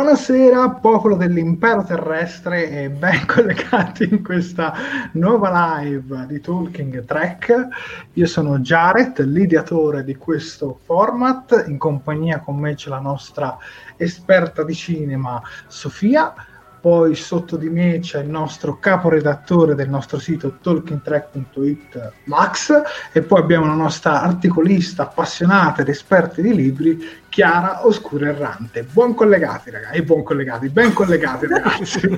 Buonasera popolo dell'impero terrestre e ben collegati in questa nuova live di Talking Track. Io sono Jared, l'ideatore di questo format, in compagnia con me c'è la nostra esperta di cinema Sofia poi sotto di me c'è il nostro caporedattore del nostro sito talkingtrack.it Max e poi abbiamo la nostra articolista appassionata ed esperta di libri Chiara Oscura Errante. Buon collegati ragazzi, e buon collegati, ben collegati ragazzi.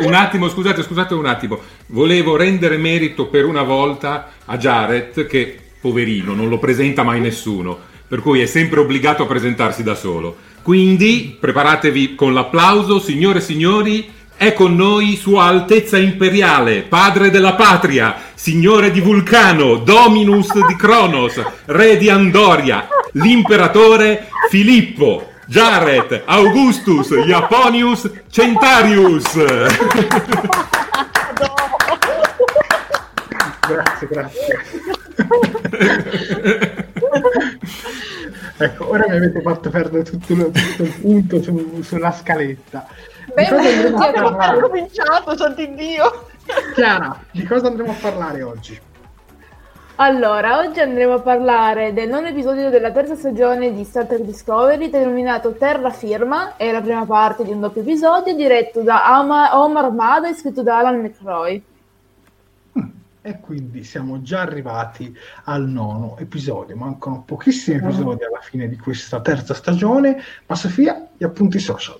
un attimo, scusate, scusate un attimo. Volevo rendere merito per una volta a Jared che poverino, non lo presenta mai nessuno, per cui è sempre obbligato a presentarsi da solo quindi preparatevi con l'applauso, signore e signori, è con noi Sua Altezza Imperiale, Padre della Patria, Signore di Vulcano, Dominus di Cronos, Re di Andoria, l'Imperatore Filippo, Jared, Augustus, Iaponius, Centarius. grazie, grazie. Ecco, ora mi avete fatto perdere tutto, il, tutto il punto su, sulla scaletta. Beh, abbiamo cominciato, santo Dio! Chiara, di cosa andremo a parlare oggi? Allora, oggi andremo a parlare del nono episodio della terza stagione di Star Trek Discovery, denominato Terra Firma, è la prima parte di un doppio episodio diretto da Ama- Omar Mada e scritto da Alan McCroy. E quindi siamo già arrivati al nono episodio. Mancano pochissimi episodi alla fine di questa terza stagione. Ma Sofia, gli appunti social.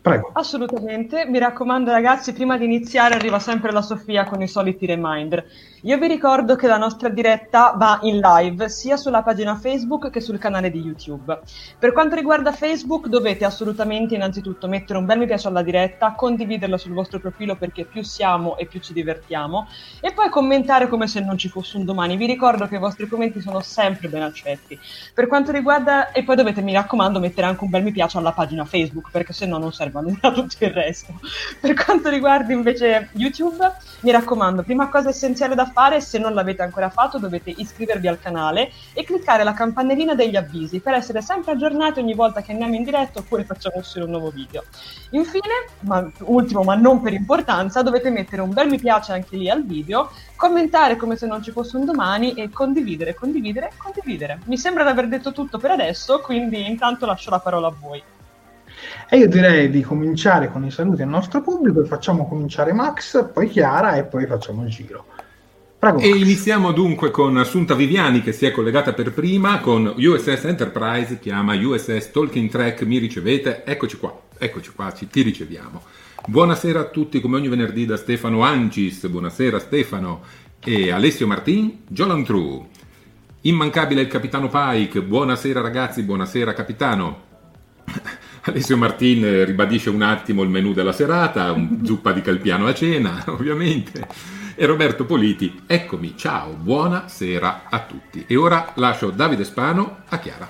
Prego. Assolutamente, mi raccomando ragazzi, prima di iniziare arriva sempre la Sofia con i soliti reminder. Io vi ricordo che la nostra diretta va in live sia sulla pagina Facebook che sul canale di YouTube. Per quanto riguarda Facebook dovete assolutamente innanzitutto mettere un bel mi piace alla diretta, condividerla sul vostro profilo perché più siamo e più ci divertiamo e poi commentare come se non ci fosse un domani. Vi ricordo che i vostri commenti sono sempre ben accetti. Per quanto riguarda e poi dovete mi raccomando mettere anche un bel mi piace alla pagina Facebook perché se no non serve a nulla tutto il resto. Per quanto riguarda invece YouTube, mi raccomando, prima cosa essenziale da fare, se non l'avete ancora fatto, dovete iscrivervi al canale e cliccare la campanellina degli avvisi per essere sempre aggiornati ogni volta che andiamo in diretta oppure facciamo uscire un nuovo video. Infine, ma, ultimo ma non per importanza, dovete mettere un bel mi piace anche lì al video, commentare come se non ci fosse un domani e condividere, condividere, condividere. Mi sembra di aver detto tutto per adesso, quindi intanto lascio la parola a voi. E io direi di cominciare con i saluti al nostro pubblico e facciamo cominciare Max, poi Chiara e poi facciamo il giro. Prego, e iniziamo dunque con Assunta Viviani che si è collegata per prima con USS Enterprise, chiama USS Talking Track, mi ricevete? Eccoci qua, eccoci qua, ci, ti riceviamo. Buonasera a tutti come ogni venerdì da Stefano Ancis, buonasera Stefano e Alessio Martin, Jolan True. Immancabile il capitano Pike, buonasera ragazzi, buonasera capitano. Alessio Martin eh, ribadisce un attimo il menù della serata, zuppa di calpiano a cena, ovviamente. E Roberto Politi, eccomi, ciao, buona sera a tutti. E ora lascio Davide Spano a Chiara.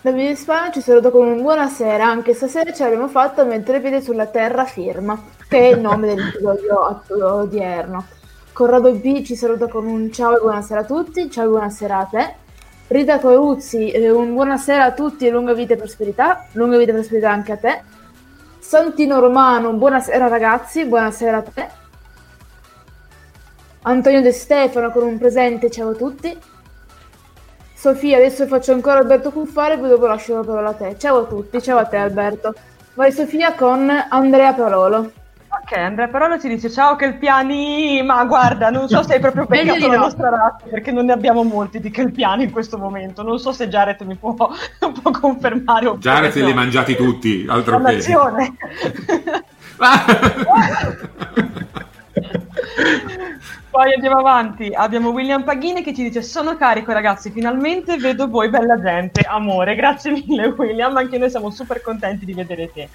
Davide Spano ci saluta con un buonasera, anche stasera ce l'abbiamo fatta a mettere piede sulla terraferma, che è il nome dell'episodio odierno. Corrado B ci saluta con un ciao e buonasera a tutti, ciao e buonasera a te. Rita Coruzzi, eh, un buonasera a tutti e lunga vita e prosperità, lunga vita e prosperità anche a te. Santino Romano, buonasera ragazzi, buonasera a te. Antonio De Stefano con un presente, ciao a tutti. Sofia, adesso faccio ancora Alberto Cuffare, poi dopo lascio la parola a te. Ciao a tutti, ciao a te Alberto. Vai Sofia con Andrea Parolo. Ok, Andrea Parola ci dice ciao Kelpiani, ma guarda, non so se hai proprio beccato la nostra razza perché non ne abbiamo molti di Kelpiani in questo momento, non so se Jared mi può, può confermare o Jared li ha mangiati tutti, altro che... Poi andiamo avanti, abbiamo William Paghini che ci dice sono carico ragazzi, finalmente vedo voi bella gente, amore, grazie mille William, anche noi siamo super contenti di vedere te.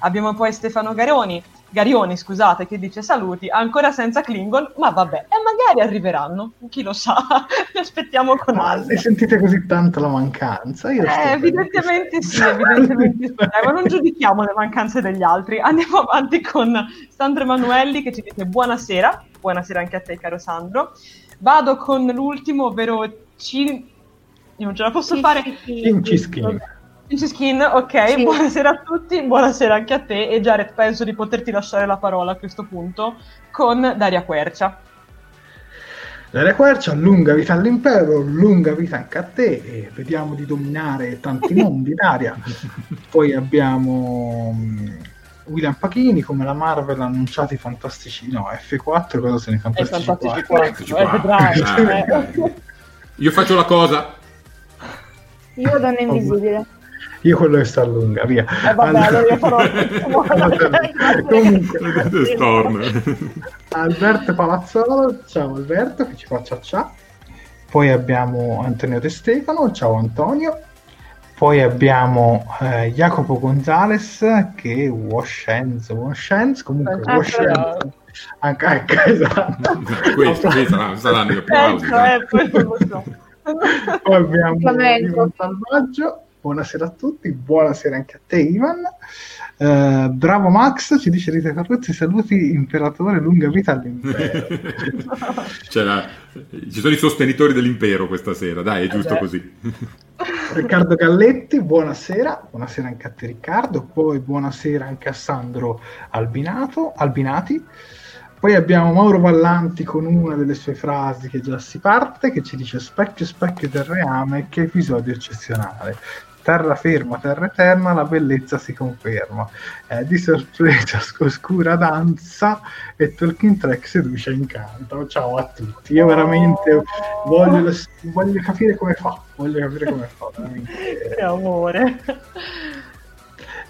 Abbiamo poi Stefano Garoni, Garioni, scusate, che dice saluti, ancora senza Klingon, ma vabbè, e magari arriveranno, chi lo sa, li aspettiamo con altri. E sentite così tanto la mancanza? Io eh, evidentemente sì, evidentemente sì, ma non giudichiamo le mancanze degli altri. Andiamo avanti con Sandro Emanuelli che ci dice buonasera, buonasera anche a te caro Sandro. Vado con l'ultimo, ovvero Cin... Io non ce la posso fare. Cinciskin. Skin, ok, sì. buonasera a tutti, buonasera anche a te e Jared penso di poterti lasciare la parola a questo punto con Daria Quercia. Daria Quercia, lunga vita all'impero, lunga vita anche a te e vediamo di dominare tanti mondi, Daria. Poi abbiamo mm, William Pachini come la Marvel ha annunciato i fantastici, no, F4 cosa se ne fantastici, fantastici 4, 4. 4. Eh, eh. Io faccio la cosa. Io donna invisibile. Io quello che sta a lunga, via. Eh, vabbè, allora io farò... Comunque, Storm. Alberto Palazzolo, ciao Alberto, che ci fa ciao ciao. Poi abbiamo Antonio De Stefano, ciao Antonio. Poi abbiamo eh, Jacopo Gonzales che Wash Hands, Wash Hands, comunque ah, Wash Hands. Anche, ecco, esatto. Questo, questi saranno gli applausi. Ecco, eh, poi, abbiamo Ivan Salvaggio buonasera a tutti, buonasera anche a te Ivan. Uh, bravo Max, ci dice Rita Carrozzi, saluti imperatore, lunga vita all'impero. la... Ci sono i sostenitori dell'impero questa sera, dai, è giusto eh così. Riccardo Galletti, buonasera, buonasera anche a te Riccardo, poi buonasera anche a Sandro Albinato, Albinati. Poi abbiamo Mauro Vallanti con una delle sue frasi che già si parte, che ci dice specchio specchio del reame, che episodio eccezionale terraferma, terra eterna, la bellezza si conferma. Eh, di sorpresa, oscura danza e Talking Track seduce incanto. Ciao a tutti. Io veramente voglio, voglio capire come fa. Voglio capire come fa. Che amore.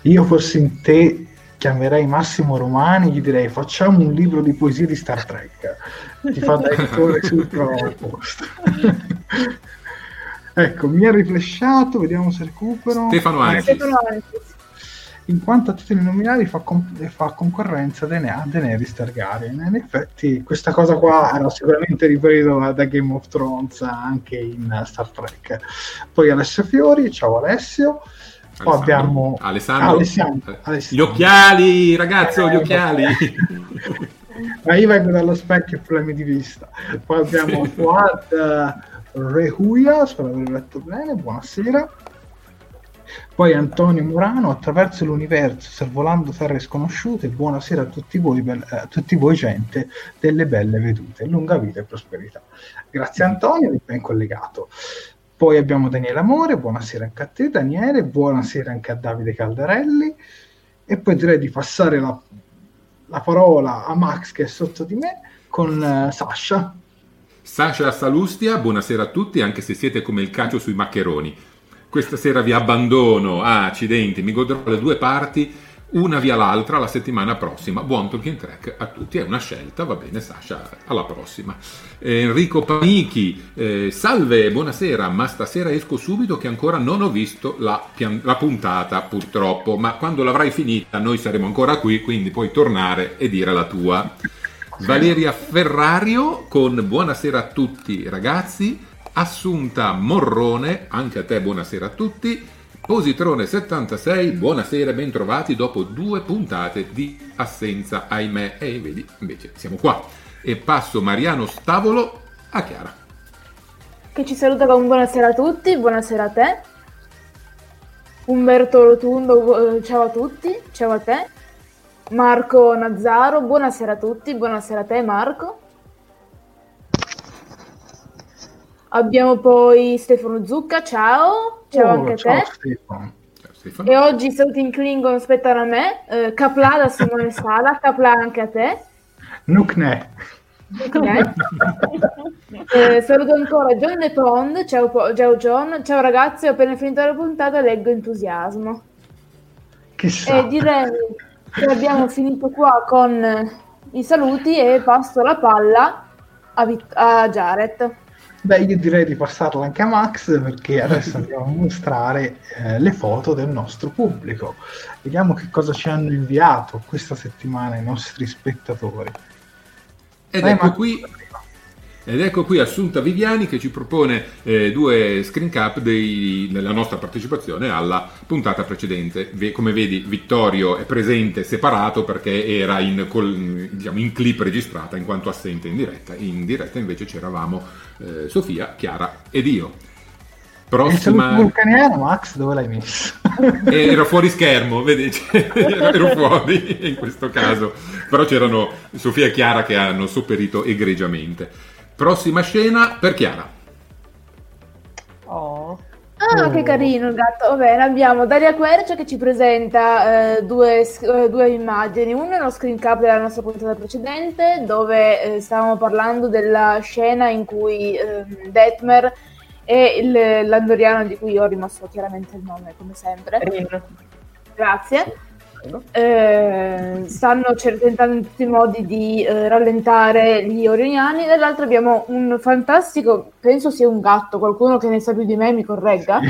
Io fossi in te chiamerei Massimo Romani gli direi facciamo un libro di poesie di Star Trek ti fa da editore sul primo posto Ecco, mi ha riflesciato, vediamo se recupero. Stefano Antis. In quanto a titoli nominali fa, com- fa concorrenza a Daenerys Targaryen. In effetti questa cosa qua era sicuramente ripreso da Game of Thrones anche in Star Trek. Poi Alessio Fiori, ciao Alessio. Poi abbiamo Alessandro. Alessandro. Alessandro. Gli occhiali, ragazzo, eh, gli occhiali. Ma io vengo dallo specchio problemi di vista. Poi abbiamo Fuad Rehuia, spero di aver letto bene, buonasera. Poi Antonio Murano, attraverso l'universo, sorvolando terre sconosciute, buonasera a tutti voi, be- eh, a tutti voi gente delle belle vedute, lunga vita e prosperità. Grazie Antonio, mi ben collegato. Poi abbiamo Daniele Amore, buonasera anche a te Daniele, buonasera anche a Davide Caldarelli e poi direi di passare la, la parola a Max che è sotto di me con uh, Sasha. Sasha Salustia, buonasera a tutti, anche se siete come il cacio sui maccheroni. Questa sera vi abbandono, ah, accidenti, mi godrò le due parti una via l'altra la settimana prossima. Buon Talking Track a tutti, è una scelta, va bene Sasha, alla prossima. Eh, Enrico Panichi, eh, salve, buonasera, ma stasera esco subito che ancora non ho visto la, pian- la, puntata purtroppo, ma quando l'avrai finita noi saremo ancora qui, quindi puoi tornare e dire la tua. Valeria Ferrario con buonasera a tutti ragazzi, Assunta Morrone, anche a te buonasera a tutti. Positrone 76, buonasera, bentrovati dopo due puntate di assenza, ahimè, e vedi, invece siamo qua. E passo Mariano Stavolo a Chiara. Che ci saluta con buonasera a tutti, buonasera a te. Umberto Rotundo, eh, ciao a tutti, ciao a te. Marco Nazzaro, buonasera a tutti, buonasera a te Marco. Abbiamo poi Stefano Zucca, ciao, ciao Oh, anche a ciao, te. Stefano. Ciao Stefano. E oggi saluti in Klingon aspettano a me, eh, Kapla da Simone Sala, Kapla anche a te. Nukne. Ok. Eh, saluto ancora John Le Pond, ciao, Po- ciao John, ciao ragazzi, ho appena finito la puntata, leggo entusiasmo. Chissà. E direi abbiamo finito qua con i saluti e passo la palla a, Vit- a Jared. Beh, io direi di passarla anche a Max perché adesso andiamo a mostrare eh, le foto del nostro pubblico. Vediamo che cosa ci hanno inviato questa settimana i nostri spettatori. Ed Vai, ecco Max. qui Ed ecco qui Assunta Viviani che ci propone eh, due screen cap dei- della nostra partecipazione alla puntata precedente. Come vedi Vittorio è presente separato perché era in, col- diciamo, in clip registrata in quanto assente in diretta. In diretta invece c'eravamo eh, Sofia, Chiara ed io. E il Prossima... vulcaniano, Max, dove l'hai messo? Eh, ero fuori schermo, vedi, cioè, ero fuori in questo caso, però c'erano Sofia e Chiara che hanno sopperito egregiamente. Prossima scena per Chiara. Oh. Ah, Oh. che carino il gatto. Va bene, abbiamo Daria Quercia che ci presenta eh, due, eh, due immagini. Una è uno screen cap della nostra puntata precedente, dove eh, stavamo parlando della scena in cui ehm, Detmer e il l'andoriano di cui ho rimosso chiaramente il nome, come sempre. Rin. Grazie. Eh, stanno tentando in tutti i modi di eh, rallentare gli orioniani. Dall'altro abbiamo un fantastico, penso sia un gatto, qualcuno che ne sa più di me mi corregga.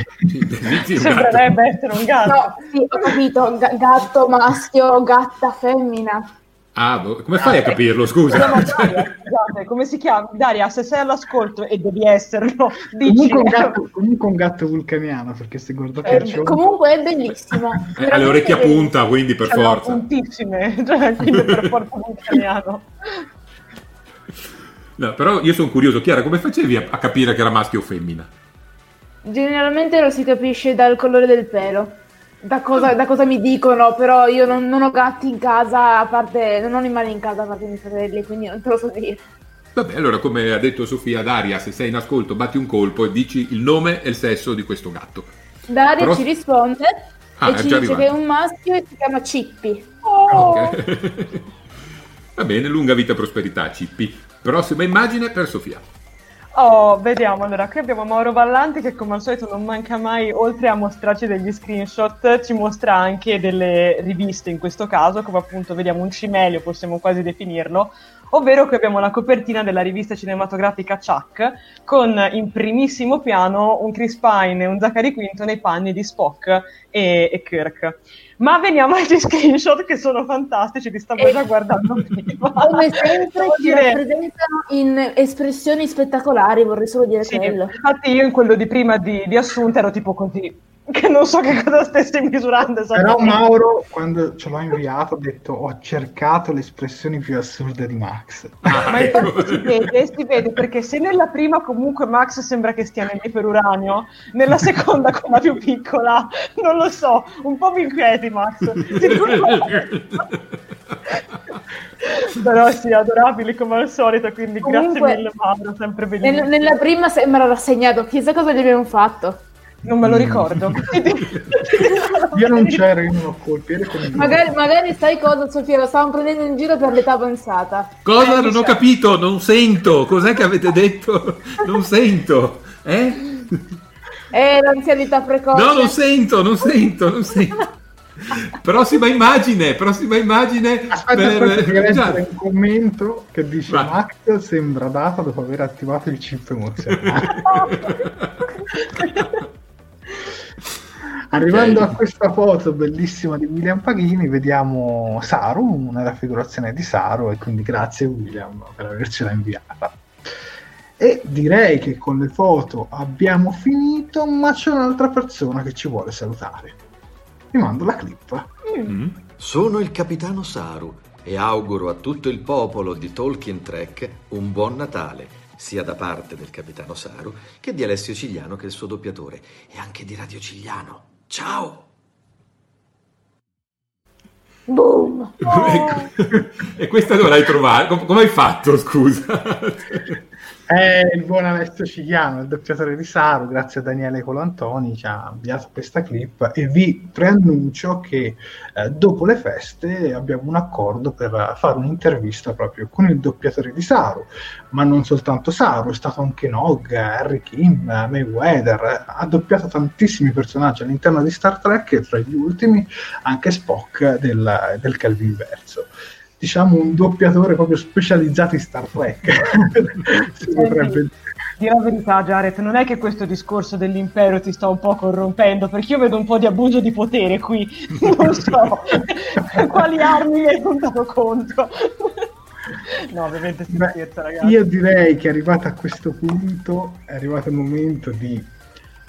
Sembrerebbe essere un gatto. No, sì, ho capito, ga- gatto maschio, gatta femmina. Ah, boh, come fai a capirlo, scusa? Daria, scusate, come si chiama? Daria, se sei all'ascolto e devi esserlo, dici. Comunque un, gatto, comunque un gatto vulcaniano, perché se guardo Eh, Perciò... comunque è bellissimo. Eh, ha le orecchie a punta, quindi per Sono forza. puntissime, cioè, quindi per forza vulcaniano. No, però io sono curioso, Chiara, come facevi a, a capire che era maschio o femmina? Generalmente lo si capisce dal colore del pelo. Da cosa, da cosa mi dicono, però io non, non ho gatti in casa, a parte, non ho animali in casa a parte i miei fratelli, quindi non te lo so dire. Vabbè, allora come ha detto Sofia Daria, se sei in ascolto batti un colpo e dici il nome e il sesso di questo gatto. Daria Però- ci risponde Ah, e ci dice arrivato. che è un maschio e si chiama Cippi. Oh! Ok. Va bene, lunga vita e prosperità, Cippi. Prossima immagine per Sofia. Oh, vediamo. Allora, qui abbiamo Mauro Ballanti che come al solito non manca mai, oltre a mostrarci degli screenshot, ci mostra anche delle riviste in questo caso, come appunto vediamo un cimelio, possiamo quasi definirlo, ovvero qui abbiamo la copertina della rivista cinematografica Chuck, con in primissimo piano un Chris Pine e un Zachary Quinto nei panni di Spock e, e Kirk. Ma veniamo agli screenshot che sono fantastici, li stavo E- già guardando prima. Come sempre ci rappresentano in espressioni spettacolari, vorrei solo dire Sì, quello. infatti io in quello di prima di, di Assunta ero tipo così, che non so che cosa stessi misurando Però. Mauro, quando ce l'ho inviato, ha detto ho cercato le espressioni più assurde di Max. Ah, Ma ecco. infatti si vede, si vede perché se nella prima comunque Max sembra che stia nell'iperuranio, nella seconda quella più piccola, non lo so, un po' mi inquieti Max. Però sì, adorabili come al solito, quindi Comunque, grazie mille Mauro, sempre bellissimo. Nel- nella prima sembra rassegnato, chissà cosa gli abbiamo fatto. Non me lo ricordo. Io non c'ero, io non ho colpi, Magari, magari sai cosa, Sofia? Lo stavamo prendendo in giro per l'età avanzata. Cosa? Eh, non mi ho capito, non sento. Cos'è che avete detto? Non sento. Eh? Eh, l'anzianità precoce. No, non sento, non sento, non sento. Prossima immagine, prossima immagine. Aspetta, per... aspetta che un commento che dice Va. Max sembra data dopo aver attivato il chip emozionale. Arrivando okay. a questa foto bellissima di William Paghini, vediamo Saru, una raffigurazione di Saru, e quindi grazie William per avercela inviata. E direi che con le foto abbiamo finito, ma c'è un'altra persona che ci vuole salutare. Vi mando la clip. Mm. Sono il capitano Saru e auguro a tutto il popolo di Tolkien Trek un buon Natale, sia da parte del capitano Saru che di Alessio Cigliano che è il suo doppiatore e anche di Radio Cigliano. Ciao! Boom! e questa dove l'hai trovata? Come hai fatto, scusa? È il buon Alessio Cigliano, il doppiatore di Saru, grazie a Daniele Colantoni, ci ha inviato questa clip. E vi preannuncio che eh, dopo le feste abbiamo un accordo per fare un'intervista proprio con il doppiatore di Saru, ma non soltanto Saru, è stato anche Nog, Harry Kim, Mayweather, ha doppiato tantissimi personaggi all'interno di Star Trek e tra gli ultimi anche Spock del, del Calvin Verso diciamo un doppiatore proprio specializzato in Star Trek. si potrebbe Di la verità, Jared, non è che questo discorso dell'impero ti sta un po' corrompendo, perché io vedo un po' di abuso di potere qui, non so quali armi mi hai puntato contro. no, ovviamente si scherza, ragazzi. Io direi che arrivato a questo punto è arrivato il momento di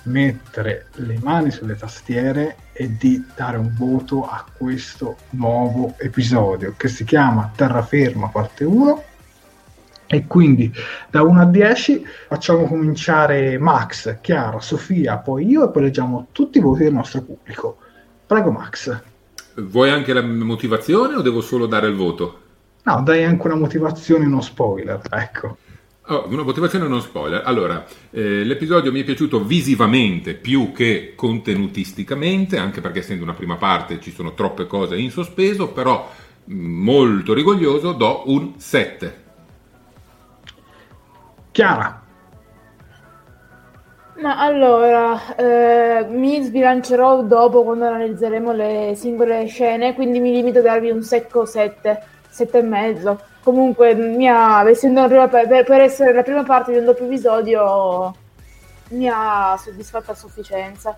mettere le mani sulle tastiere e di dare un voto a questo nuovo episodio che si chiama Terraferma parte 1 e quindi da 1 a 10 facciamo cominciare Max, Chiara, Sofia, poi io e poi leggiamo tutti i voti del nostro pubblico. Prego Max. Vuoi anche la motivazione o devo solo dare il voto? No, dai anche una motivazione, uno spoiler, ecco. Oh, una motivazione non spoiler. Allora, eh, l'episodio mi è piaciuto visivamente più che contenutisticamente, anche perché essendo una prima parte ci sono troppe cose in sospeso, però mm, molto rigoglioso, do un 7. Chiara. Ma allora, eh, mi sbilancerò dopo quando analizzeremo le singole scene, quindi mi limito a darvi un secco 7, 7 e mezzo comunque mi ha, essendo per, per, essere la prima parte di un doppio episodio mi ha soddisfatto a sufficienza.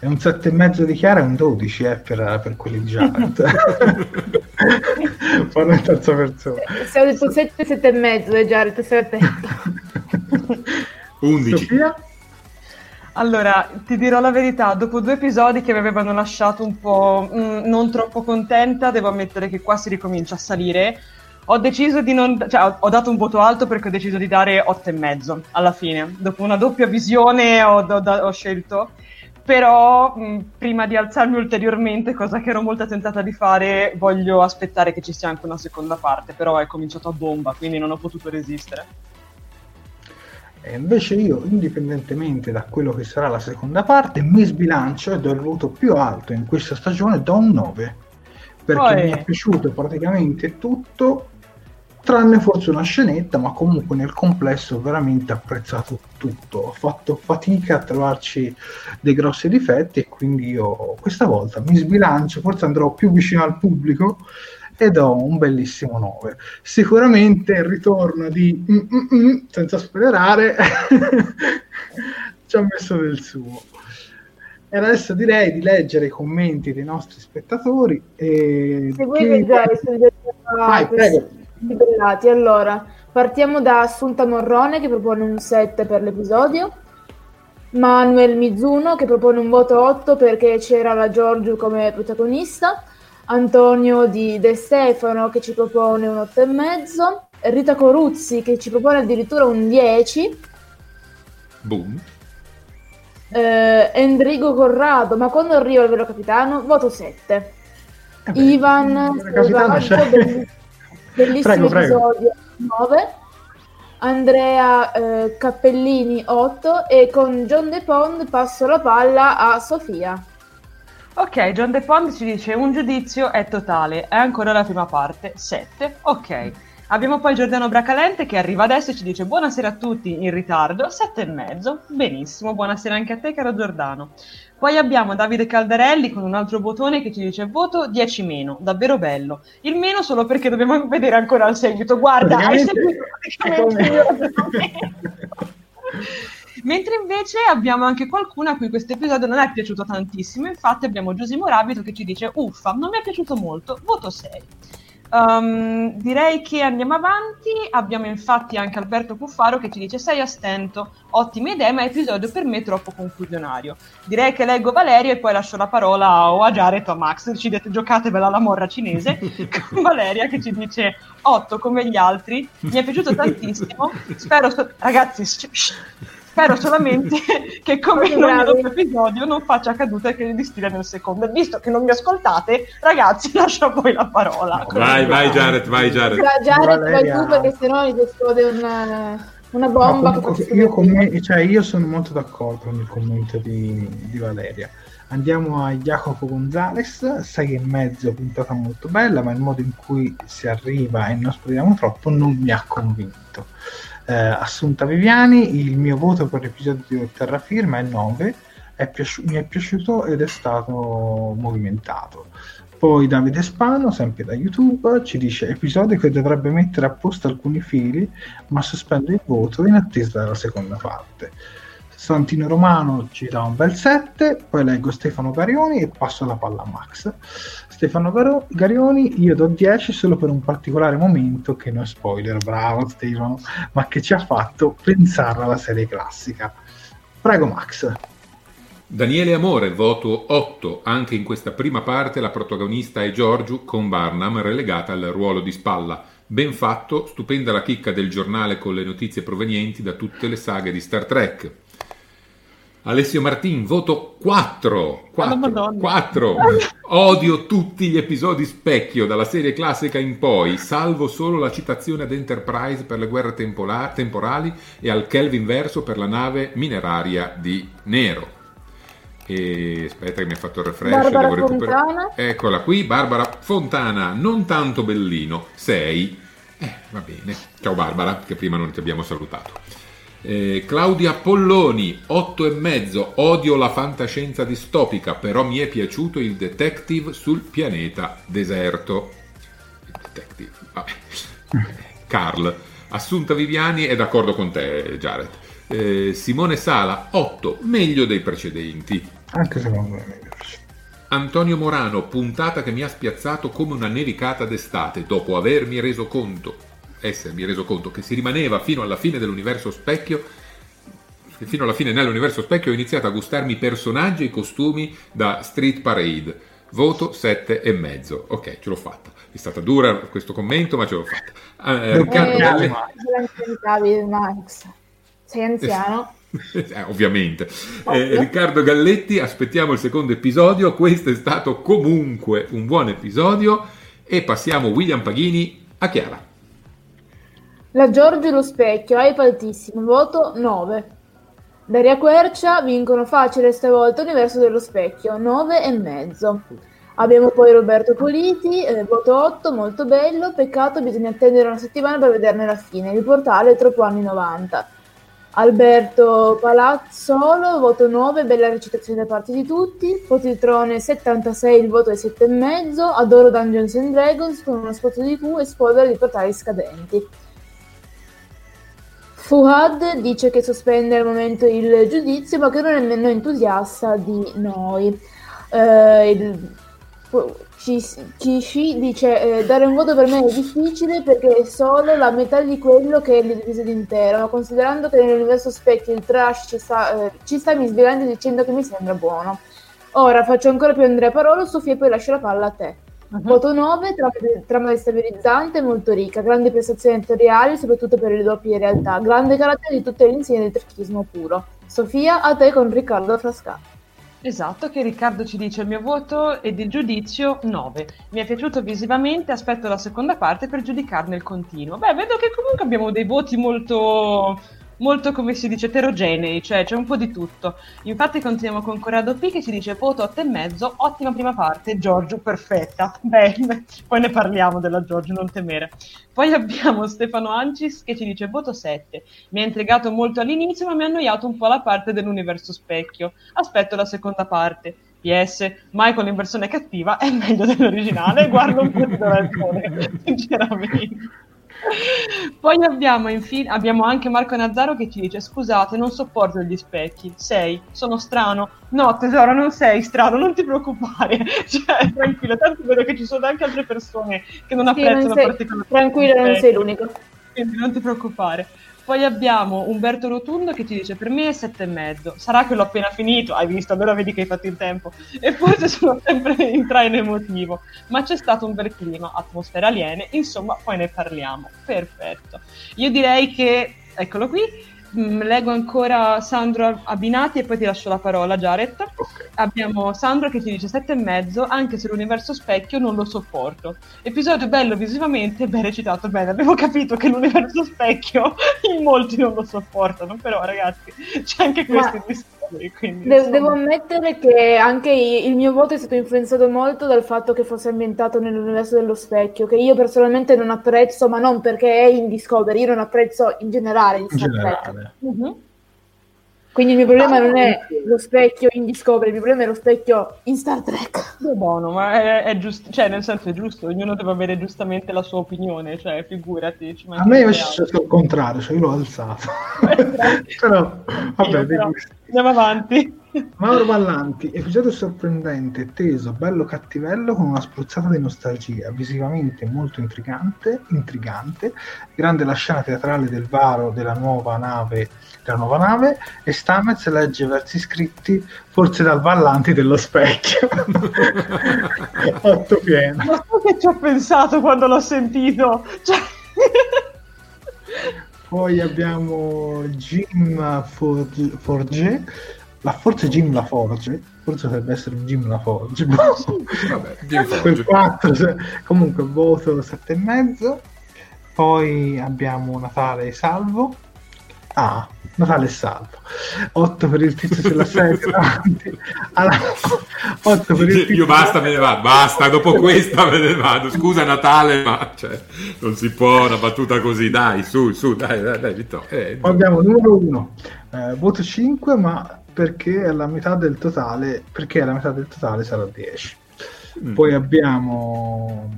È un 7,5 di Chiara e un 12 eh, per, per quelli di Janet fanno in terza persona. Se ho detto 7 7,5 di Jared sei attento 11 Sofia? Allora, ti dirò la verità, dopo due episodi che mi avevano lasciato un po' mh, mm, non troppo contenta, devo ammettere che qua si ricomincia a salire ho deciso di non. cioè, ho, dato un voto alto perché ho deciso di dare 8,5 alla fine. Dopo una doppia visione ho, ho, ho scelto. Però mh, prima di alzarmi ulteriormente, cosa che ero molto tentata di fare, voglio aspettare che ci sia anche una seconda parte. Però è cominciato a bomba, quindi non ho potuto resistere. E invece io, indipendentemente da quello che sarà la seconda parte, mi sbilancio e do il voto più alto in questa stagione, do un 9 perché Poi... mi è piaciuto praticamente tutto tranne forse una scenetta, ma comunque nel complesso ho veramente apprezzato tutto. Ho fatto fatica a trovarci dei grossi difetti e quindi io questa volta mi sbilancio, forse andrò più vicino al pubblico e do un bellissimo 9. Sicuramente il ritorno di mm, mm, mm, senza spoilerare ci ha messo del suo. E adesso direi di leggere i commenti dei nostri spettatori. E Seguite già i Vai, prego libellati. Allora, partiamo da Assunta Morrone che propone un 7 per l'episodio. Manuel Mizuno che propone un voto 8 perché c'era la Giorgio come protagonista. Antonio di De Stefano che ci propone un 8,5. Rita Coruzzi che ci propone addirittura un 10. Boom. Eh, Enrico Corrado, ma quando arriva il vero capitano? Voto 7. Eh beh, Ivan, capitano, cioè... Bellissimo prego, episodio prego. 9. Andrea eh, Cappellini 8 e con John De Pond passo la palla a Sofia. Ok, John De Pond ci dice un giudizio è totale, è ancora la prima parte, 7. Ok. Abbiamo poi Giordano Bracalente che arriva adesso e ci dice buonasera a tutti in ritardo, sette e mezzo, benissimo, buonasera anche a te caro Giordano. Poi abbiamo Davide Caldarelli con un altro bottone che ci dice voto 10 meno, davvero bello. Il meno solo perché dobbiamo vedere ancora il seguito. Guarda, hai seguito praticamente Mentre invece abbiamo anche qualcuno a cui questo episodio non è piaciuto tantissimo, infatti abbiamo Giusimo Rabito che ci dice uffa, non mi è piaciuto molto, voto 6. Um, direi che andiamo avanti. Abbiamo infatti anche Alberto Cuffaro che ci dice: Sei a stento, ottime idee, ma episodio per me troppo confusionario. Direi che leggo Valerio e poi lascio la parola o a Jared o a Max. Decidete, giocatevela la morra cinese con Valeria che ci dice: 8 come gli altri. Mi è piaciuto tantissimo. Spero, so- ragazzi, sh- sh- Spero solamente che come in ogni altro episodio non faccia cadute che di stile nel secondo. Visto che non mi ascoltate, ragazzi, lascio a voi la parola. Vai, vai Jared, vai Jared. Jared, vai tu perché sennò gli esplode una, una bomba. No, io, comunque, cioè, io, sono molto d'accordo con il commento di, di Valeria. Andiamo a Jacopo Gonzales, 6 e mezzo, puntata molto bella, ma il modo in cui si arriva e non spoileriamo troppo non mi ha convinto eh, Assunta Viviani, il mio voto per l'episodio di Terrafirma è 9, è piaci- mi è piaciuto ed è stato movimentato. Poi Davide Spano, sempre da YouTube, ci dice episodio che dovrebbe mettere a posto alcuni fili, ma sospende il voto in attesa della seconda parte. Santino Romano ci dà un bel 7, poi leggo Stefano Garioni e passo la palla a Max. Stefano Gar- Garioni io do 10 solo per un particolare momento che non è spoiler, bravo Stefano, ma che ci ha fatto pensare alla serie classica. Prego Max. Daniele Amore, voto 8. Anche in questa prima parte la protagonista è Giorgio con Barnum relegata al ruolo di spalla. Ben fatto, stupenda la chicca del giornale con le notizie provenienti da tutte le saghe di Star Trek. Alessio Martin, voto 4. 4. 4. Odio tutti gli episodi specchio dalla serie classica in poi, salvo solo la citazione ad Enterprise per le guerre tempola- temporali e al Kelvin verso per la nave mineraria di Nero. E aspetta che mi ha fatto il refresh. Barbara devo recuperare. Fontana. Eccola qui, Barbara Fontana, non tanto bellino, 6. Eh, va bene. Ciao Barbara, che prima non ti abbiamo salutato. Eh, Claudia Polloni, 8 e mezzo. Odio la fantascienza distopica, però mi è piaciuto il detective sul pianeta deserto. Il detective, vabbè. Carl. Assunta Viviani è d'accordo con te, Jared. Eh, Simone Sala, 8, meglio dei precedenti. Anche secondo me meglio. Antonio Morano, puntata che mi ha spiazzato come una nevicata d'estate dopo avermi reso conto, essermi reso conto che si rimaneva fino alla fine dell'universo specchio. Fino alla fine nell'universo specchio ho iniziato a gustarmi i personaggi e i costumi da Street Parade. Voto 7 e mezzo. Ok, ce l'ho fatta. È stata dura questo commento, ma ce l'ho fatta. Eh, Riccardo Eh, Galletti. Max. Sei anziano? Eh, ovviamente. Eh, Riccardo Galletti, aspettiamo il secondo episodio. Questo è stato comunque un buon episodio. E passiamo William Paghini a Chiara. La Giorgio e lo specchio, hype altissimo, voto 9. Daria Quercia vincono facile stavolta Universo dello specchio, 9 e mezzo. Abbiamo poi Roberto Politi, eh, voto 8, molto bello, peccato bisogna attendere una settimana per vederne la fine, il portale è troppo anni 90. Alberto Palazzolo, voto 9, bella recitazione da parte di tutti. Potitrone 76, il voto è 7,5. Adoro Dungeons and Dragons con uno spot di Q e spoiler di portali scadenti. Fuhad dice che sospende al momento il giudizio, ma che non è nemmeno entusiasta di noi. Eh, il- Kishi dice eh, dare un voto per me è difficile perché è solo la metà di quello che è l'episodio intero, ma considerando che nell'universo specchio il trash ci sta, eh, ci sta mi svelando dicendo che mi sembra buono. Ora faccio ancora più Andrea Parolo, Sofia e poi lascio la palla a te. Voto 9, trama, destabilizzante, molto ricca, grandi prestazioni attoriali, soprattutto per le doppie realtà, grande carattere di tutto l'insieme del trechismo puro. Sofia, a te con Riccardo Frasca. Esatto, che Riccardo ci dice il mio voto ed il giudizio 9. Mi è piaciuto visivamente, aspetto la seconda parte per giudicarne il continuo. Beh, vedo che comunque abbiamo dei voti molto molto come si dice eterogenei, cioè c'è un po' di tutto. Infatti continuiamo con Corrado P che ci dice voto 8,5, ottima prima parte, Giorgio perfetta. Beh, poi ne parliamo della Giorgio, non temere. Poi abbiamo Stefano Ancis che ci dice voto 7. Mi ha intrigato molto all'inizio ma mi ha annoiato un po' la parte dell'universo specchio. Aspetto la seconda parte. PS, Michael in versione cattiva è meglio dell'originale, guardo un po' di sinceramente. Poi abbiamo, infine, abbiamo anche Marco Nazzaro che ci dice: Scusate, non sopporto gli specchi. Sei, sono strano. No, tesoro, non sei strano, non ti preoccupare. Cioè, tranquillo, tanto vedo che ci sono anche altre persone che non Sì, apprezzano non sei- particolarmente. tranquillo, non sei l'unico. Quindi non ti preoccupare. Poi abbiamo Umberto Rotundo che ci dice: Per me è sette e mezzo. Sarà che l'ho appena finito. Hai visto? Allora vedi che hai fatto in tempo. E forse sono sempre in traino emotivo. Ma c'è stato un bel clima, atmosfera aliene. Insomma, poi ne parliamo. Perfetto. Io direi che, eccolo qui. Mm, Leggo ancora Sandro Abbinati e poi ti lascio la parola, Jared. Ok. Abbiamo Sandro che ci dice sette e mezzo, anche se l'universo specchio non lo sopporto. Episodio bello visivamente, ben recitato, bene. Abbiamo capito che l'universo specchio in molti non lo sopportano, però ragazzi c'è anche Ma- questo in quindi, De- devo ammettere che anche il mio voto è stato influenzato molto dal fatto che fosse ambientato nell'universo dello specchio, che io personalmente non apprezzo, ma non perché è in Discovery, io non apprezzo in generale In Star Trek. generale. Mhm. Quindi il mio problema non è lo specchio in Discovery, il mio problema è lo specchio in Star Trek. È buono, ma è, è giusto, cioè nel senso è giusto, ognuno deve avere giustamente la sua opinione, cioè figurati. ci A me è stato il contrario, cioè io l'ho alzato. Però, vabbè, Io, però. Andiamo avanti. Mauro Ballanti, episodio sorprendente, teso, bello cattivello con una spruzzata di nostalgia, visivamente molto intrigante, intrigante, grande la scena teatrale del varo della nuova nave, della nuova nave e Stamez legge versi scritti forse dal Ballanti dello specchio. Otto pieno. Ma so che ci ho pensato quando l'ho sentito. Cioè... Poi abbiamo Jim Forge, Forge la, forse Jim La Forge, forse dovrebbe essere Jim La Forge. boh. Vabbè, Jim Forge. 4 se- comunque voto 7,5 poi abbiamo Natale Salvo ah Natale Salvo 8 per il tizio sulla sedia davanti alla... 8 per il tizio Io basta, me ne vado, basta, dopo questa me ne vado. Scusa Natale, ma cioè, non si può una battuta così, dai, su, su, dai, dai, dai Vittorio. Eh, poi abbiamo numero 1 voto 5 ma perché è la metà del totale perché è la metà del totale sarà 10 mm. poi abbiamo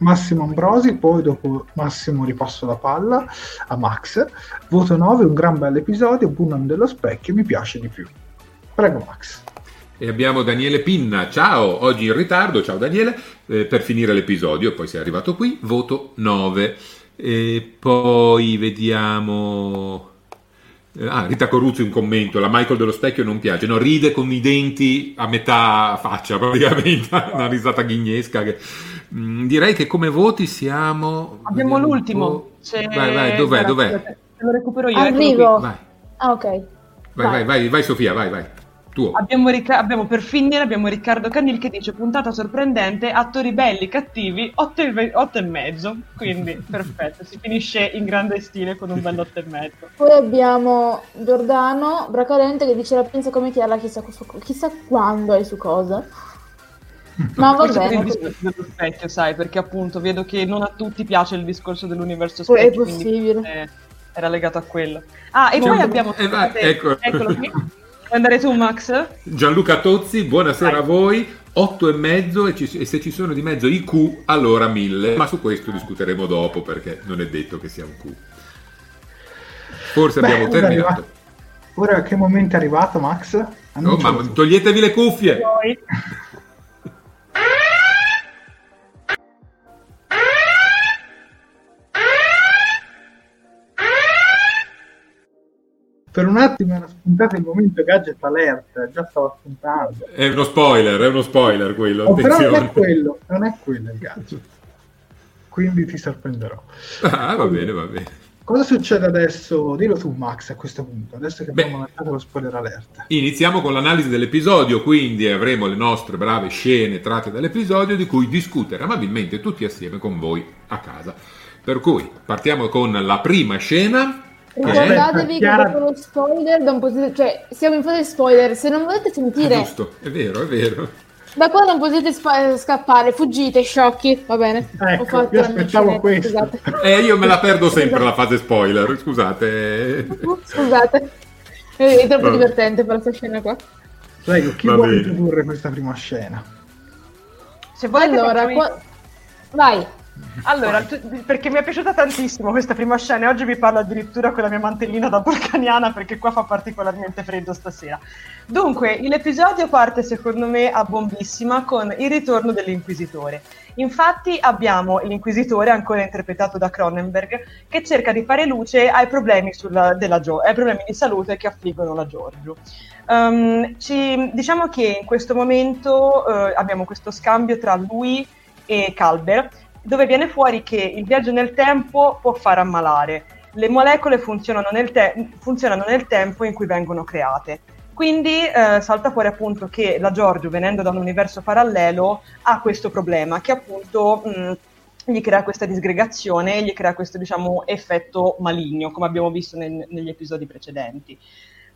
Massimo Ambrosi, poi dopo Massimo ripasso la palla a Max. Voto 9, un gran bel episodio, Bunham dello specchio, mi piace di più. Prego Max. E abbiamo Daniele Pinna, ciao, oggi in ritardo, ciao Daniele, eh, per finire l'episodio, poi sei arrivato qui, voto 9. E poi vediamo... eh, Ah, Rita Coruzzi un commento, la Michael dello specchio non piace, no, ride con i denti a metà faccia praticamente, una risata ghignesca che... Mm, direi che come voti siamo... Abbiamo l'ultimo. Vai, vai, dov'è, dov'è? Lo recupero io. Arrivo. qui. Vai, Ah, ok. vai, vai, vai, vai, Sofia, vai, vai. Tuo. Abbiamo, abbiamo per finire abbiamo Riccardo Canil che dice puntata sorprendente, attori belli, cattivi, 8 e, ve- otto e mezzo. Quindi perfetto, si finisce in grande stile con un bel 8 e mezzo. Poi abbiamo Giordano Bracalente che dice la pensa come chiara, chissà, chissà quando e su cosa. Ma va per il bene, discorso dello specchio, sai, perché appunto vedo che non a tutti piace il discorso dell'universo è specchio. quindi possibile. forse era legato a quello. Ah, e poi abbiamo... eh, vai, ecco. Eccolo qui. Vuoi andare tu, Max? Gianluca Tozzi, buonasera Vai. a voi. 8 e mezzo e, ci- e se ci sono di mezzo i Q, allora 1000. Ma su questo discuteremo dopo perché non è detto che sia un Q. Forse Beh, abbiamo è terminato. arrivato- Ora a che momento è arrivato Max? Annuncialo ma toglietevi le cuffie. Per un attimo era spuntato il momento gadget alert, già stavo spuntando. È uno spoiler, è uno spoiler quello. Oh, però non è quello, non è quello il gadget. Quindi ti sorprenderò. Ah, va bene, va bene. Cosa succede adesso? Dillo tu, Max, a questo punto. Adesso che Beh. abbiamo lanciato lo spoiler alert. Iniziamo con l'analisi dell'episodio, quindi avremo le nostre brave scene tratte dall'episodio di cui discutere amabilmente tutti assieme con voi a casa. Per cui partiamo con la prima scena Ricordatevi che dopo lo spoiler cioè siamo in fase spoiler, se non volete Ah, sentire giusto, è vero, è vero. Da qua non potete spa- scappare, fuggite sciocchi, va bene. Ecco, Ho fatto io aspettavo questo. Eh, io me la perdo sempre la fase spoiler, scusate. Scusate. È troppo Vabbè. divertente questa scena qua. Prego, chi Va vuole bene. introdurre questa prima scena? Se volete Allora, qua- vai. Allora, tu- perché mi è piaciuta tantissimo questa prima scena e oggi vi parlo addirittura con la mia mantellina da porcaniana perché qua fa particolarmente freddo stasera. Dunque, l'episodio parte secondo me a bombissima con il ritorno dell'Inquisitore. Infatti abbiamo l'Inquisitore, ancora interpretato da Cronenberg, che cerca di fare luce ai problemi, sulla- della Gio- ai problemi di salute che affliggono la Giorgio. Um, ci- diciamo che in questo momento eh, abbiamo questo scambio tra lui e Calber, dove viene fuori che il viaggio nel tempo può far ammalare. Le molecole funzionano nel, te- funzionano nel tempo in cui vengono create. Quindi eh, salta fuori appunto che la Giorgio, venendo da un universo parallelo, ha questo problema che appunto mh, gli crea questa disgregazione gli crea questo diciamo effetto maligno, come abbiamo visto nel- negli episodi precedenti.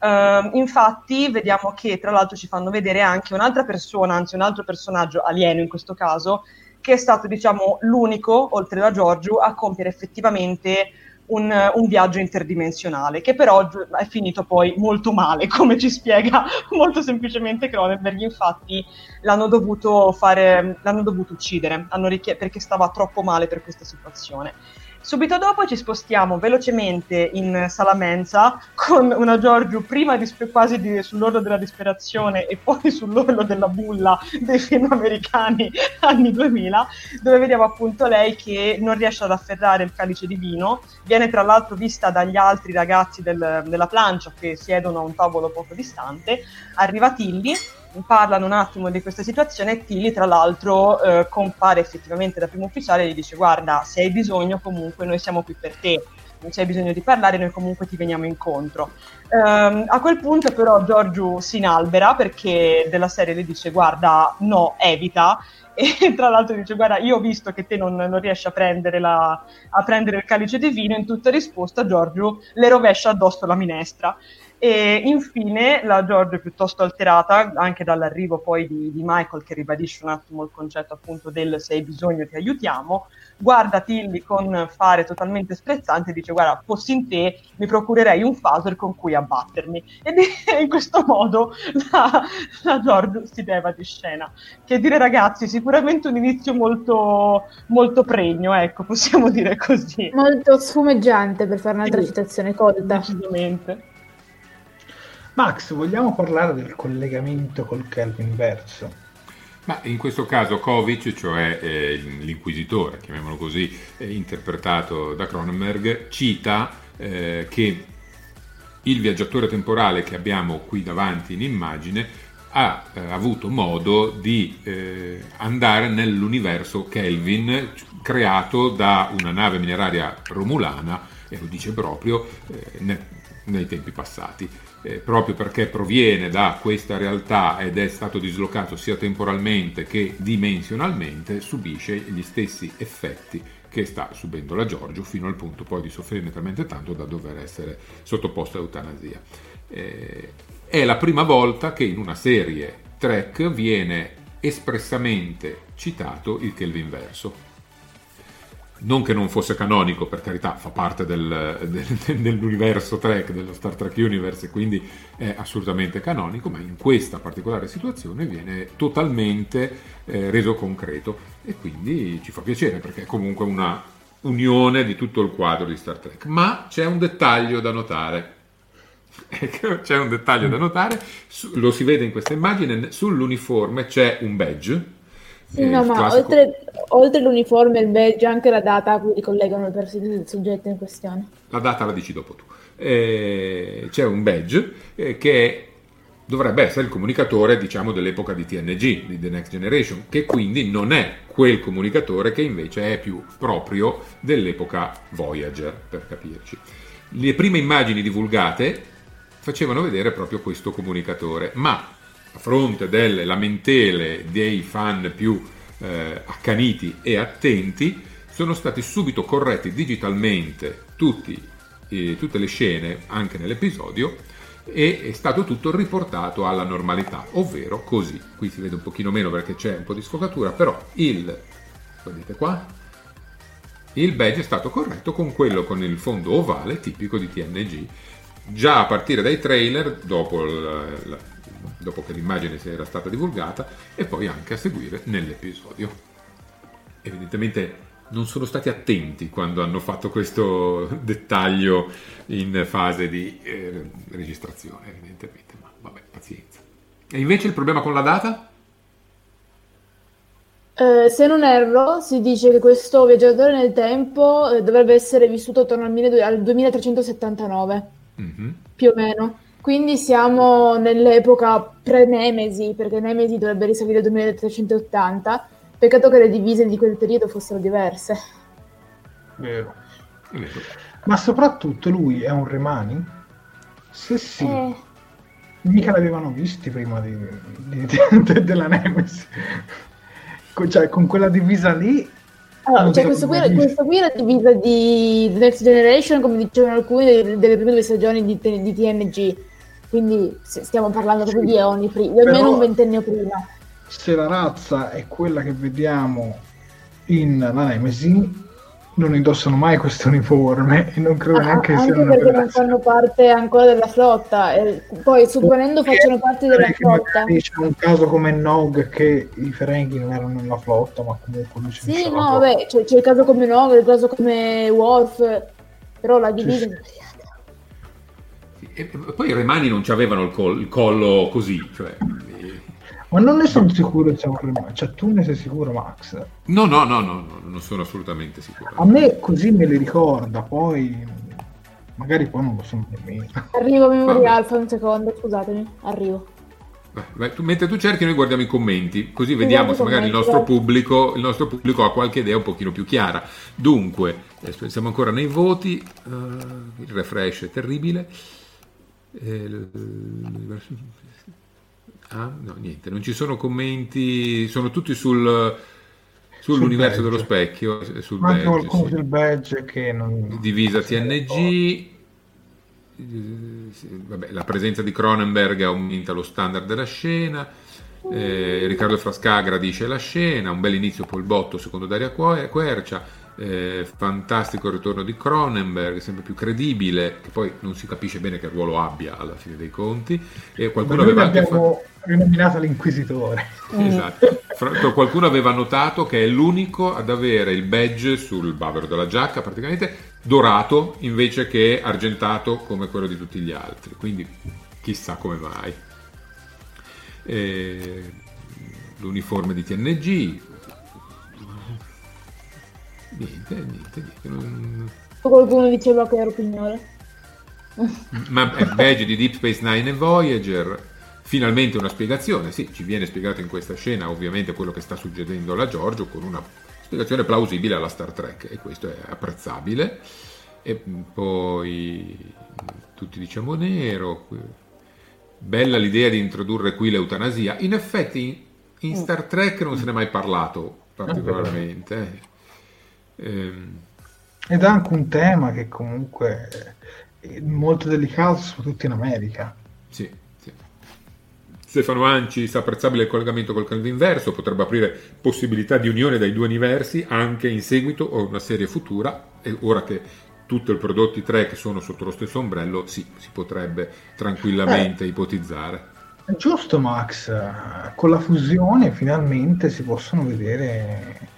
Ehm, infatti vediamo che tra l'altro ci fanno vedere anche un'altra persona, anzi un altro personaggio alieno in questo caso, che è stato diciamo l'unico, oltre da Giorgio, a compiere effettivamente un, un viaggio interdimensionale, che però è finito poi molto male, come ci spiega molto semplicemente Cronenberg. Infatti l'hanno dovuto fare, l'hanno dovuto uccidere, richie- perché stava troppo male per questa situazione. Subito dopo ci spostiamo velocemente in sala mensa con una Giorgio prima dispe- quasi di- sull'orlo della disperazione e poi sull'orlo della bulla dei film americani anni 2000, dove vediamo appunto lei che non riesce ad afferrare il calice di vino, viene tra l'altro vista dagli altri ragazzi del- della plancia che siedono a un tavolo poco distante, arriva Tilly parlano un attimo di questa situazione e Tilly tra l'altro eh, compare effettivamente da primo ufficiale e gli dice guarda se hai bisogno comunque noi siamo qui per te. Non c'è bisogno di parlare noi comunque ti veniamo incontro. Ehm, a quel punto però Giorgio si inalbera perché della serie le dice guarda no evita. E tra l'altro dice guarda io ho visto che te non, non riesci a prendere, la- a prendere il calice di vino. In tutta risposta Giorgio le rovescia addosso la minestra e infine la Giorgio piuttosto alterata anche dall'arrivo poi di, di Michael che ribadisce un attimo il concetto appunto del se hai bisogno ti aiutiamo guarda Tilly con fare totalmente sprezzante e dice guarda fossi in te mi procurerei un phaser con cui abbattermi ed è- in questo modo la, la Giorgio si leva di scena che dire ragazzi sicuramente un inizio molto molto pregno ecco possiamo dire così Molto sfumeggiante per fare un'altra Sì. citazione colta. decisamente Max, vogliamo parlare del collegamento col Kelvin verso? Ma in questo caso Kovic, cioè eh, l'inquisitore, chiamiamolo così, eh, interpretato da Cronenberg, cita eh, che il viaggiatore temporale che abbiamo qui davanti in immagine ha eh, avuto modo di eh, andare nell'universo Kelvin creato da una nave mineraria romulana, e lo dice proprio eh, ne- nei tempi passati eh, proprio perché proviene da questa realtà ed è stato dislocato sia temporalmente che dimensionalmente, subisce gli stessi effetti che sta subendo la Giorgio fino al punto poi di soffrirne talmente tanto da dover essere sottoposta a eutanasia. Eh, è la prima volta che in una serie Trek viene espressamente citato il Kelvin verso non che non fosse canonico, per carità, fa parte del, del- dell'universo Trek, dello Star Trek Universe, e quindi è assolutamente canonico, ma in questa particolare situazione viene totalmente eh, reso concreto e quindi ci fa piacere perché è comunque una unione di tutto il quadro di Star Trek. Ma c'è un dettaglio da notare. Ecco, C'è un dettaglio da notare, lo si vede in questa immagine, sull'uniforme c'è un badge. Sì, no, ma classico- oltre, oltre l'uniforme e il badge, anche la data a cui ricollegano il soggetto in questione. La data la dici dopo tu. Eh, c'è un badge eh, che dovrebbe essere il comunicatore, diciamo, dell'epoca di TNG, di The Next Generation, che quindi non è quel comunicatore che invece è più proprio dell'epoca Voyager, per capirci. Le prime immagini divulgate facevano vedere proprio questo comunicatore, ma a fronte delle lamentele dei fan più eh, accaniti e attenti, sono stati subito corretti digitalmente tutti eh, tutte le scene anche nell'episodio e è stato tutto riportato alla normalità, ovvero così. Qui si vede un pochino meno perché c'è un po' di sfocatura, però il, vedete qua, il badge è stato corretto con quello con il fondo ovale tipico di TNG. Già a partire dai trailer, dopo, la, dopo che l'immagine si era stata divulgata, e poi anche a seguire nell'episodio. Evidentemente non sono stati attenti quando hanno fatto questo dettaglio in fase di eh, registrazione, evidentemente, ma vabbè, pazienza. E invece il problema con la data? Eh, se non erro, si dice che questo viaggiatore nel tempo eh, dovrebbe essere vissuto attorno al, 12- al 2379, Mm-hmm. più o meno. Quindi siamo nell'epoca pre-Nemesi, perché Nemesi dovrebbe risalire al 2380. Peccato che le divise di quel periodo fossero diverse. Vero. Vero. Ma soprattutto lui è un Remani? Se sì, Eh, mica l'avevano visti prima di, di- di- della Nemesis. Con, cioè, con quella divisa lì... allora, cioè, questo, qui, questo qui è la divisa di The Next Generation, come dicevano alcuni, delle, delle prime due stagioni di, di TNG. Quindi stiamo parlando proprio di eoni prima, almeno un ventennio prima. se la razza è quella che vediamo in la Nemesi, non indossano mai questo uniforme e non credo Ah, neanche che anche sia una perché non fanno parte ancora della flotta, e poi supponendo facciano parte della Perché flotta. C'è un caso come Nog che i Ferengi non erano nella flotta, ma comunque lui Sì, no, vabbè, c'è, c'è il caso come Nog, il caso come Worf, però la divisa sì. Sì, E poi i remani non avevano il, col- il collo così, cioè... Ma non ne sono sicuro Remani. Cioè, tu ne sei sicuro, Max? No, no, no, no, no, non sono assolutamente sicuro. A me così me li ricorda, poi magari poi non lo sono nemmeno. Arrivo a memoria alfa un secondo, scusatemi, arrivo. Vai, tu- mentre tu cerchi noi guardiamo i commenti, così vediamo Guardo se magari il nostro, pubblico, il nostro pubblico ha qualche idea un pochino più chiara. Dunque, eh, siamo ancora nei voti, eh, il refresh è terribile. Eh, Ah, no, niente, non ci sono commenti, sono tutti sul, sull'universo badge. dello specchio, eh, sul Ma badge, qualcuno sì. del badge che non... divisa. TNG. eh, sì, vabbè, la presenza di Cronenberg aumenta lo standard della scena. eh, Riccardo Frasca gradisce la scena. Un bel inizio poi il botto secondo Daria Que- Quercia. Eh, fantastico ritorno di Cronenberg, sempre più credibile. Che poi non si capisce bene che ruolo abbia alla fine dei conti. E qualcuno aveva anche fa- l'abbiamo rinominato l'inquisitore. Esatto. Fra- qualcuno aveva notato che è l'unico ad avere il badge sul bavero della giacca, praticamente dorato invece che argentato come quello di tutti gli altri. Quindi chissà come mai. Eh, l'uniforme di TNG. Niente, niente, niente. non- Qualcuno diceva che ero pignore. Ma è badge di Deep Space Nine e Voyager. Finalmente una spiegazione, sì, ci viene spiegato in questa scena ovviamente quello che sta succedendo alla Giorgio con una spiegazione plausibile alla Star Trek e questo è apprezzabile. E poi tutti diciamo nero. Bella l'idea di introdurre qui l'eutanasia. In effetti in, in Star Trek non se ne è mai parlato particolarmente. Eh. Ehm, Ed è anche un tema che comunque è molto delicato, soprattutto in America. Sì, sì. Stefano Anci, apprezzabile il collegamento col canale inverso, potrebbe aprire possibilità di unione dai due universi anche in seguito a una serie futura, e ora che tutti i prodotti Trek sono sotto lo stesso ombrello, sì, si potrebbe tranquillamente ipotizzare. È giusto, Max, con la fusione finalmente si possono vedere.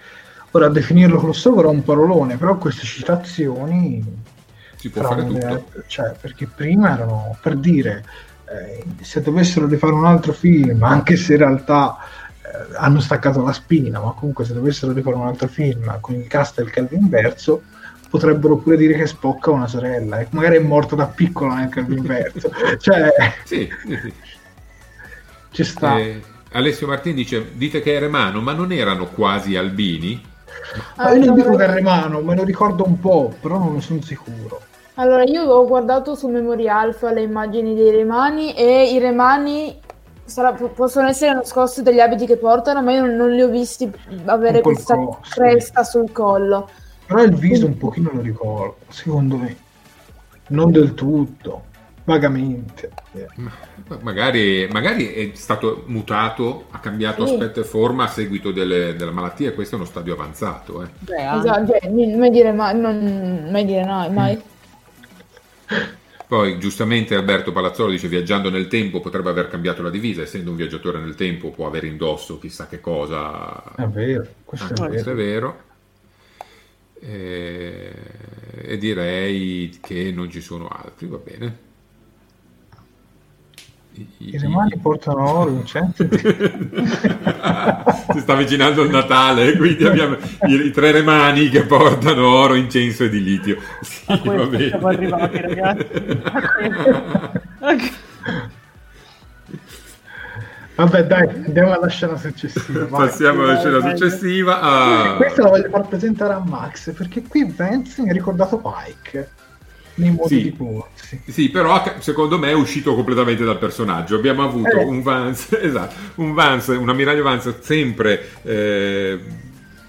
Ora, definirlo crossover è un parolone, però queste citazioni Si può fare tutto. delle- cioè, perché prima erano per dire eh, se dovessero rifare un altro film, anche se in realtà eh, hanno staccato la spina, ma comunque se dovessero rifare un altro film con il cast del Calvin inverso, potrebbero pure dire che Spock ha una sorella e magari è morto da piccola nel Calvin inverso. cioè, sì, sì. ci sta. Eh, Alessio Martini dice, dite che è Remano, ma non erano quasi albini? Ma io non dico che è Allora, Remano, me lo ricordo un po', però non ne sono sicuro. allora, io ho guardato su Memory Alpha le immagini dei remani e i remani sarà- possono essere nascosti dagli abiti che portano, ma io non, non li ho visti avere questa co- sì. cresta sul collo. Però il viso un pochino lo ricordo, secondo me. non del tutto, vagamente. Magari, magari, è stato mutato, ha cambiato sì. aspetto e forma a seguito delle, della malattia, questo è uno stadio avanzato. Eh. Beh, esatto, cioè, mai dire mai, non, mai dire no, mai. Poi giustamente Alberto Palazzolo dice viaggiando nel tempo potrebbe aver cambiato la divisa, essendo un viaggiatore nel tempo può avere indosso chissà che cosa. È vero, questo, ah, è, questo vero. è vero. E... e direi che non ci sono altri, va bene. I romani portano oro, incenso. si sta avvicinando il Natale, quindi abbiamo i, i, tre remani che portano oro, incenso e di litio. Sì, a va bene. siamo arrivati, ragazzi. Vabbè, dai, andiamo alla scena successiva. Vai. Passiamo alla scena vai, successiva. Vai. Ah. Questa la voglio far presentare a Max perché qui Vance mi ha ricordato Pike nei modi sì. di porsi. Sì, però secondo me è uscito completamente dal personaggio. Abbiamo avuto Eh. un Vance, esatto, un Vance, un ammiraglio Vance sempre eh,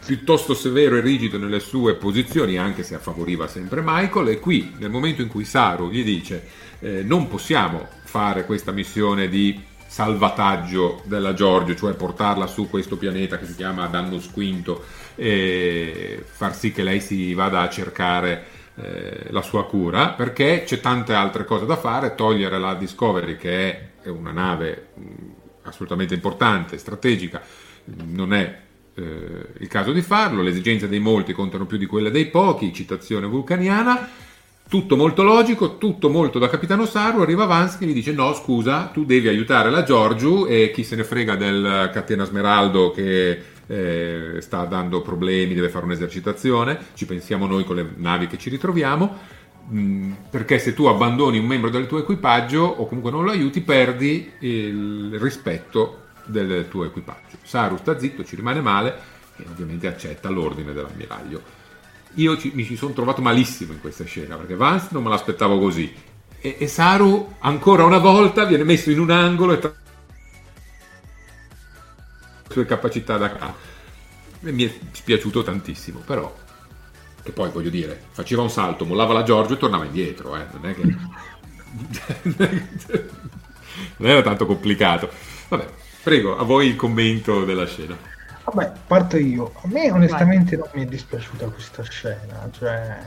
piuttosto severo e rigido nelle sue posizioni, anche se affavoriva sempre Michael. E qui, nel momento in cui Saru gli dice eh, non possiamo fare questa missione di salvataggio della Giorgio, cioè portarla su questo pianeta che si chiama Dannus Quinto e far sì che lei si vada a cercare eh, la sua cura, perché c'è tante altre cose da fare, togliere la Discovery che è, una nave mh, assolutamente importante, strategica, non è eh, il caso di farlo, le esigenze dei molti contano più di quelle dei pochi, citazione vulcaniana, tutto molto logico, tutto molto da Capitano Saru, arriva Vance che gli dice no scusa, tu devi aiutare la Giorgiu e chi se ne frega del Catena Smeraldo che eh, sta dando problemi, deve fare un'esercitazione, ci pensiamo noi con le navi che ci ritroviamo, mh, perché se tu abbandoni un membro del tuo equipaggio o comunque non lo aiuti, perdi il rispetto del tuo equipaggio. Saru sta zitto, ci rimane male e ovviamente accetta l'ordine dell'ammiraglio. Io ci, mi ci sono trovato malissimo in questa scena perché Vance non me l'aspettavo così e, e Saru ancora una volta viene messo in un angolo e tra sue capacità da e mi è spiaciuto tantissimo però che poi voglio dire faceva un salto mollava la Giorgio e tornava indietro eh. non è che non era tanto complicato vabbè prego a voi il commento della scena Vabbè, parto io. A me onestamente Vai. non mi è dispiaciuta questa scena, cioè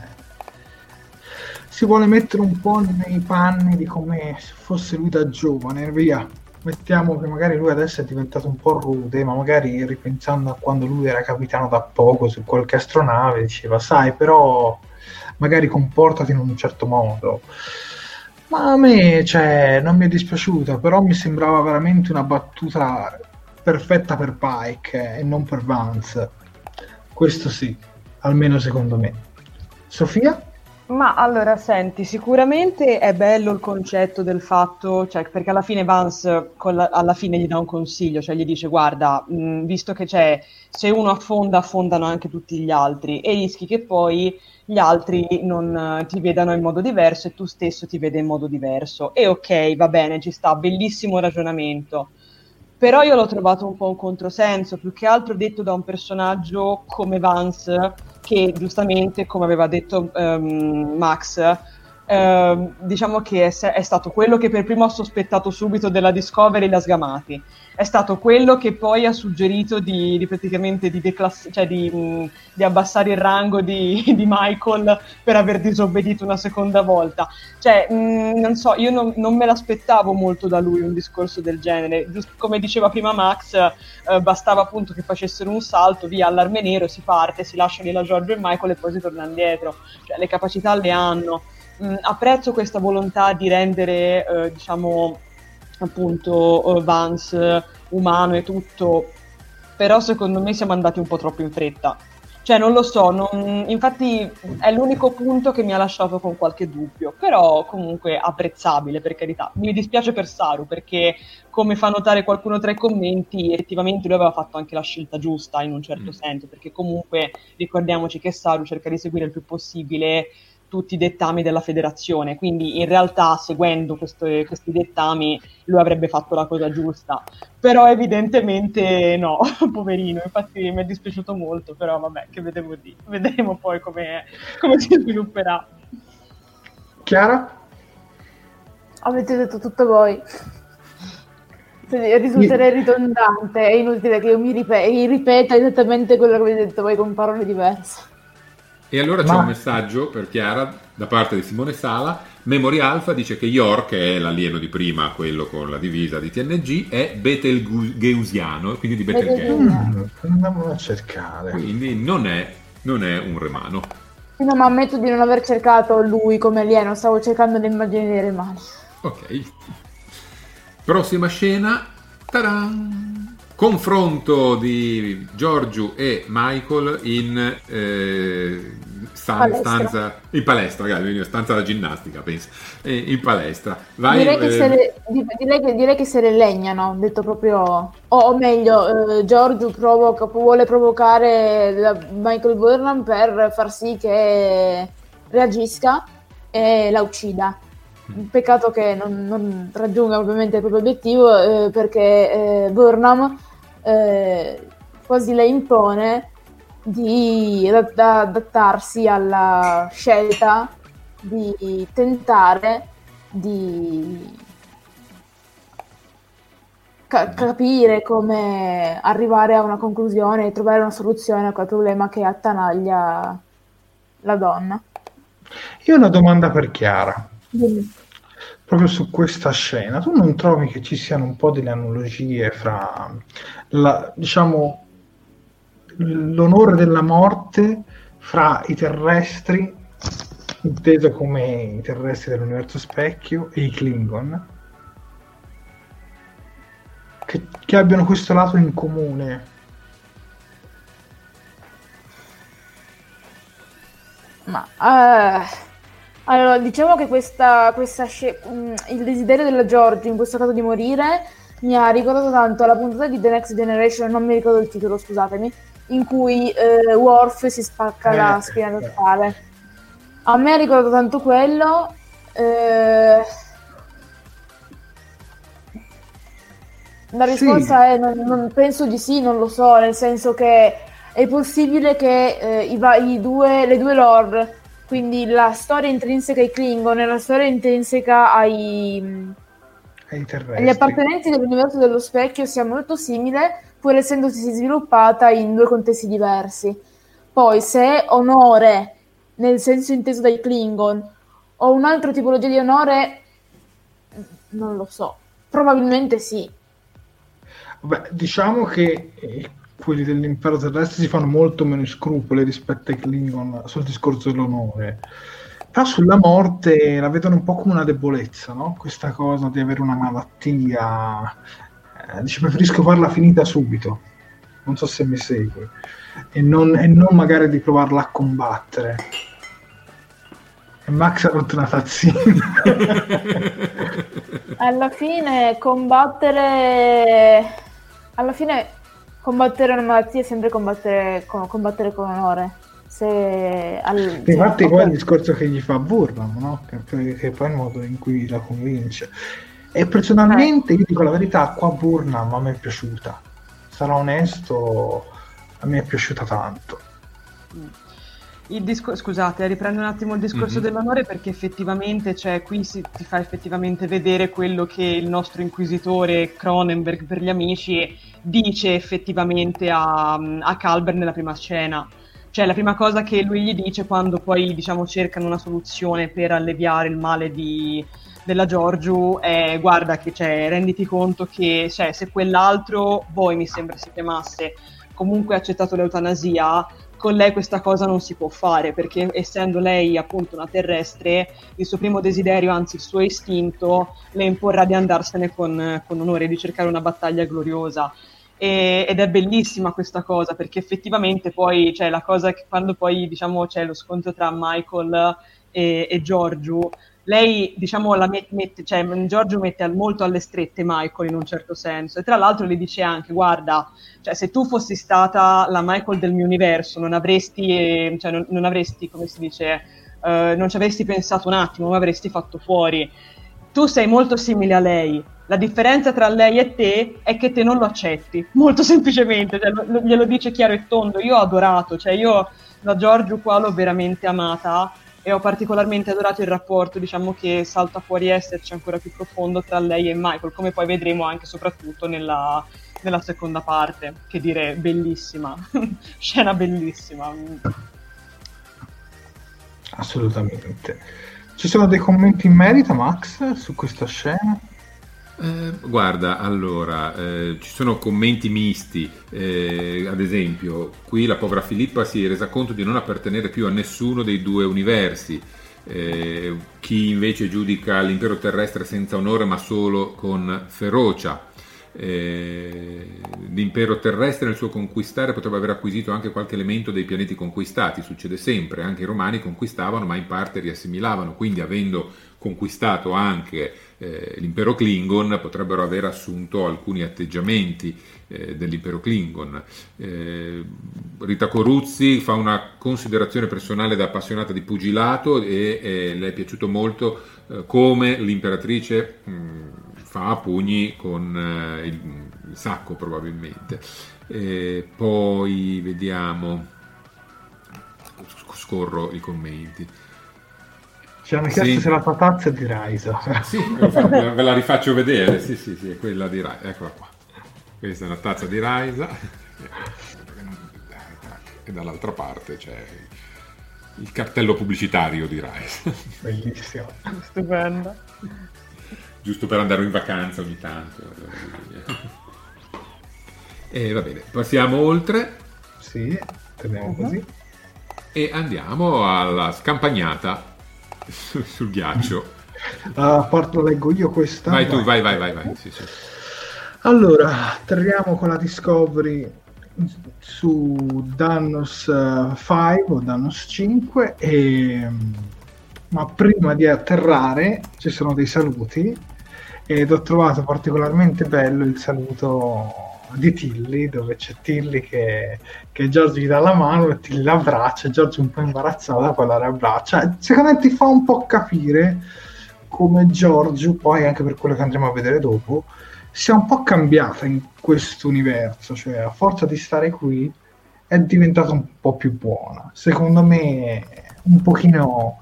si vuole mettere un po' nei panni di come se fosse lui da giovane, via. Mettiamo che magari lui adesso è diventato un po' rude, ma magari ripensando a quando lui era capitano da poco su qualche astronave, diceva, sai, però magari comportati in un certo modo. Ma a me, cioè, non mi è dispiaciuta, però mi sembrava veramente una battuta perfetta per Pike e non per Vance. Questo sì, almeno secondo me. Sofia? Ma allora, senti, sicuramente è bello il concetto del fatto, cioè, perché alla fine Vance la, alla fine gli dà un consiglio, cioè gli dice guarda, mh, visto che c'è, se uno affonda, affondano anche tutti gli altri e rischi che poi gli altri non uh, ti vedano in modo diverso e tu stesso ti vede in modo diverso. E ok, va bene, ci sta, bellissimo ragionamento però io l'ho trovato un po' un controsenso, più che altro detto da un personaggio come Vance, che giustamente, come aveva detto um, Max, uh, diciamo che è, è, stato quello che per primo ha sospettato subito della Discovery la Sgamati, è stato quello che poi ha suggerito di, di praticamente di, declass- cioè di, mh, di, abbassare il rango di, Michael per aver disobbedito una seconda volta. Cioè, mh, non so, io non, non, me l'aspettavo molto da lui un discorso del genere. Giusto come diceva prima Max, eh, bastava appunto che facessero un salto, via allarme nero, si parte, si lascia lì la Giorgio e Michael e poi si torna indietro. Cioè, le capacità le hanno. Mh, apprezzo questa volontà di rendere, eh, diciamo appunto Vance umano e tutto, però secondo me siamo andati un po' troppo in fretta. Cioè, non lo so, non... infatti è l'unico punto che mi ha lasciato con qualche dubbio, però comunque apprezzabile per carità. Mi dispiace per Saru perché, come fa notare qualcuno tra i commenti, effettivamente lui aveva fatto anche la scelta giusta in un certo mm. senso, perché comunque ricordiamoci che Saru cerca di seguire il più possibile tutti i dettami della federazione, quindi in realtà seguendo questo, questi dettami lui avrebbe fatto la cosa giusta, però evidentemente no, poverino, infatti mi è dispiaciuto molto, però vabbè, che vedevo di, vedremo poi come, come si svilupperà. Chiara? Avete detto tutto voi. Risulterei ridondante, è inutile che io mi ripe- ripeta esattamente quello che avete detto voi con parole diverse. E allora c'è un messaggio per Chiara da parte di Simone Sala. Memory Alpha dice che York, che è l'alieno di prima, quello con la divisa di TNG, è Betelgeusiano, quindi di Betelgeuse. Mm, andiamo a cercare. Quindi non è, non è un remano. No, ma ammetto di non aver cercato lui come alieno, stavo cercando le immagini dei remani. Ok. Prossima scena. Ta-da! Confronto di Giorgio e Michael in eh, stanza, stanza, in palestra, ragazzi, stanza da ginnastica, penso. Eh, in palestra. Vai, direi, che eh... le, direi, che, direi, che se le legnano, detto proprio. O, o meglio, eh, Giorgio provoca, vuole provocare Michael Burnham per far sì che reagisca e la uccida peccato che non, non, raggiunga ovviamente il proprio obiettivo eh, perché eh, Burnham quasi le impone di adattarsi alla scelta di tentare di ca- capire come arrivare a una conclusione e trovare una soluzione a quel problema che attanaglia la donna. Io ho una domanda per Chiara. Dimmi proprio su questa scena, tu non trovi che ci siano un po' delle analogie fra la, diciamo, l'onore della morte fra i terrestri, inteso come i terrestri dell'universo specchio, e i Klingon? Che, che abbiano questo lato in comune. Ma... Uh allora, diciamo che questa, questa sce- mm, il desiderio della George in questo caso di morire mi ha ricordato tanto la puntata di The Next Generation, non mi ricordo il titolo, scusatemi, in cui eh, Worf si spacca eh, la spina dorsale. A me ha ricordato tanto quello. Eh... La risposta sì. è non, non, penso di sì, non lo so, nel senso che è possibile che eh, i, i due, le due lore quindi la storia intrinseca ai Klingon e la storia intrinseca ai, agli appartenenti dell'universo dello specchio sia molto simile, pur essendosi sviluppata in due contesti diversi. Poi, se onore, nel senso inteso dai Klingon, o un'altra tipologia di onore, non lo so. Probabilmente sì. Beh, diciamo che eh, quelli dell'impero terrestre si fanno molto meno scrupoli rispetto ai Klingon sul discorso dell'onore. Però sulla morte la vedono un po' come una debolezza, no? Questa cosa di avere una malattia. Eh, dice, preferisco farla finita subito. Non so se mi segui. E non, e non magari di provarla a combattere. E Max ha rotto una tazzina. alla fine combattere... Alla fine combattere una malattia è sempre combattere con, combattere con onore. Se al, Infatti, poi il discorso che gli fa Burnham, no? che, che poi è il modo in cui la convince. E personalmente, io dico la verità, qua Burnham a me è piaciuta. Sarò onesto, a me è piaciuta tanto. Mm il discor- scusate, riprendo un attimo il discorso mm-hmm. dell'onore perché effettivamente, cioè, qui si, ti fa effettivamente vedere quello che il nostro inquisitore Cronenberg per gli amici dice effettivamente a, a Calber nella prima scena. Cioè, la prima cosa che lui gli dice quando poi, diciamo, cercano una soluzione per alleviare il male di, della Giorgio è guarda che cioè, renditi conto che cioè, se quell'altro, voi mi sembra si chiamasse, comunque ha accettato l'eutanasia, con lei questa cosa non si può fare perché essendo lei appunto una terrestre, il suo primo desiderio, anzi il suo istinto, le imporrà di andarsene con, con onore, di cercare una battaglia gloriosa. E, ed è bellissima questa cosa perché effettivamente poi c'è la cosa che quando poi diciamo c'è lo scontro tra Michael e, e Giorgio lei diciamo la mette, cioè Giorgio mette molto alle strette Michael in un certo senso. E tra l'altro le dice anche guarda cioè se tu fossi stata la Michael del mio universo non avresti eh, cioè, non, non, avresti come si dice uh, non ci avresti pensato un attimo ma avresti fatto fuori. Tu sei molto simile a lei. La differenza tra lei e te è che te non lo accetti. Molto semplicemente cioè, lo, glielo dice chiaro e tondo. Io ho adorato cioè io la Giorgio qua l'ho veramente amata e ho particolarmente adorato il rapporto, diciamo che salta fuori esserci ancora più profondo tra lei e Michael, come poi vedremo anche soprattutto nella, nella seconda parte, che dire bellissima, scena bellissima. Assolutamente. Ci sono dei commenti in merito, Max, su questa scena? Guarda, allora, eh, ci sono commenti misti, eh, ad esempio, qui la povera Filippa si è resa conto di non appartenere più a nessuno dei due universi, eh, chi invece giudica l'impero terrestre senza onore ma solo con ferocia. Eh, l'impero terrestre nel suo conquistare potrebbe aver acquisito anche qualche elemento dei pianeti conquistati, succede sempre, anche i romani conquistavano ma in parte riassimilavano, quindi avendo conquistato anche eh, l'impero Klingon potrebbero aver assunto alcuni atteggiamenti eh, dell'impero Klingon. Eh, Rita Coruzzi fa una considerazione personale da appassionata di pugilato e eh, le è piaciuto molto eh, come l'imperatrice mh, fa a pugni con il, il, sacco probabilmente. poi vediamo, scorro i commenti. Ci hanno chiesto sì. se la tua tazza è di Raisa. Sì, ve la rifaccio vedere. Sì, sì, sì, è quella di Raisa. Eccola qua. Questa è una tazza di Raisa. E dall'altra parte c'è il cartello pubblicitario di Raisa. Bellissimo. Stupenda. Giusto per andare in vacanza ogni tanto. E va bene, passiamo oltre. Sì, torniamo uh-huh. così. E andiamo alla scampagnata sul ghiaccio. Uh, parto, leggo io questa. Vai tu, vai, vai, vai. vai. Sì, sì. Allora, torniamo con la Discovery su Danos 5 eh, o Danos 5 e, ma prima di atterrare ci sono dei saluti ed ho trovato particolarmente bello il saluto di Tilly dove c'è Tilly che, che Giorgio gli dà la mano e Tilly l'abbraccia e Giorgio un po' imbarazzato poi la riabbraccia. Secondo me ti fa un po' capire come Giorgio poi anche per quello che andremo a vedere dopo sia un po' cambiata in questo universo cioè a forza di stare qui è diventata un po' più buona secondo me un pochino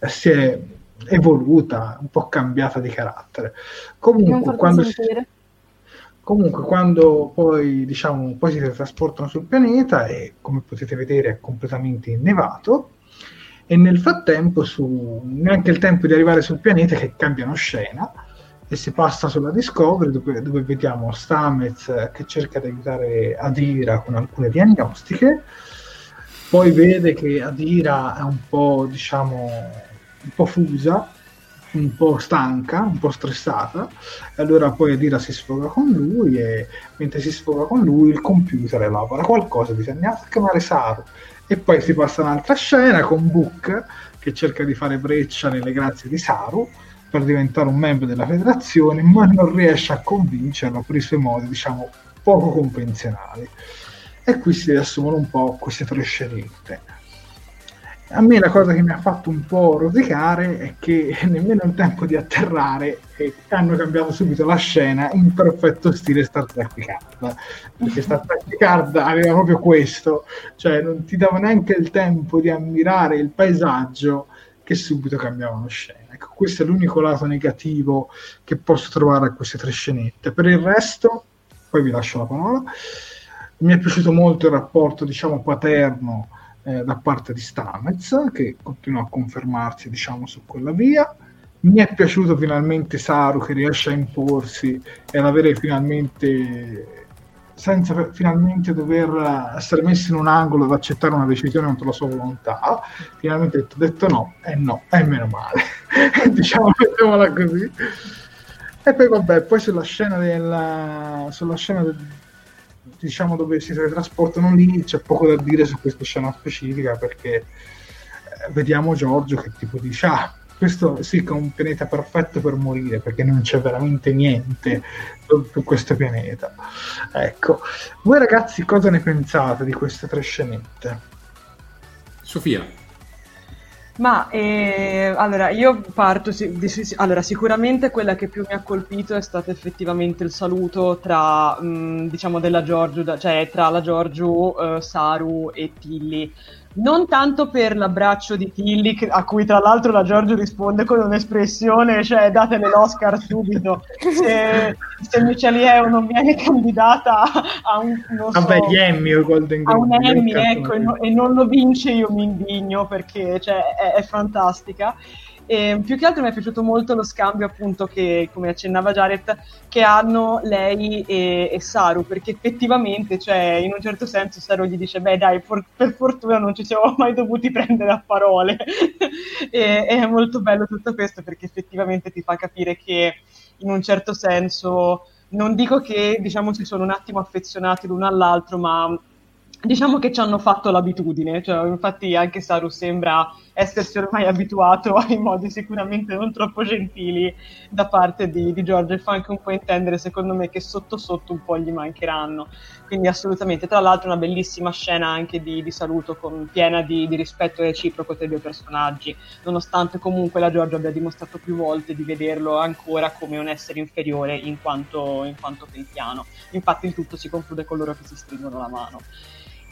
si è evoluta un po' cambiata di carattere. Comunque quando si, Comunque, quando poi, diciamo, poi si trasportano sul pianeta e come potete vedere è completamente innevato, e nel frattempo, su, neanche il tempo di arrivare sul pianeta, che cambiano scena e si passa sulla Discovery dove, dove vediamo Stamez che cerca di aiutare Adira con alcune diagnostiche, poi vede che Adira è un po', diciamo, un po' fusa un po' stanca, un po' stressata, e allora poi Adira si sfoga con lui e mentre si sfoga con lui il computer elabora qualcosa, bisogna chiamare Saru. E poi si passa un'altra scena con Book che cerca di fare breccia nelle grazie di Saru per diventare un membro della federazione, ma non riesce a convincerlo per i suoi modi, diciamo, poco convenzionali. E qui si riassumono un po' queste tre scenette a me la cosa che mi ha fatto un po' rosicare è che nemmeno il tempo di atterrare e hanno cambiato subito la scena in perfetto stile Star Trek Picard perché Star Trek Picard aveva proprio questo cioè non ti dava neanche il tempo di ammirare il paesaggio che subito cambiavano scena. Ecco questo è l'unico lato negativo che posso trovare a queste tre scenette. Per il resto poi vi lascio la parola. Mi è piaciuto molto il rapporto diciamo paterno eh, da parte di Stamez, che continua a confermarsi diciamo, su quella via. Mi è piaciuto finalmente Saru che riesce a imporsi e ad avere finalmente senza finalmente dover essere messo in un angolo ad accettare una decisione contro la sua volontà, finalmente detto, detto no, e eh no, è meno male, diciamo, mettiamola così. E poi vabbè, poi sulla scena, della, sulla scena del, diciamo dove si teletrasportano lì c'è poco da dire su questa scena specifica perché eh, vediamo Giorgio che tipo dice ah questo sì che è un pianeta perfetto per morire perché non c'è veramente niente su, su questo pianeta. Ecco. Voi ragazzi cosa ne pensate di queste tre scenette? Sofia ma eh, allora io parto. Di, di, allora, sicuramente quella che più mi ha colpito è stato effettivamente il saluto tra, mh, diciamo, della Giorgio, cioè tra la Giorgio, uh, Saru e Tilly. Non tanto per l'abbraccio di Tilly, a cui tra l'altro la Giorgio risponde con un'espressione, cioè datele l'Oscar subito, se, se Michelle Yeo non viene candidata a un, non Vabbè, so, gli Emmy o Golden a un Globe. Emmy, ecco, e, no- e non lo vince io mi indigno perché cioè, è, è fantastica. E più che altro mi è piaciuto molto lo scambio, appunto, che come accennava Jared, che hanno lei e, e Saru, perché effettivamente, cioè, in un certo senso, Saru gli dice: Beh, dai, for- per fortuna non ci siamo mai dovuti prendere a parole. e, e è molto bello tutto questo perché effettivamente ti fa capire che in un certo senso non dico che diciamo si sono un attimo affezionati l'uno all'altro, ma diciamo che ci hanno fatto l'abitudine, cioè, infatti anche Saru sembra essersi ormai abituato ai modi sicuramente non troppo gentili da parte di, di Giorgio. E fa anche un po' intendere secondo me che sotto sotto un po' gli mancheranno, quindi assolutamente, tra l'altro una bellissima scena anche di, di saluto con, piena di, di rispetto reciproco tra i due personaggi, nonostante comunque la Giorgio abbia dimostrato più volte di vederlo ancora come un essere inferiore in quanto, in quanto peltiano, infatti il tutto si conclude con loro che si stringono la mano.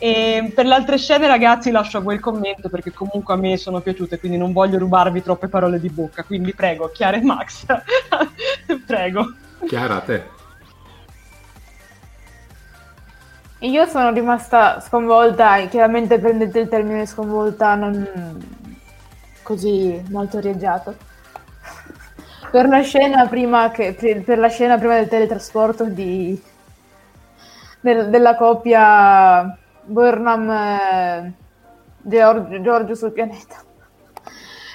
E per le altre scene, ragazzi, lascio a voi il commento perché comunque a me sono piaciute, quindi non voglio rubarvi troppe parole di bocca. Quindi prego, Chiara e Max, prego. Chiara, a te. Io sono rimasta sconvolta, e chiaramente prendete il termine sconvolta non così molto rieggiato. Per la scena prima, che, per la scena prima del teletrasporto di, del- della coppia Burnham eh, Giorgio, Giorgio sul pianeta.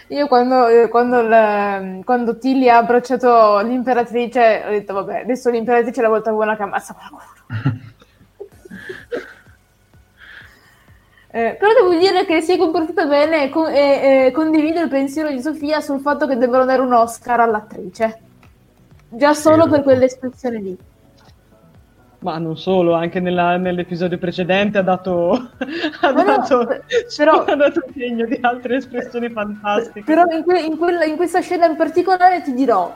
Io quando, eh, quando, il- quando Tilly ha abbracciato l'imperatrice ho detto vabbè, adesso l'imperatrice è la volta buona che ammazza qualcuno. Eh, però devo dire che si è comportata bene e, con- e- e condivido il pensiero di Sofia sul fatto che devono dare un Oscar all'attrice. Già solo Sì, per quell'espressione lì. Ma non solo, anche nella- nell'episodio precedente ha dato, ha No, dato, però- ha dato segno di altre espressioni fantastiche. Però in, que- in quella- in questa scena in particolare ti dirò,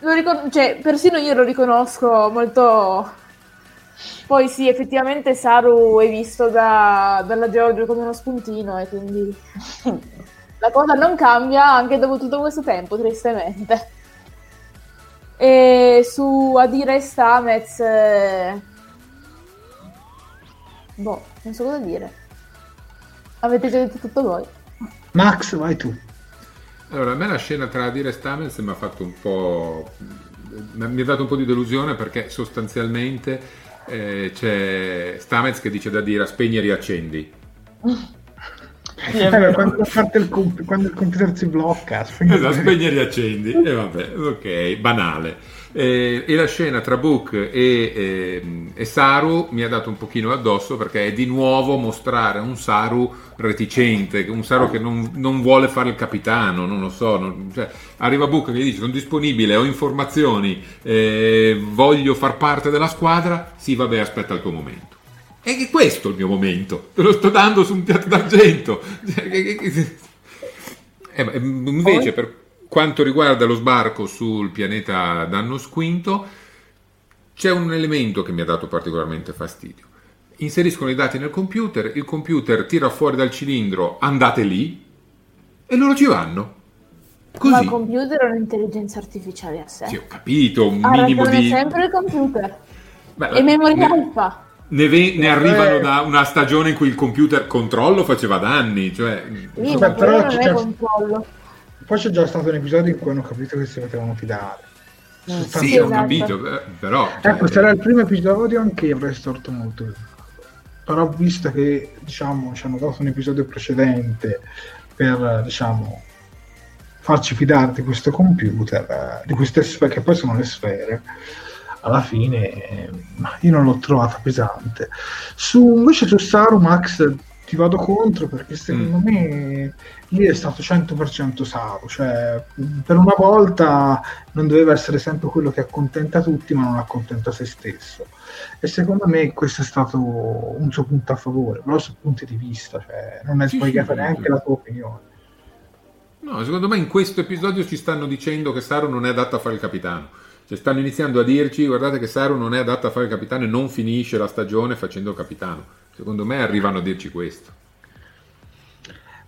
lo ricor- cioè, persino io lo riconosco molto... Poi sì, effettivamente Saru è visto da- dalla Giorgio come uno spuntino e quindi la cosa non cambia anche dopo tutto questo tempo, tristemente. E su Adira e Stamez... eh, Boh, non so cosa dire. Avete già detto tutto voi. Max, vai tu. Allora, a me la scena tra Adira e Stamens mi ha fatto un po'. mi ha dato un po' di delusione perché sostanzialmente eh, c'è Stamens che dice da Adira spegni e riaccendi. Eh, quando, il comp- quando il computer si blocca, spegni- Esatto, spegni e riaccendi. E vabbè, ok, banale. Eh, e la scena tra Book e, e- e Saru mi ha dato un pochino addosso perché è di nuovo mostrare un Saru reticente, un Saru che non, non vuole fare il capitano, non lo so. non- cioè, arriva Book che gli dice sono disponibile, ho informazioni, eh, voglio far parte della squadra. Sì, vabbè, aspetta il tuo momento. E che questo è il mio momento, te lo sto dando su un piatto d'argento. Cioè, eh, ma, mm, invece, per quanto riguarda lo sbarco sul pianeta Dannos V, c'è un elemento che mi ha dato particolarmente fastidio. Inseriscono i dati nel computer, il computer tira fuori dal cilindro, andate lì, e loro ci vanno. Ma Così. il computer è un'intelligenza artificiale a sé. Sì, ho capito, un ha minimo di... sempre il computer. Beh, e memoria ne- alfa. Ne, ve- ne Eh. arrivano da una stagione in cui il computer controllo faceva danni, cioè... Sì, ma però c'è-. Poi c'è già stato un episodio in cui hanno capito che si potevano fidare. Su Sì, ho esatto. capito, eh, però... cioè, Ecco, era il primo episodio anche io avrei storto molto. Però visto che diciamo ci hanno dato un episodio precedente per diciamo farci fidare di questo computer, eh, di queste sfere, che poi sono le sfere, alla fine eh, io non l'ho trovata pesante. Su, invece su Saru Max ti vado contro perché secondo Mm. me lì è stato 100% Saru, cioè per una volta non doveva essere sempre quello che accontenta tutti ma non accontenta se stesso e secondo me questo è stato un suo punto a favore però su punti di vista cioè, non è Sì, sbagliata sì, neanche sì. la tua opinione No, secondo me in questo episodio ci stanno dicendo che Saru non è adatta a fare il capitano. Cioè stanno iniziando a dirci, guardate che Saru non è adatta a fare il capitano e non finisce la stagione facendo il capitano. Secondo me arrivano a dirci questo.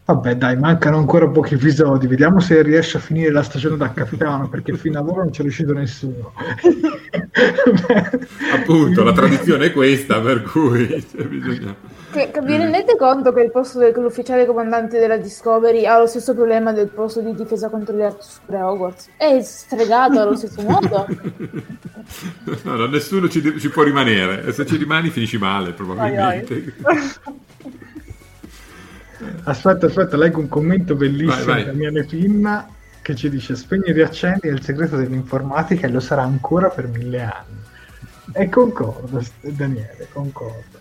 Vabbè, dai, mancano ancora pochi episodi. Vediamo se riesce a finire la stagione da capitano, perché fino ad ora non c'è riuscito nessuno. Appunto, la tradizione è questa, per cui bisogna... Che, vi rendete conto che il posto dell'ufficiale comandante della Discovery ha lo stesso problema del posto di difesa contro gli Super Hogwarts? È stregato allo stesso modo? no, no, nessuno ci, ci, può rimanere. E se ci rimani finisci male, probabilmente. Vai, vai. Aspetta, aspetta, leggo un commento bellissimo vai, vai. da Miane Pinna che ci dice spegni e riaccendi è il segreto dell'informatica e lo sarà ancora per mille anni. E concordo, Daniele, concordo.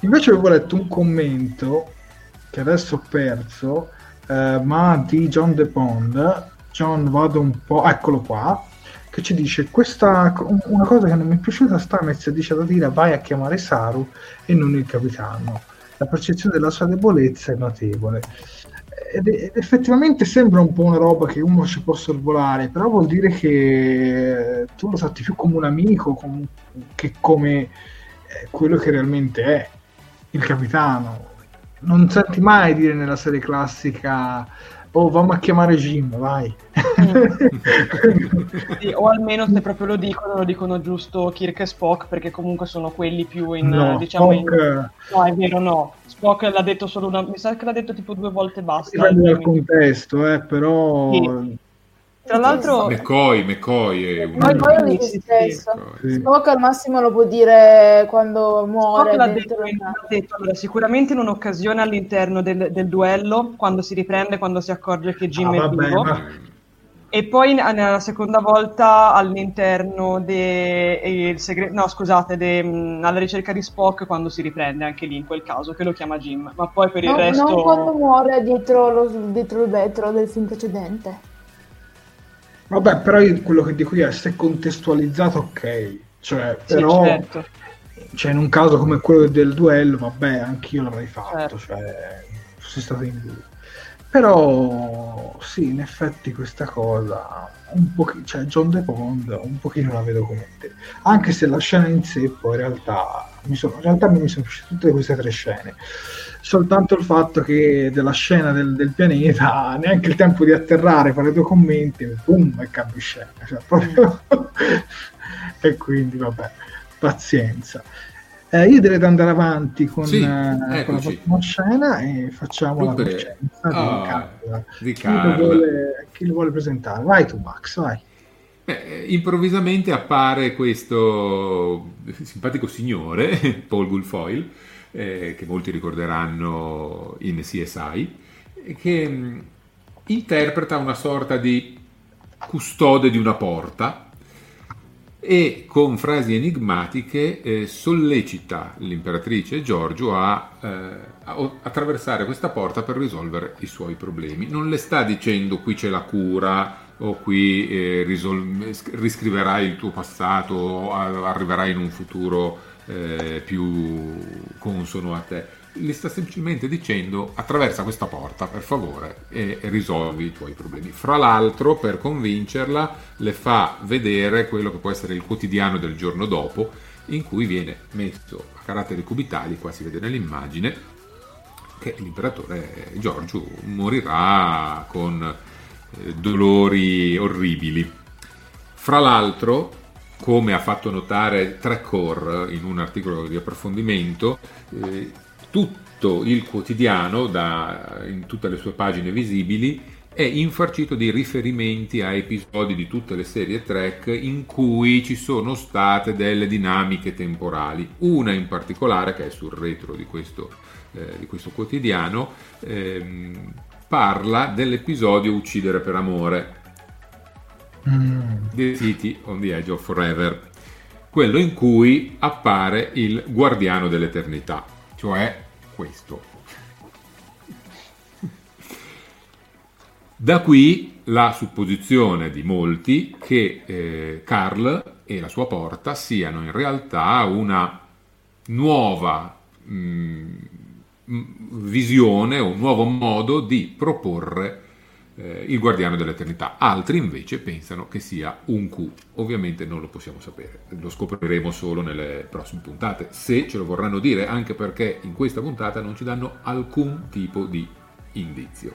Invece avevo letto un commento che adesso ho perso, eh, ma di John De Pond. John, vado un po', eccolo qua, che ci dice questa, una cosa che non mi è piaciuta, Stamez dice da dire vai a chiamare Saru e non il capitano la percezione della sua debolezza è notevole. Ed, ed, effettivamente sembra un po' una roba che uno ci può sorvolare, però vuol dire che tu lo tratti più come un amico com- che come eh, quello che realmente è il capitano. Non senti mai dire nella serie classica oh vamo a chiamare Jim, vai. sì, o almeno se proprio lo dicono, lo dicono giusto Kirk e Spock, perché comunque sono quelli più in, no, diciamo, Spock... in... no è vero, no, Spock l'ha detto solo una, mi sa che l'ha detto tipo due volte basta. Dipende dal contesto, eh, però... Sì. Tra l'altro... McCoy, McCoy è un... McCoy lo dice stesso. Sì. Spock al massimo lo può dire quando muore. Spock l'ha detto, l'ha detto allora, sicuramente in un'occasione all'interno del, del, duello, quando si riprende, quando si accorge che Jim ah, è vabbè, vivo. Ma... E poi nella seconda volta all'interno de, segre- no, scusate, de, alla ricerca di Spock quando si riprende anche lì in quel caso, che lo chiama Jim. Ma poi per il no, resto... Non quando muore dietro, lo, dietro il vetro del film precedente. Vabbè, però io quello che dico io è se contestualizzato, ok. Cioè, però, sì, certo. cioè, in un caso come quello del duello, vabbè, anch'io l'avrei fatto. Certo. Cioè, fossi stato in lui. Però, sì, in effetti questa cosa, un pochino, cioè John De Pond, un pochino la vedo come te. Anche se la scena in sé, poi in realtà, mi sono, in realtà mi sono piaciute tutte queste tre scene soltanto il fatto che della scena del, del, pianeta neanche il tempo di atterrare, fare due commenti, boom, e cambia scena. Cioè, proprio... e quindi vabbè, pazienza. Eh, io direi di andare avanti con, sì, eh, con la prossima scena e facciamo Dunque, la conoscenza oh, di Carla. Di Carla. Chi, lo vuole, chi lo vuole presentare? Vai tu Max, vai. Beh, improvvisamente appare questo simpatico signore, Paul Guilfoyle, eh, che molti ricorderanno in CSI, che mm, interpreta una sorta di custode di una porta e con frasi enigmatiche eh, sollecita l'imperatrice Giorgio a, eh, a, attraversare questa porta per risolvere i suoi problemi. Non le sta dicendo qui c'è la cura o qui eh, risol- riscriverai il tuo passato o arriverai in un futuro eh, più consono a te. Le sta semplicemente dicendo attraversa questa porta per favore e risolvi i tuoi problemi. Fra l'altro, per convincerla, le fa vedere quello che può essere il quotidiano del giorno dopo, in cui viene messo a caratteri cubitali, qua si vede nell'immagine, che l'imperatore Giorgio morirà con eh, dolori orribili. Fra l'altro, come ha fatto notare Trecore in un articolo di approfondimento, eh, tutto il quotidiano, da, in tutte le sue pagine visibili, è infarcito di riferimenti a episodi di tutte le serie Trek in cui ci sono state delle dinamiche temporali. Una in particolare, che è sul retro di questo, eh, di questo quotidiano, ehm, parla dell'episodio Uccidere per amore, mm. The City on the Edge of Forever, quello in cui appare il guardiano dell'eternità, cioè questo. Da qui la supposizione di molti che eh, Carl e la sua porta siano in realtà una nuova mh, mm, visione, un nuovo modo di proporre eh, il guardiano dell'eternità. Altri invece pensano che sia un Q. Ovviamente non lo possiamo sapere, lo scopriremo solo nelle prossime puntate, se ce lo vorranno dire, anche perché in questa puntata non ci danno alcun tipo di indizio.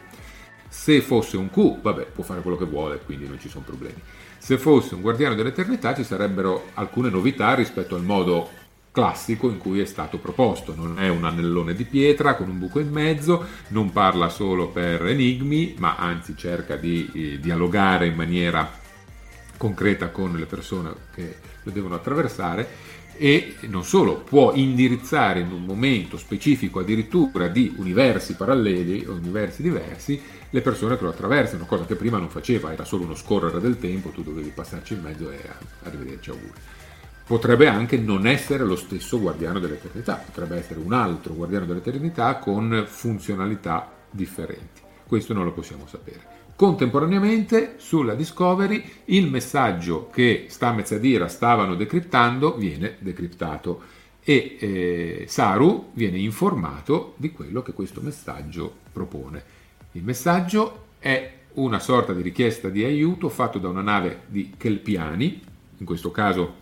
Se fosse un Q, vabbè, può fare quello che vuole, quindi non ci sono problemi. Se fosse un guardiano dell'eternità ci sarebbero alcune novità rispetto al modo classico in cui è stato proposto. Non è un anellone di pietra con un buco in mezzo, non parla solo per enigmi, ma anzi cerca di eh, dialogare in maniera concreta con le persone che lo devono attraversare e non solo può indirizzare in un momento specifico addirittura di universi paralleli o universi diversi le persone che lo attraversano, cosa che prima non faceva, era solo uno scorrere del tempo, tu dovevi passarci in mezzo e arrivederci auguri potrebbe anche non essere lo stesso guardiano dell'eternità, potrebbe essere un altro guardiano dell'eternità con funzionalità differenti. Questo non lo possiamo sapere. Contemporaneamente sulla Discovery il messaggio che sta a Mezzadira stavano decriptando viene decriptato e eh, Saru viene informato di quello che questo messaggio propone. Il messaggio è una sorta di richiesta di aiuto fatto da una nave di Kelpiani, in questo caso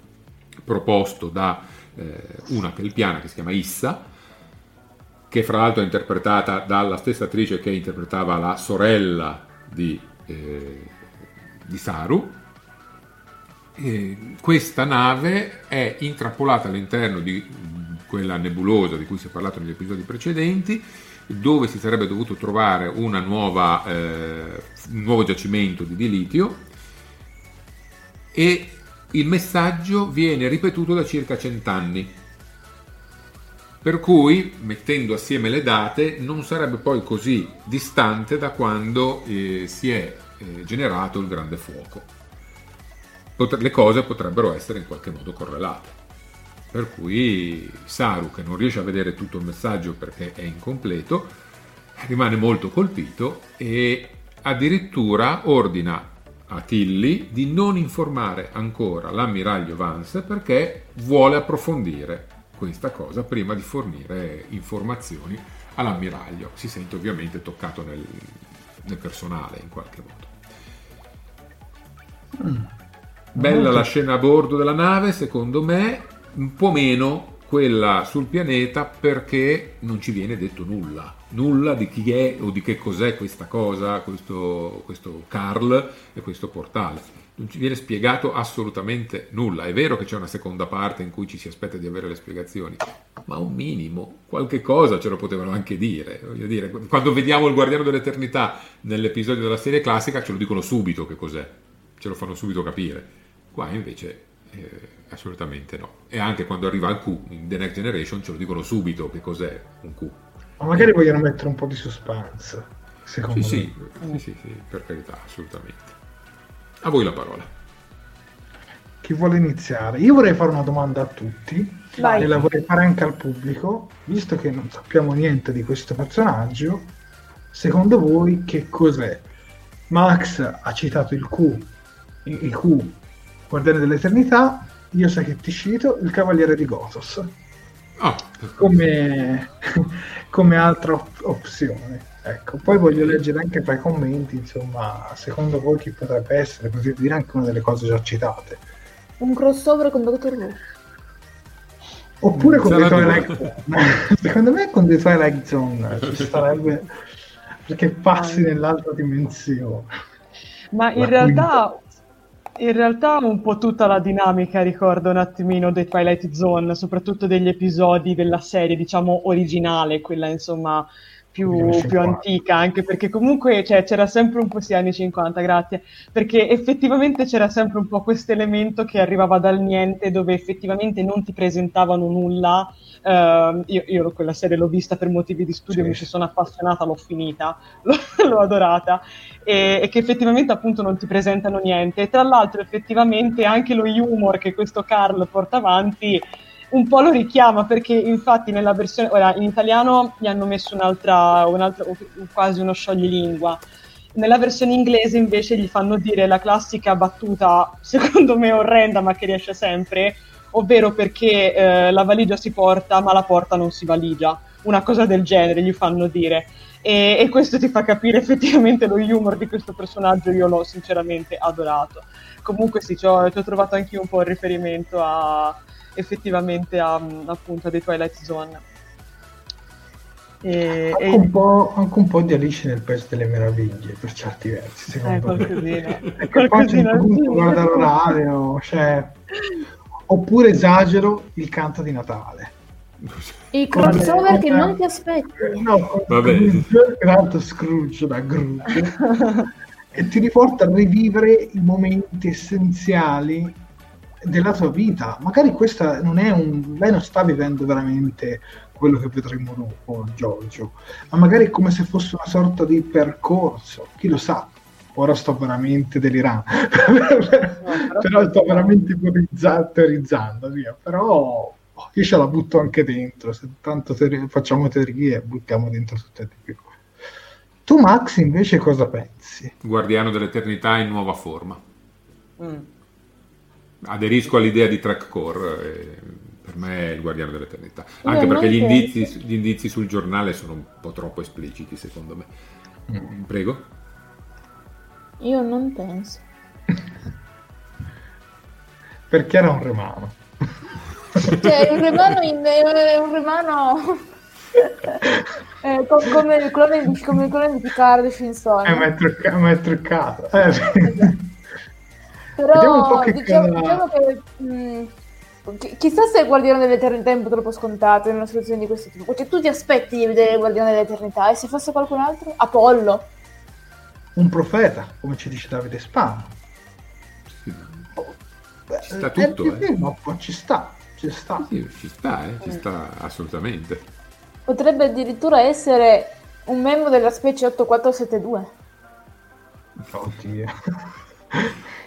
proposto da eh, una kelpiana che si chiama Issa, che fra l'altro è interpretata dalla stessa attrice che interpretava la sorella di, eh, di Saru. E questa nave è intrappolata all'interno di quella nebulosa di cui si è parlato negli episodi precedenti, dove si sarebbe dovuto trovare nuova, eh, un nuovo giacimento di dilitio e il messaggio viene ripetuto da circa cent'anni. Per cui, mettendo assieme le date, non sarebbe poi così distante da quando eh, si è eh, generato il grande fuoco. Pot- le cose potrebbero essere in qualche modo correlate. Per cui Saru, che non riesce a vedere tutto il messaggio perché è incompleto, rimane molto colpito e addirittura ordina a Tilly di non informare ancora l'ammiraglio Vance perché vuole approfondire questa cosa prima di fornire informazioni all'ammiraglio. Si sente ovviamente toccato nel, nel personale in qualche modo. Mm. Bella la scena a bordo della nave, secondo me, un po' meno quella sul pianeta perché non ci viene detto nulla nulla di chi è o di che cos'è questa cosa, questo, questo Carl e questo portale. Non ci viene spiegato assolutamente nulla. È vero che c'è una seconda parte in cui ci si aspetta di avere le spiegazioni, ma un minimo, qualche cosa ce lo potevano anche dire. Dire, quando vediamo il Guardiano dell'Eternità nell'episodio della serie classica, ce lo dicono subito che cos'è, ce lo fanno subito capire. Qua invece eh, assolutamente no. E anche quando arriva al Q in The Next Generation ce lo dicono subito che cos'è un Q. Ma magari vogliono mettere un po' di suspense, secondo sì, me. Sì, sì, sì, per carità, assolutamente. A voi la parola. Chi vuole iniziare? Io vorrei fare una domanda a tutti Vai. e la vorrei fare anche al pubblico, visto che non sappiamo niente di questo personaggio. Secondo voi che cos'è? Max ha citato il Q, il Q, Guardiane dell'Eternità. Io sai che ti cito il Cavaliere di Gothos. Oh. Come, come altra op- opzione. Ecco, poi voglio leggere anche tra i commenti, insomma, secondo voi chi potrebbe essere, così dire anche una delle cose già citate. Un crossover con Doctor Who. Oppure con The Twilight Zone. Secondo me con The Twilight Zone ci starebbe perché passi nell'altra dimensione. Ma in La realtà in realtà un po' tutta la dinamica ricorda un attimino The Twilight Zone, soprattutto degli episodi della serie, diciamo, originale, quella insomma più, più antica, anche perché comunque cioè, c'era sempre un po' sì, anni 50, grazie, perché effettivamente c'era sempre un po' questo elemento che arrivava dal niente, dove effettivamente non ti presentavano nulla. Uh, io, io, quella serie l'ho vista per motivi di studio, sì. mi ci sono appassionata, l'ho finita, l'ho, l'ho adorata, e, e, che effettivamente appunto non ti presentano niente. E tra l'altro effettivamente anche lo humor che questo Carl porta avanti un po' lo richiama perché infatti nella versione, ora in italiano gli hanno messo un'altra, un'altra quasi uno scioglilingua. Nella versione inglese invece gli fanno dire la classica battuta, secondo me orrenda ma che riesce sempre, ovvero perché eh, la valigia si porta ma la porta non si valigia, una cosa del genere gli fanno dire. E, e, questo ti fa capire effettivamente lo humor di questo personaggio, io l'ho sinceramente adorato. Comunque sì, ci ho, ci ho trovato anche un po' il riferimento a, effettivamente a, appunto a The Twilight Zone. E, anche, e... Un anche, un po', di Alice nel Paese delle Meraviglie per certi versi, secondo eh, qualcosina. me. Perché poi c'è un punto guarda l'orario, cioè... oppure esagero il canto di Natale. I crossover che non ti aspetti. No, Scrooge, tra Scrooge da Scrooge, e ti riporta a rivivere i momenti essenziali della tua vita. Magari questa non è un... lei non sta vivendo veramente quello che vedremo dopo, Giorgio, ma magari è come se fosse una sorta di percorso, chi lo sa. Ora sto veramente delirando, no, però sto veramente teorizzando, via. però oh, io ce la butto anche dentro, se tanto teori- facciamo teorie buttiamo dentro tutte di più. Tu Max invece cosa pensi? Guardiano dell'eternità in nuova forma. Mm. Aderisco all'idea di track core. E per me è il guardiano dell'eternità. Anche perché gli indizi, gli indizi, sul giornale sono un po' troppo espliciti, secondo me. Mm. Prego. Io non penso. perché era un remano. cioè, un remano, in, è un remano... eh, come, il clone di, come il clone di Picard di Shinson. Eh, ma è truccato. Ma è truccato. Eh, esatto. Però diciamo, diciamo, che mh, mm, Chissà se il Guardiano dell'Eternità è un po' troppo scontato in una situazione di questo tipo. Cioè, tu ti aspetti di vedere il Guardiano dell'Eternità e se fosse qualcun altro? Apollo. Un profeta, come ci dice Davide Spano. ci sta tutto, eh. Film, ci sta, ci sta. Sì, ci sta, eh, ci sta assolutamente. Potrebbe addirittura essere un membro della specie 8472. Oddio.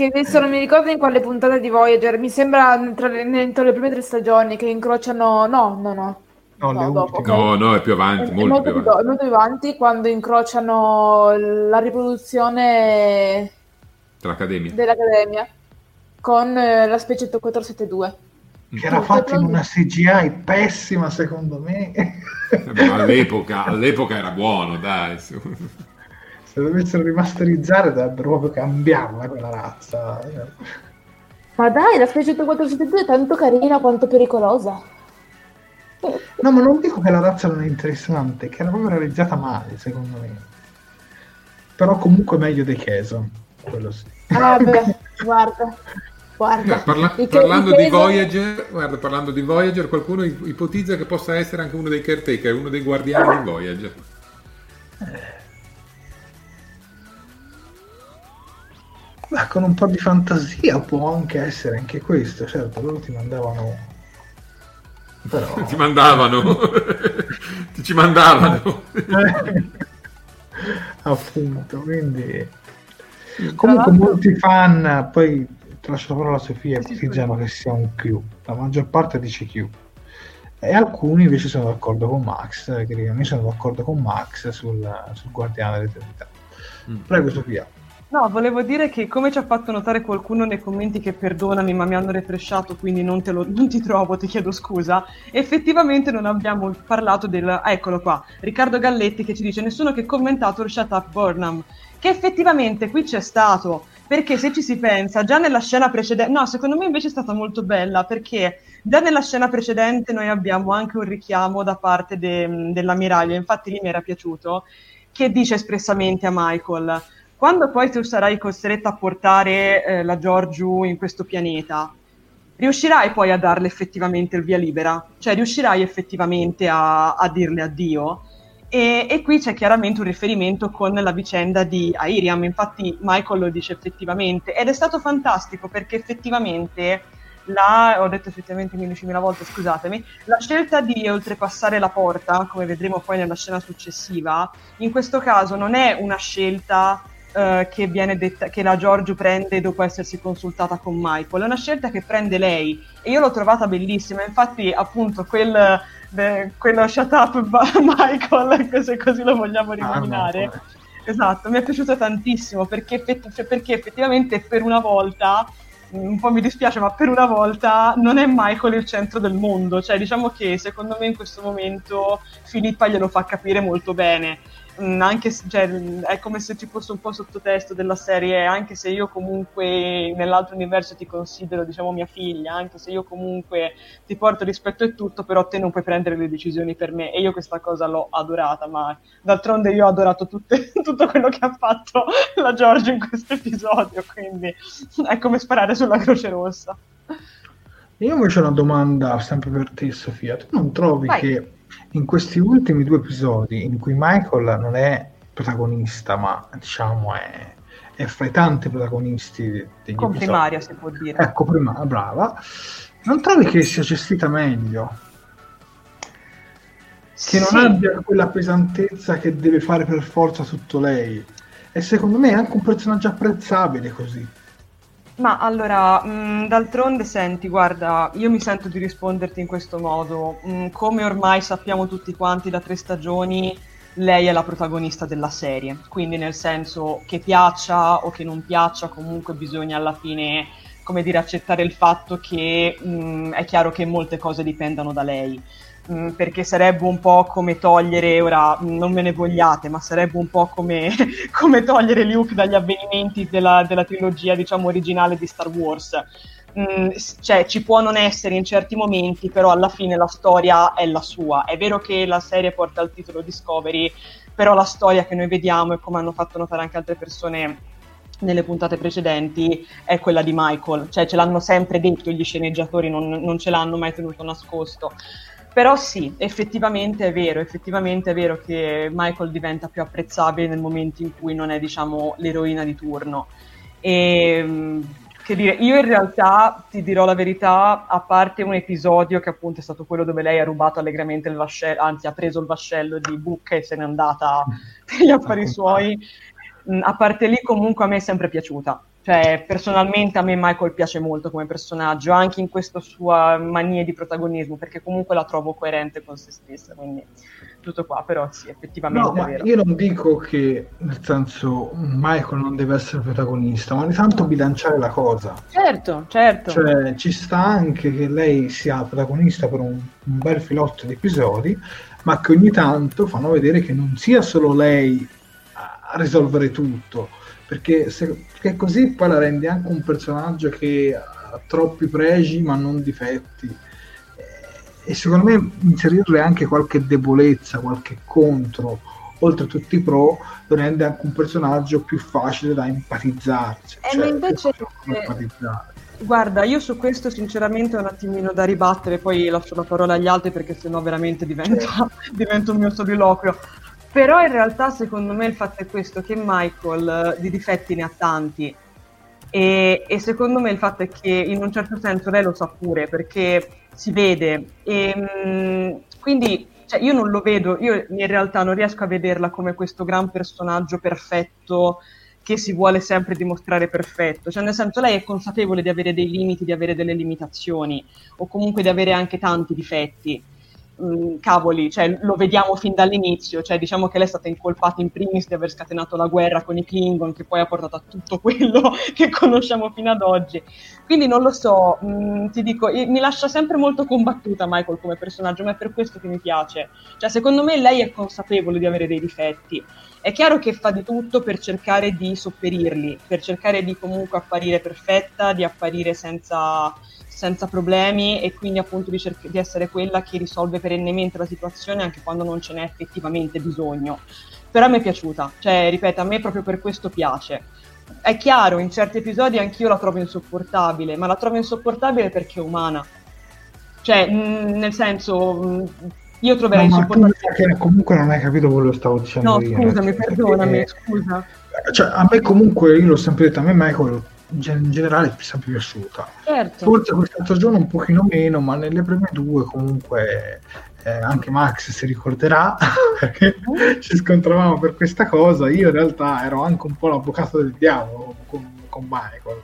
Che adesso non mi ricordo in quale puntata di Voyager, mi sembra tra le, entro le prime tre stagioni che incrociano... No, no, no. No, no, dopo, no, no, è più avanti, è, molto, molto, più avanti. molto più avanti quando incrociano la riproduzione dell'Accademia, dell'Accademia con eh, la specie 8472. Che era fatta in una CGI pessima secondo me. Eh all'epoca, all'epoca era buono, dai se dovessero rimasterizzare dovrebbero proprio cambiarla quella razza. Ma dai, la specie 8472 è tanto carina quanto pericolosa. No, ma non dico che la razza non è interessante, che era proprio realizzata male, secondo me. Però comunque meglio dei Cheso, quello sì. Ah, beh, guarda. Guarda, eh, parla- parlando, di Voyager, guarda, parlando di Voyager, qualcuno ipotizza che possa essere anche uno dei caretaker, uno dei guardiani di Voyager. Eh. Ma con un po' di fantasia può anche essere anche questo, certo, loro ti mandavano... Però... ti mandavano, ti ci mandavano. Appunto, quindi... Comunque molti fan, poi lascio la parola a Sofia, ipotizzano che sia un Q, la maggior parte dice Q. E alcuni invece sono d'accordo con Max, che dicono io sono d'accordo con Max sul, sul Guardiano dell'Eternità. Mm. Prego Sofia. No, volevo dire che come ci ha fatto notare qualcuno nei commenti che perdonami ma mi hanno refresciato quindi non, lo, non ti trovo, ti chiedo scusa, effettivamente non abbiamo parlato del... Ah, eccolo qua, Riccardo Galletti che ci dice nessuno che ha commentato il Shut Up Burnham, che effettivamente qui c'è stato, perché se ci si pensa, già nella scena precedente, no, secondo me invece è stata molto bella, perché già nella scena precedente noi abbiamo anche un richiamo da parte de, dell'ammiraglio, infatti lì mi era piaciuto, che dice espressamente a Michael quando poi tu sarai costretta a portare eh, la Giorgio in questo pianeta, riuscirai poi a darle effettivamente il via libera? Cioè riuscirai effettivamente a, a dirle addio? E, e, qui c'è chiaramente un riferimento con la vicenda di Airiam, infatti Michael lo dice effettivamente, ed è stato fantastico perché effettivamente la, ho detto effettivamente 15.000 volte, scusatemi, la scelta di oltrepassare la porta, come vedremo poi nella scena successiva, in questo caso non è una scelta Uh, che, viene detta, che la Giorgio prende dopo essersi consultata con Michael. È una scelta che prende lei e io l'ho trovata bellissima. Infatti, appunto, quel, de, quello shut up Michael, se così lo vogliamo rinominare. Ah, no, esatto, mi è piaciuto tantissimo perché, effetti, cioè, perché, effettivamente per una volta un po' mi dispiace, ma per una volta non è Michael il centro del mondo. Cioè, diciamo che secondo me in questo momento Filippa glielo fa capire molto bene. Mm, anche se, cioè, è come se ci fosse un po' sottotesto della serie, anche se io comunque nell'altro universo ti considero, diciamo, mia figlia, anche se io comunque ti porto rispetto e tutto, però te non puoi prendere le decisioni per me. E io questa cosa l'ho adorata, ma d'altronde io ho adorato tutte, tutto quello che ha fatto la Giorgia in questo episodio, quindi è come sparare sulla Croce Rossa. Io invece ho una domanda sempre per te, Sofia. Tu non trovi Vai. che in questi ultimi due episodi in cui Michael non è protagonista, ma diciamo è, è fra i tanti protagonisti degli Comprimaria, episodi. si può dire. Ecco, prima, brava. Non trovi che sia gestita meglio? Che non sì. abbia quella pesantezza che deve fare per forza tutto lei. E secondo me è anche un personaggio apprezzabile così. Ma allora, mh, mm, d'altronde senti, guarda, io mi sento di risponderti in questo modo. Mh, mm, come ormai sappiamo tutti quanti da tre stagioni, lei è la protagonista della serie. Quindi nel senso che piaccia o che non piaccia, comunque bisogna alla fine, come dire, accettare il fatto che mh, mm, è chiaro che molte cose dipendano da lei. Mm, perché sarebbe un po' come togliere, ora non me ne vogliate, ma sarebbe un po' come, come togliere Luke dagli avvenimenti della, della, trilogia, diciamo, originale di Star Wars. Mm, cioè, ci può non essere in certi momenti, però alla fine la storia è la sua. È vero che la serie porta il titolo Discovery, però la storia che noi vediamo, e come hanno fatto notare anche altre persone nelle puntate precedenti è quella di Michael, cioè ce l'hanno sempre detto gli sceneggiatori, non, non ce l'hanno mai tenuto nascosto. Però sì, effettivamente è vero, effettivamente è vero che Michael diventa più apprezzabile nel momento in cui non è, diciamo, l'eroina di turno. E mm, che dire, io in realtà ti dirò la verità, a parte un episodio che appunto è stato quello dove lei ha rubato allegramente il vascello, anzi ha preso il vascello di Book e se n'è andata per gli affari suoi, a parte lì comunque a me è sempre piaciuta. Cioè, personalmente a me Michael piace molto come personaggio, anche in questa sua mania di protagonismo, perché comunque la trovo coerente con se stessa, quindi tutto qua, però sì, effettivamente no, ma io non dico che, nel senso, Michael non deve essere protagonista, ma ogni tanto bilanciare la cosa. Certo, certo. Cioè, ci sta anche che lei sia protagonista per un, un bel filotto di episodi, ma che ogni tanto fanno vedere che non sia solo lei a risolvere tutto, perché, se, perché così poi la rende anche un personaggio che ha troppi pregi ma non difetti e secondo me inserirle anche qualche debolezza, qualche contro oltre a tutti i pro lo rende anche un personaggio più facile da empatizzarci e cioè, invece empatizzare. Guarda, io su questo sinceramente ho un attimino da ribattere, poi lascio la parola agli altri perché sennò veramente diventa, diventa un mio soliloquio. Però in realtà secondo me il fatto è questo, che Michael eh, di difetti ne ha tanti. E, e, secondo me il fatto è che in un certo senso lei lo sa pure perché si vede. E mh, mm, quindi cioè, io non lo vedo, io in realtà non riesco a vederla come questo gran personaggio perfetto che si vuole sempre dimostrare perfetto, cioè nel senso lei è consapevole di avere dei limiti, di avere delle limitazioni o comunque di avere anche tanti difetti mh, cavoli, cioè, lo vediamo fin dall'inizio, cioè, diciamo che lei è stata incolpata in primis di aver scatenato la guerra con i Klingon, che poi ha portato a tutto quello che conosciamo fino ad oggi. Quindi non lo so, mh, ti dico, mi lascia sempre molto combattuta Michael come personaggio, ma è per questo che mi piace. Cioè, secondo me lei è consapevole di avere dei difetti. È chiaro che fa di tutto per cercare di sopperirli, per cercare di comunque apparire perfetta, di apparire senza senza problemi e quindi appunto di, cerc- di essere quella che risolve perennemente la situazione anche quando non ce n'è effettivamente bisogno. Però a me è piaciuta, cioè ripeto, a me proprio per questo piace. È chiaro, in certi episodi anch'io la trovo insopportabile, ma la trovo insopportabile perché è umana. Cioè, mh, nel senso, mh, io troverei no, insopportabile. comunque non hai capito quello che stavo dicendo. No, io, scusami, perdonami, perché... scusa. Cioè, a me comunque, io l'ho sempre detto, a me Michael in generale mi è sempre piaciuta. Certo. Forse questa stagione un pochino meno, ma nelle prime due comunque eh, anche Max si ricorderà perché ci scontravamo per questa cosa. Io in realtà ero anche un po' l'avvocato del diavolo con, con Michael,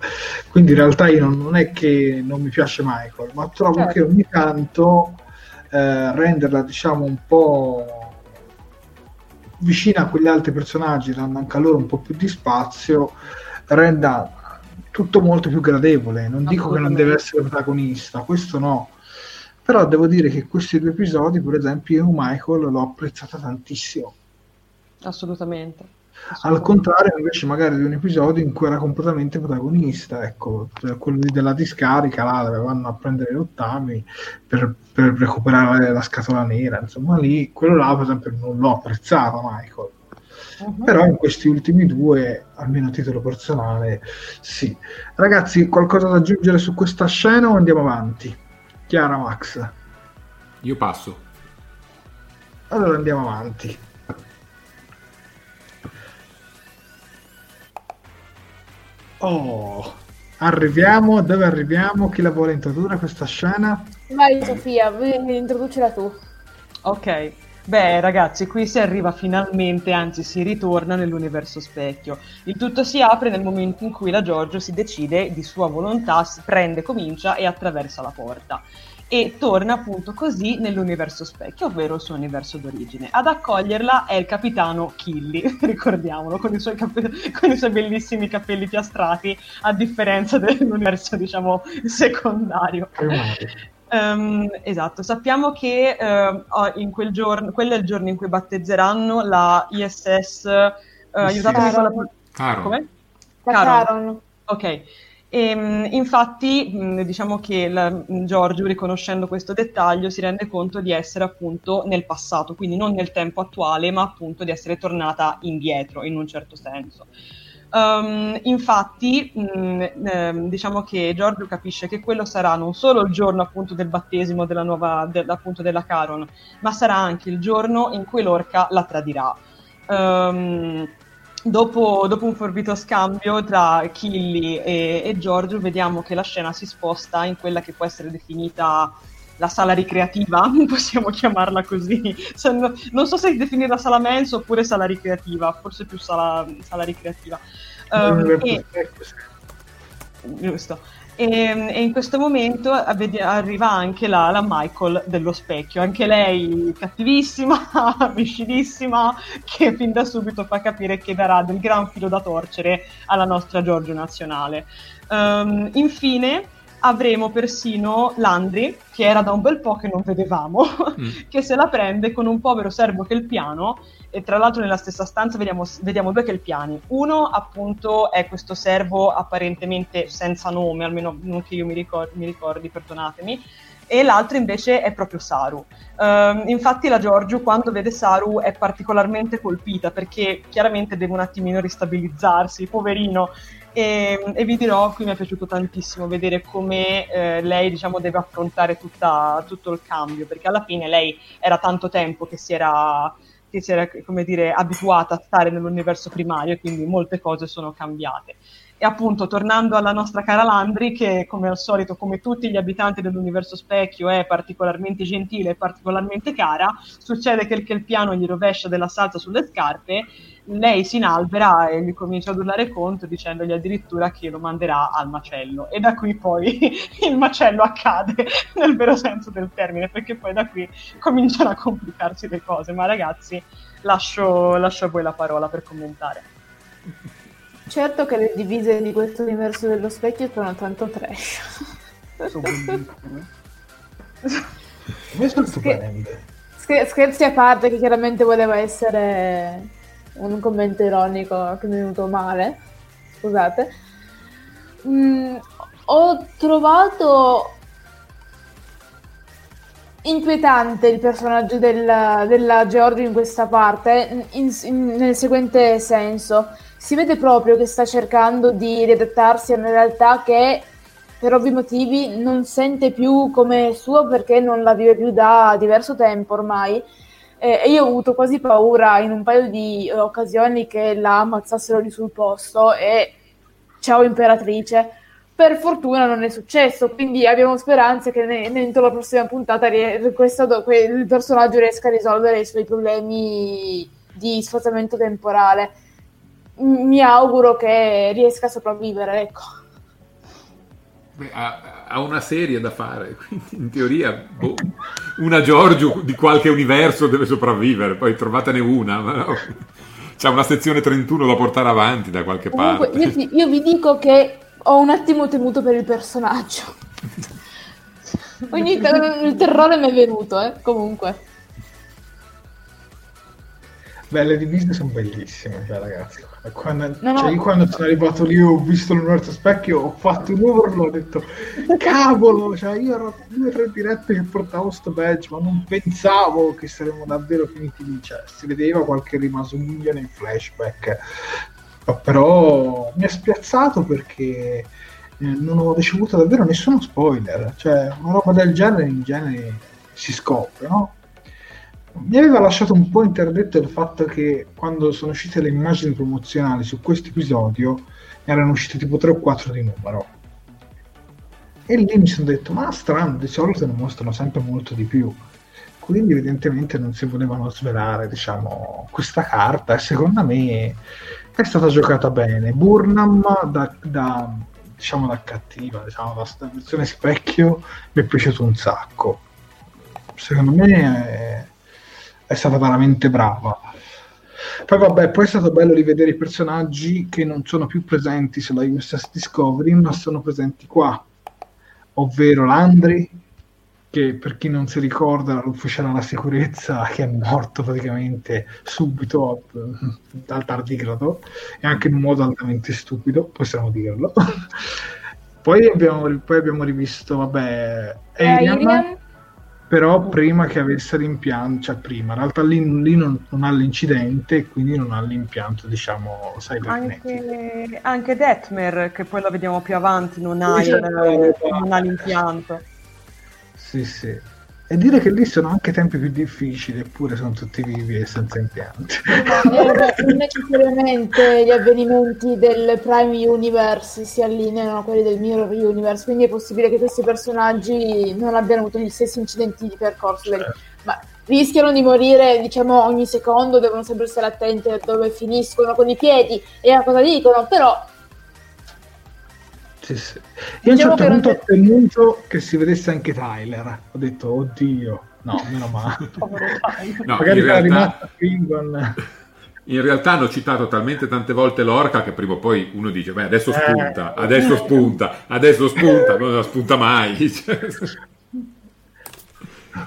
quindi in realtà io non, non, è che non mi piace Michael, ma trovo certo. che ogni tanto eh, renderla diciamo un po' vicina a quegli altri personaggi, dando anche a loro un po' più di spazio, renda tutto molto più gradevole. Non dico che non deve essere protagonista, questo no. Però devo dire che questi due episodi, per esempio, io Michael l'ho apprezzata tantissimo. Assolutamente. Al contrario, invece, magari di un episodio in cui era completamente protagonista, ecco, quello della discarica, là dove vanno a prendere gli ottami per, per recuperare la scatola nera, insomma, lì quello là, per esempio, non l'ho apprezzato, Michael. Uh-huh. Però in questi ultimi due, almeno a titolo personale, sì. Ragazzi, qualcosa da aggiungere su questa scena o andiamo avanti? Chiara Max. Io passo. Allora andiamo avanti. Oh, arriviamo, dove arriviamo? Chi la vuole introdurre questa scena? Vai Sofia, introducila tu. Ok, beh ragazzi, qui si arriva finalmente, anzi si ritorna nell'universo specchio. Il tutto si apre nel momento in cui la Giorgio si decide, di sua volontà, prende, comincia e attraversa la porta e torna appunto così nell'universo specchio, ovvero il suo universo d'origine. Ad accoglierla è il capitano Killy, ricordiamolo, con i, suoi cap- con i suoi bellissimi capelli piastrati, a differenza dell'universo, diciamo, secondario. Um, esatto, sappiamo che uh, in quel giorno, quello è il giorno in cui battezzeranno la ISS, uh, aiutatemi con la... Caron. Come? Caron. Caron. Ok, e, ehm, infatti, diciamo che la, Giorgio, riconoscendo questo dettaglio, si rende conto di essere appunto nel passato, quindi non nel tempo attuale, ma appunto di essere tornata indietro in un certo senso. Um, infatti, mh, eh, diciamo che Giorgio capisce che quello sarà non solo il giorno appunto del battesimo della nuova, de, appunto della Caron, ma sarà anche il giorno in cui l'orca la tradirà. Um, Dopo, dopo, un forbito scambio tra Killy e, e, Giorgio, vediamo che la scena si sposta in quella che può essere definita la sala ricreativa, possiamo chiamarla così. No, non so se definirla sala mens oppure sala ricreativa, forse più sala, sala ricreativa. Um, e, giusto. E, e, in questo momento arriva anche la, la, Michael dello specchio, anche lei cattivissima, viscidissima, che fin da subito fa capire che darà del gran filo da torcere alla nostra Giorgio nazionale. Um, infine avremo persino Landry, che era da un bel po' che non vedevamo, mm. che se la prende con un povero servo che è il piano e tra l'altro nella stessa stanza vediamo, vediamo due Kelpiani. Uno appunto è questo servo apparentemente senza nome, almeno non che io mi ricordi, mi ricordi perdonatemi, e l'altro invece è proprio Saru. Um, infatti la Giorgio quando vede Saru è particolarmente colpita perché chiaramente deve un attimino ristabilizzarsi, poverino. E, e vi dirò, qui mi è piaciuto tantissimo vedere come eh, lei diciamo, deve affrontare tutta, tutto il cambio, perché alla fine lei era tanto tempo che si era che si era, dire, abituata a stare nell'universo primario e quindi molte cose sono cambiate. E appunto, tornando alla nostra cara Landry, che come al solito, come tutti gli abitanti dell'universo specchio, è particolarmente gentile e particolarmente cara, succede che, che il piano gli rovescia della salsa sulle scarpe lei si inalbera e gli comincia ad urlare contro dicendogli addirittura che lo manderà al macello. E da qui poi il macello accade nel vero senso del termine perché poi da qui cominciano a complicarsi le cose. Ma ragazzi lascio, lascio a voi la parola per commentare. Certo che le divise di questo universo dello specchio sono tanto trash. Sono bellissime. Scher- scherzi a parte che chiaramente voleva essere un commento ironico che mi è venuto male, scusate. Mm, ho trovato inquietante il personaggio della, della Giorgio in questa parte, in, in, nel seguente senso. Si vede proprio che sta cercando di riadattarsi a una realtà che per ovvi motivi non sente più come suo perché non la vive più da diverso tempo ormai eh, e io ho avuto quasi paura in un paio di eh, occasioni che la ammazzassero lì sul posto e ciao imperatrice. Per fortuna non è successo, quindi abbiamo speranze che ne, entro la prossima puntata questo, il personaggio riesca a risolvere i suoi problemi di sfazamento temporale. Mi auguro che riesca a sopravvivere, ecco. Beh, ha, ha, una serie da fare, quindi in teoria boh, una Giorgio di qualche universo deve sopravvivere, poi trovatene una, ma no. c'è una sezione 31 da portare avanti da qualche Comunque, parte. Io, io, vi dico che ho un attimo temuto per il personaggio. Ogni il terrore mi è venuto, eh, comunque. Beh, le divise sono bellissime, cioè, ragazzi. Quando, No, cioè, io quando sono arrivato lì ho visto l'universo specchio, ho fatto un urlo, ho detto cavolo, cioè io ero due o tre dirette che portavo sto badge, ma non pensavo che saremmo davvero finiti lì, cioè si vedeva qualche rimasuglio nei flashback, però mi ha spiazzato perché eh, non ho ricevuto davvero nessuno spoiler, cioè una roba del genere in genere si scopre, no? Mi aveva lasciato un po' interdetto il fatto che quando sono uscite le immagini promozionali su questo episodio erano uscite tipo 3 o 4 di numero. E lì mi sono detto, ma strano, di solito ne mostrano sempre molto di più. Quindi evidentemente non si volevano svelare, diciamo, questa carta e secondo me è stata giocata bene. Burnham da, da, diciamo, da cattiva, diciamo, sta versione specchio mi è piaciuto un sacco. Secondo me è, è stata veramente brava. Poi vabbè, poi è stato bello rivedere i personaggi che non sono più presenti sulla USS Discovery, ma sono presenti qua, ovvero Landry, che per chi non si ricorda l'ufficiale alla sicurezza che è morto praticamente subito dal tardigrado e anche in un modo altamente stupido, possiamo dirlo. poi, abbiamo, poi abbiamo rivisto, vabbè, Arian? Però prima che avesse l'impianto, cioè prima, in realtà lì, lì non, non ha l'incidente e quindi non ha l'impianto, diciamo, cybernetico. Anche, anche Detmer, che poi lo vediamo più avanti, non ha, il- Esatto. non ha l'impianto. Sì, sì. E dire che lì sono anche tempi più difficili, eppure sono tutti vivi e senza impianti. Eh, beh, non necessariamente gli avvenimenti del Prime Universe si allineano a quelli del Mirror Universe, quindi è possibile che questi personaggi non abbiano avuto gli stessi incidenti di percorso, Certo. ma rischiano di morire, diciamo, ogni secondo, devono sempre stare attenti a dove finiscono con i piedi e a cosa dicono, però Sì, sì. Io a un Diciamo certo punto ho temuto che si vedesse anche Tyler. Ho detto, oddio, no, meno male. No, Magari in era realtà, rimasta Klingon. in realtà hanno citato talmente tante volte l'orca che prima o poi uno dice, beh, adesso Eh. spunta, adesso spunta, adesso spunta, non spunta mai.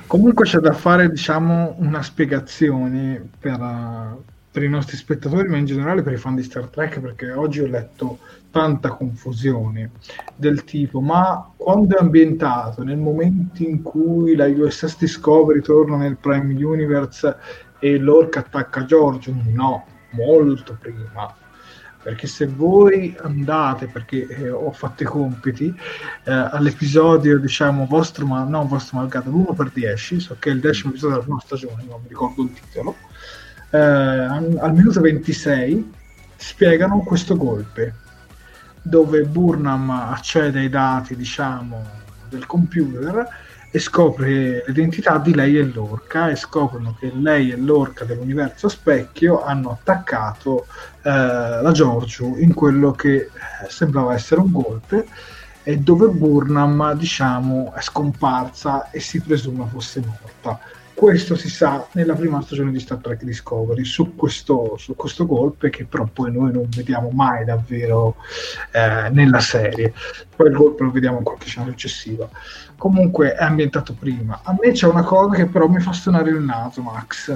Comunque c'è da fare, diciamo, una spiegazione per, eh, per i nostri spettatori, ma in generale per i fan di Star Trek, perché oggi ho letto tanta confusione del tipo, ma quando è ambientato? Nel momento in cui la USS Discovery torna nel Prime Universe e l'orca attacca Giorgio? No, molto prima. Perché se voi andate, perché eh, ho fatto i compiti, eh, all'episodio, diciamo, vostro, ma non vostro malgrado, l'1 per 10, so che è il decimo episodio della prima stagione, non mi ricordo il titolo, eh, al minuto 26 spiegano questo golpe, dove Burnham accede ai dati, diciamo, del computer e scopre l'identità di lei e l'orca e scoprono che lei e l'orca dell'universo specchio hanno attaccato eh, la Giorgio in quello che eh, sembrava essere un golpe e dove Burnham diciamo è scomparsa e si presume fosse morta questo si sa nella prima stagione di Star Trek Discovery su questo, su questo golpe che però poi noi non vediamo mai davvero eh, nella serie poi il golpe lo vediamo in qualche scena successiva comunque è ambientato prima a me c'è una cosa che però mi fa suonare il naso Max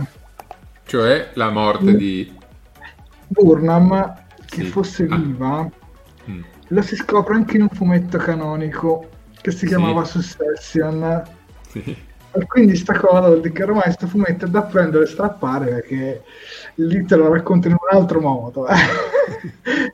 cioè la morte di... Burnham che Sì. fosse Ah. viva Mm. lo si scopre anche in un fumetto canonico che si Sì. chiamava Succession Sì. E quindi sta cosa vuol dire che ormai sto fumetto è da prendere e strappare perché lì te lo racconto in un altro modo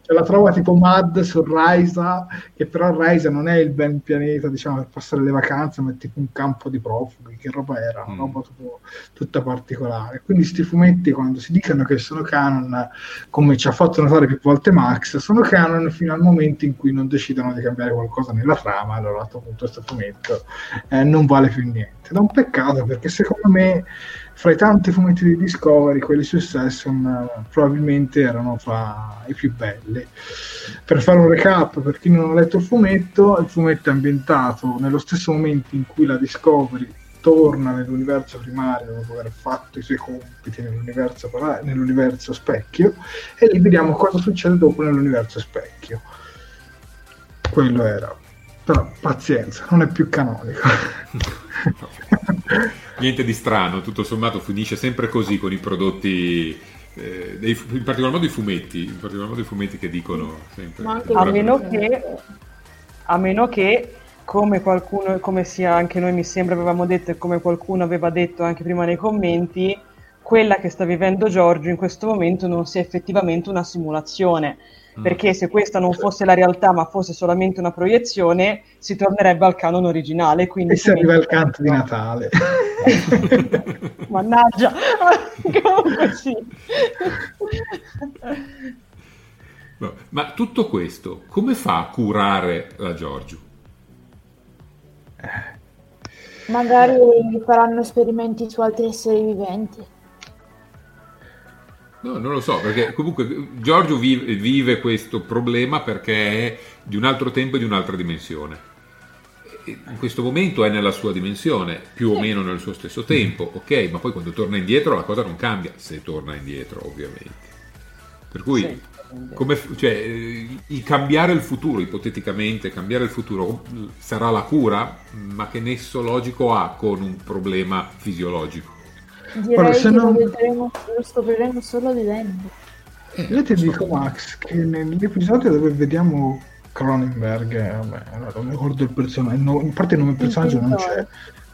cioè, la trova tipo Mad su Raisa che però Raisa non è il ben pianeta diciamo per passare le vacanze ma è tipo un campo di profughi che roba era una Mm. roba tipo tutta particolare. Quindi sti fumetti quando si dicono che sono canon come ci ha fatto notare più volte Max sono canon fino al momento in cui non decidono di cambiare qualcosa nella trama allora a questo punto questo fumetto eh, non vale più niente ed è un peccato perché secondo me fra i tanti fumetti di Discovery quelli su Session eh, probabilmente erano fra i più belli per fare un recap per chi non ha letto il fumetto il fumetto è ambientato nello stesso momento in cui la Discovery torna nell'universo primario dopo aver fatto i suoi compiti nell'universo, nell'universo specchio e lì vediamo cosa succede dopo nell'universo specchio quello era. Però pazienza, non è più canonico. Niente di strano, tutto sommato finisce sempre così con i prodotti, eh, dei, in particolar modo i fumetti, in particolar modo i fumetti che dicono sempre. A meno che, a meno che come qualcuno, come sia anche noi mi sembra avevamo detto e come qualcuno aveva detto anche prima nei commenti, quella che sta vivendo Giorgio in questo momento non sia effettivamente una simulazione. Perché se questa non fosse la realtà ma fosse solamente una proiezione si tornerebbe al canon originale quindi e si arriva il canto di Natale. Mannaggia. Comunque sì. Ma tutto questo come fa a curare la Giorgio? magari faranno esperimenti su altri esseri viventi No, non lo so, perché comunque Giorgio vive, vive, questo problema perché è di un altro tempo e di un'altra dimensione. In questo momento è nella sua dimensione, più o meno nel suo stesso tempo, ok, ma poi quando torna indietro la cosa non cambia, se torna indietro ovviamente. Per cui come, cioè, il cambiare il futuro, ipoteticamente cambiare il futuro, sarà la cura, ma che nesso logico ha con un problema fisiologico? Direi Guarda, che non... lo, lo scopriremo solo vivendo. Eh, Io ti dico, Max, che nell'episodio dove vediamo Cronenberg, eh, vabbè, non mi ricordo il personaggio, no, in parte il nome del personaggio non c'è.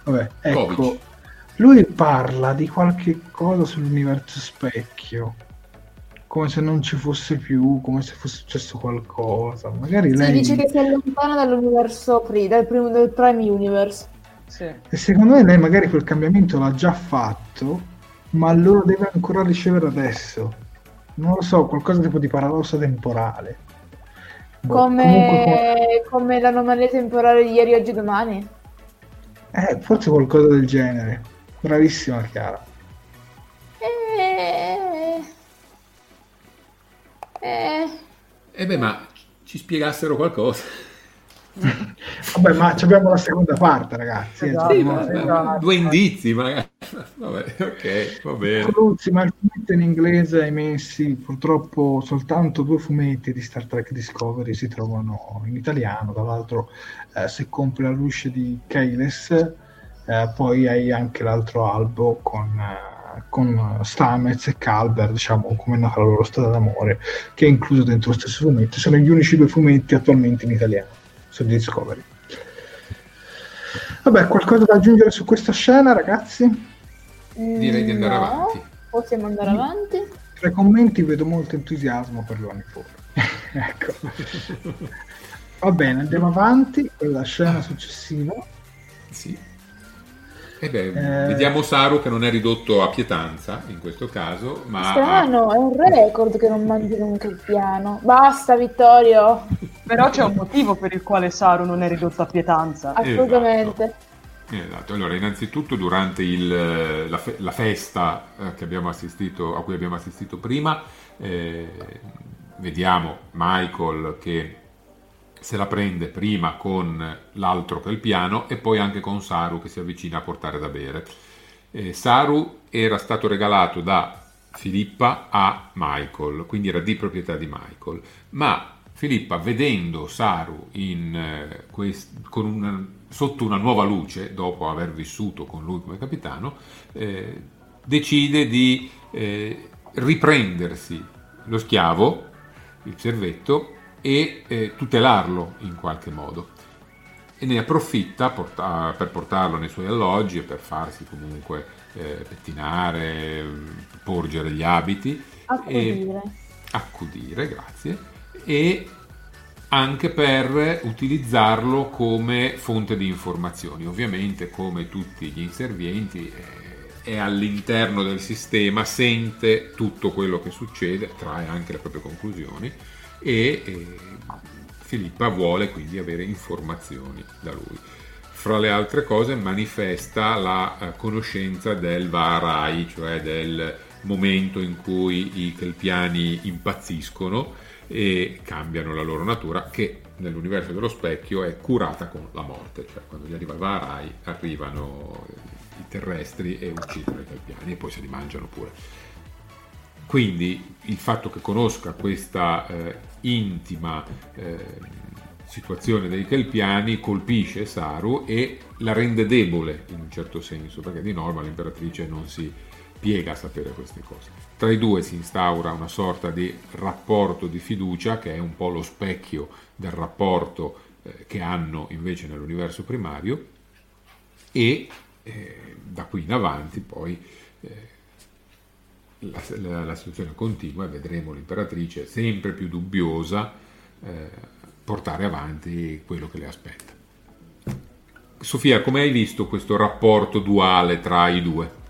Vabbè, ecco, lui parla di qualche cosa sull'universo specchio, come se non ci fosse più, come se fosse successo qualcosa. Magari sì, lei dice che si allontana dall'universo pre, dal, primo, dal Prime Universe. Sì. E secondo me lei magari quel cambiamento l'ha già fatto, ma lo deve ancora ricevere adesso. Non lo so, qualcosa tipo di paradosso temporale. Boh, come, comunque, come l'anomalia temporale di ieri, oggi, domani? Eh, forse qualcosa del genere. Bravissima Chiara. Eh... Eh... eh beh, ma ci spiegassero qualcosa. Vabbè, ma abbiamo la seconda parte, ragazzi. Esatto, sì, ma, esatto. Due indizi, magari. Vabbè, ok, va bene. Il fumetto in inglese hai messi, purtroppo soltanto due fumetti di Star Trek Discovery si trovano in italiano. Dall'altro, eh, se compri la luce di Keyles, eh, poi hai anche l'altro albo con... Eh, con Stamez e Calber, diciamo come è nata la loro storia d'amore, che è incluso dentro lo stesso fumetto. Sono gli unici due fumetti attualmente in italiano su Discovery. Vabbè, qualcosa da aggiungere su questa scena, ragazzi? Direi di andare no, avanti. Possiamo andare avanti. Tra i commenti vedo molto entusiasmo per l'uniforme. ecco. Va bene, andiamo avanti con la scena successiva. Sì. Eh beh, eh... Vediamo Saru che non è ridotto a pietanza in questo caso, ma... Strano, è un record che non mandi nunca il piano. Basta, Vittorio! Però c'è un motivo per il quale Saru non è ridotto a pietanza. Assolutamente. Esatto. esatto. Allora, innanzitutto durante il, la, fe- la, festa eh, abbiamo a cui abbiamo assistito prima, eh, vediamo Michael che se la prende prima con l'altro che è il piano e poi anche con Saru che si avvicina a portare da bere. Eh, Saru era stato regalato da Filippa a Michael, quindi era di proprietà di Michael, ma Filippa vedendo Saru in, eh, quest- una, sotto una nuova luce, dopo aver vissuto con lui come capitano, eh, decide di eh, riprendersi lo schiavo, il servetto, e eh, tutelarlo in qualche modo. E ne approfitta porta- per portarlo nei suoi alloggi e per farsi comunque eh, pettinare, porgere gli abiti. Accudire. E, accudire, grazie. E anche per utilizzarlo come fonte di informazioni. Ovviamente, come tutti gli inservienti, eh, è all'interno del sistema, sente tutto quello che succede, trae anche le proprie conclusioni e Filippa vuole quindi avere informazioni da lui. Fra le altre cose manifesta la eh, conoscenza del Varai, cioè del momento in cui i kelpiani impazziscono e cambiano la loro natura, che nell'universo dello specchio è curata con la morte, cioè quando gli arriva il Varai arrivano i terrestri e uccidono i kelpiani e poi se li mangiano pure. Quindi il fatto che conosca questa eh, intima eh, situazione dei Kelpiani colpisce Saru e la rende debole in un certo senso, perché di norma l'imperatrice non si piega a sapere queste cose. Tra i due si instaura una sorta di rapporto di fiducia che è un po' lo specchio del rapporto eh, che hanno invece nell'universo primario e eh, da qui in avanti poi la, la, la, situazione continua e vedremo l'imperatrice sempre più dubbiosa eh, portare avanti quello che le aspetta. Sofia, come hai visto questo rapporto duale tra i due?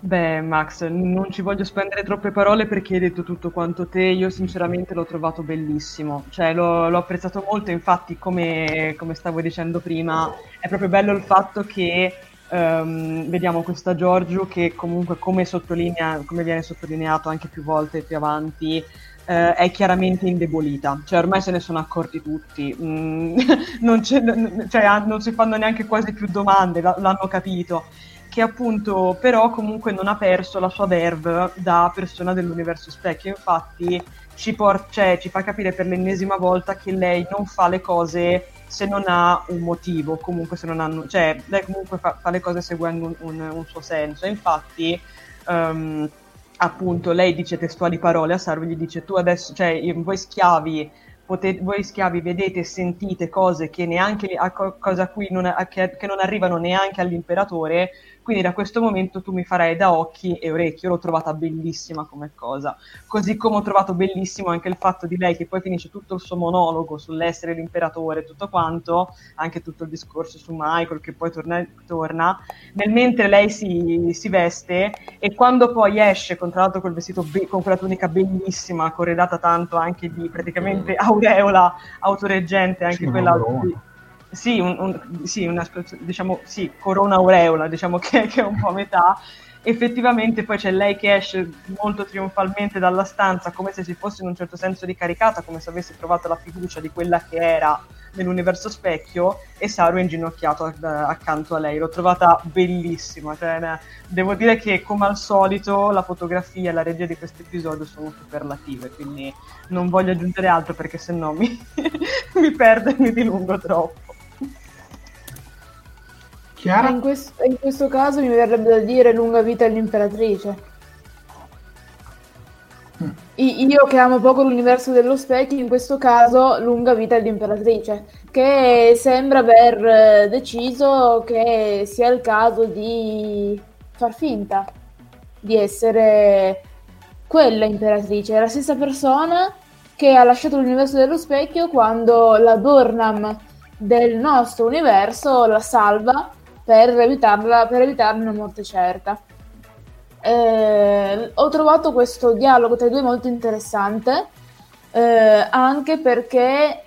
Beh, Max, non ci voglio spendere troppe parole perché hai detto tutto quanto te. Io sinceramente l'ho trovato bellissimo, cioè l'ho, l'ho apprezzato molto. Infatti, come, come, stavo dicendo prima, è proprio bello il fatto che um, vediamo questa Giorgio che comunque, come, come viene sottolineato anche più volte più avanti, uh, è chiaramente indebolita. Cioè, ormai se ne sono accorti tutti, mm, non, cioè, non, si fanno neanche quasi più domande, l'hanno capito. Che appunto però comunque non ha perso la sua verve da persona dell'universo specchio, infatti ci, por- cioè, ci fa capire per l'ennesima volta che lei non fa le cose se non ha un motivo, comunque se non hanno, cioè lei comunque fa, fa le cose seguendo un, un, un suo senso, infatti um, appunto lei dice testuali parole a Sarvo, gli dice tu adesso, cioè voi schiavi potete, voi schiavi vedete e sentite cose che neanche a, cosa a cui non, a, che, che non arrivano neanche all'imperatore, quindi da questo momento tu mi farai da occhi e orecchi. Io l'ho trovata bellissima come cosa. Così come ho trovato bellissimo anche il fatto di lei che poi finisce tutto il suo monologo sull'essere l'imperatore, tutto quanto, anche tutto il discorso su Michael che poi torna, torna nel mentre lei si, si, veste e quando poi esce, con tra l'altro col vestito be- con quella tunica bellissima, corredata tanto anche di praticamente aureola autoreggente, anche sì, quella... Sì, un, un, sì, una diciamo, sì, corona aureola, diciamo che, che, è un po' a metà. Effettivamente poi c'è lei che esce molto trionfalmente dalla stanza, come se si fosse in un certo senso ricaricata, come se avesse trovato la fiducia di quella che era nell'universo specchio, e Saru è inginocchiato accanto a lei. L'ho trovata bellissima. Cioè, devo dire che, come al solito, la fotografia e la regia di questo episodio sono superlative, quindi non voglio aggiungere altro perché sennò mi, mi perdo e mi dilungo troppo. Chiara? In questo, in questo caso mi verrebbe da dire lunga vita all'imperatrice. Mm. Io che amo poco l'universo dello specchio, in questo caso lunga vita all'imperatrice, che sembra aver eh, deciso che sia il caso di far finta di essere quella imperatrice, la stessa persona che ha lasciato l'universo dello specchio quando la Dornam del nostro universo la salva per, evitarla, per evitarne una morte certa. Eh, ho trovato questo dialogo tra i due molto interessante, eh, anche perché,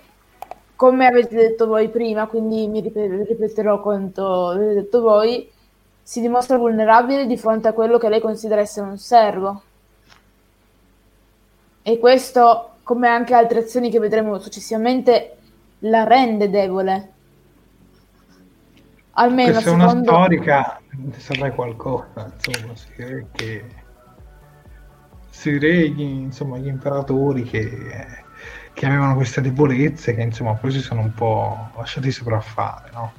come avete detto voi prima, quindi mi ripeterò quanto avete detto voi, si dimostra vulnerabile di fronte a quello che lei considera essere un servo. E questo, come anche altre azioni che vedremo successivamente, la rende debole Almeno Questa secondo... una storica, saprei qualcosa, insomma, si che si crede, insomma, gli imperatori che, che, avevano queste debolezze che insomma poi si sono un po' lasciati sopraffare, no?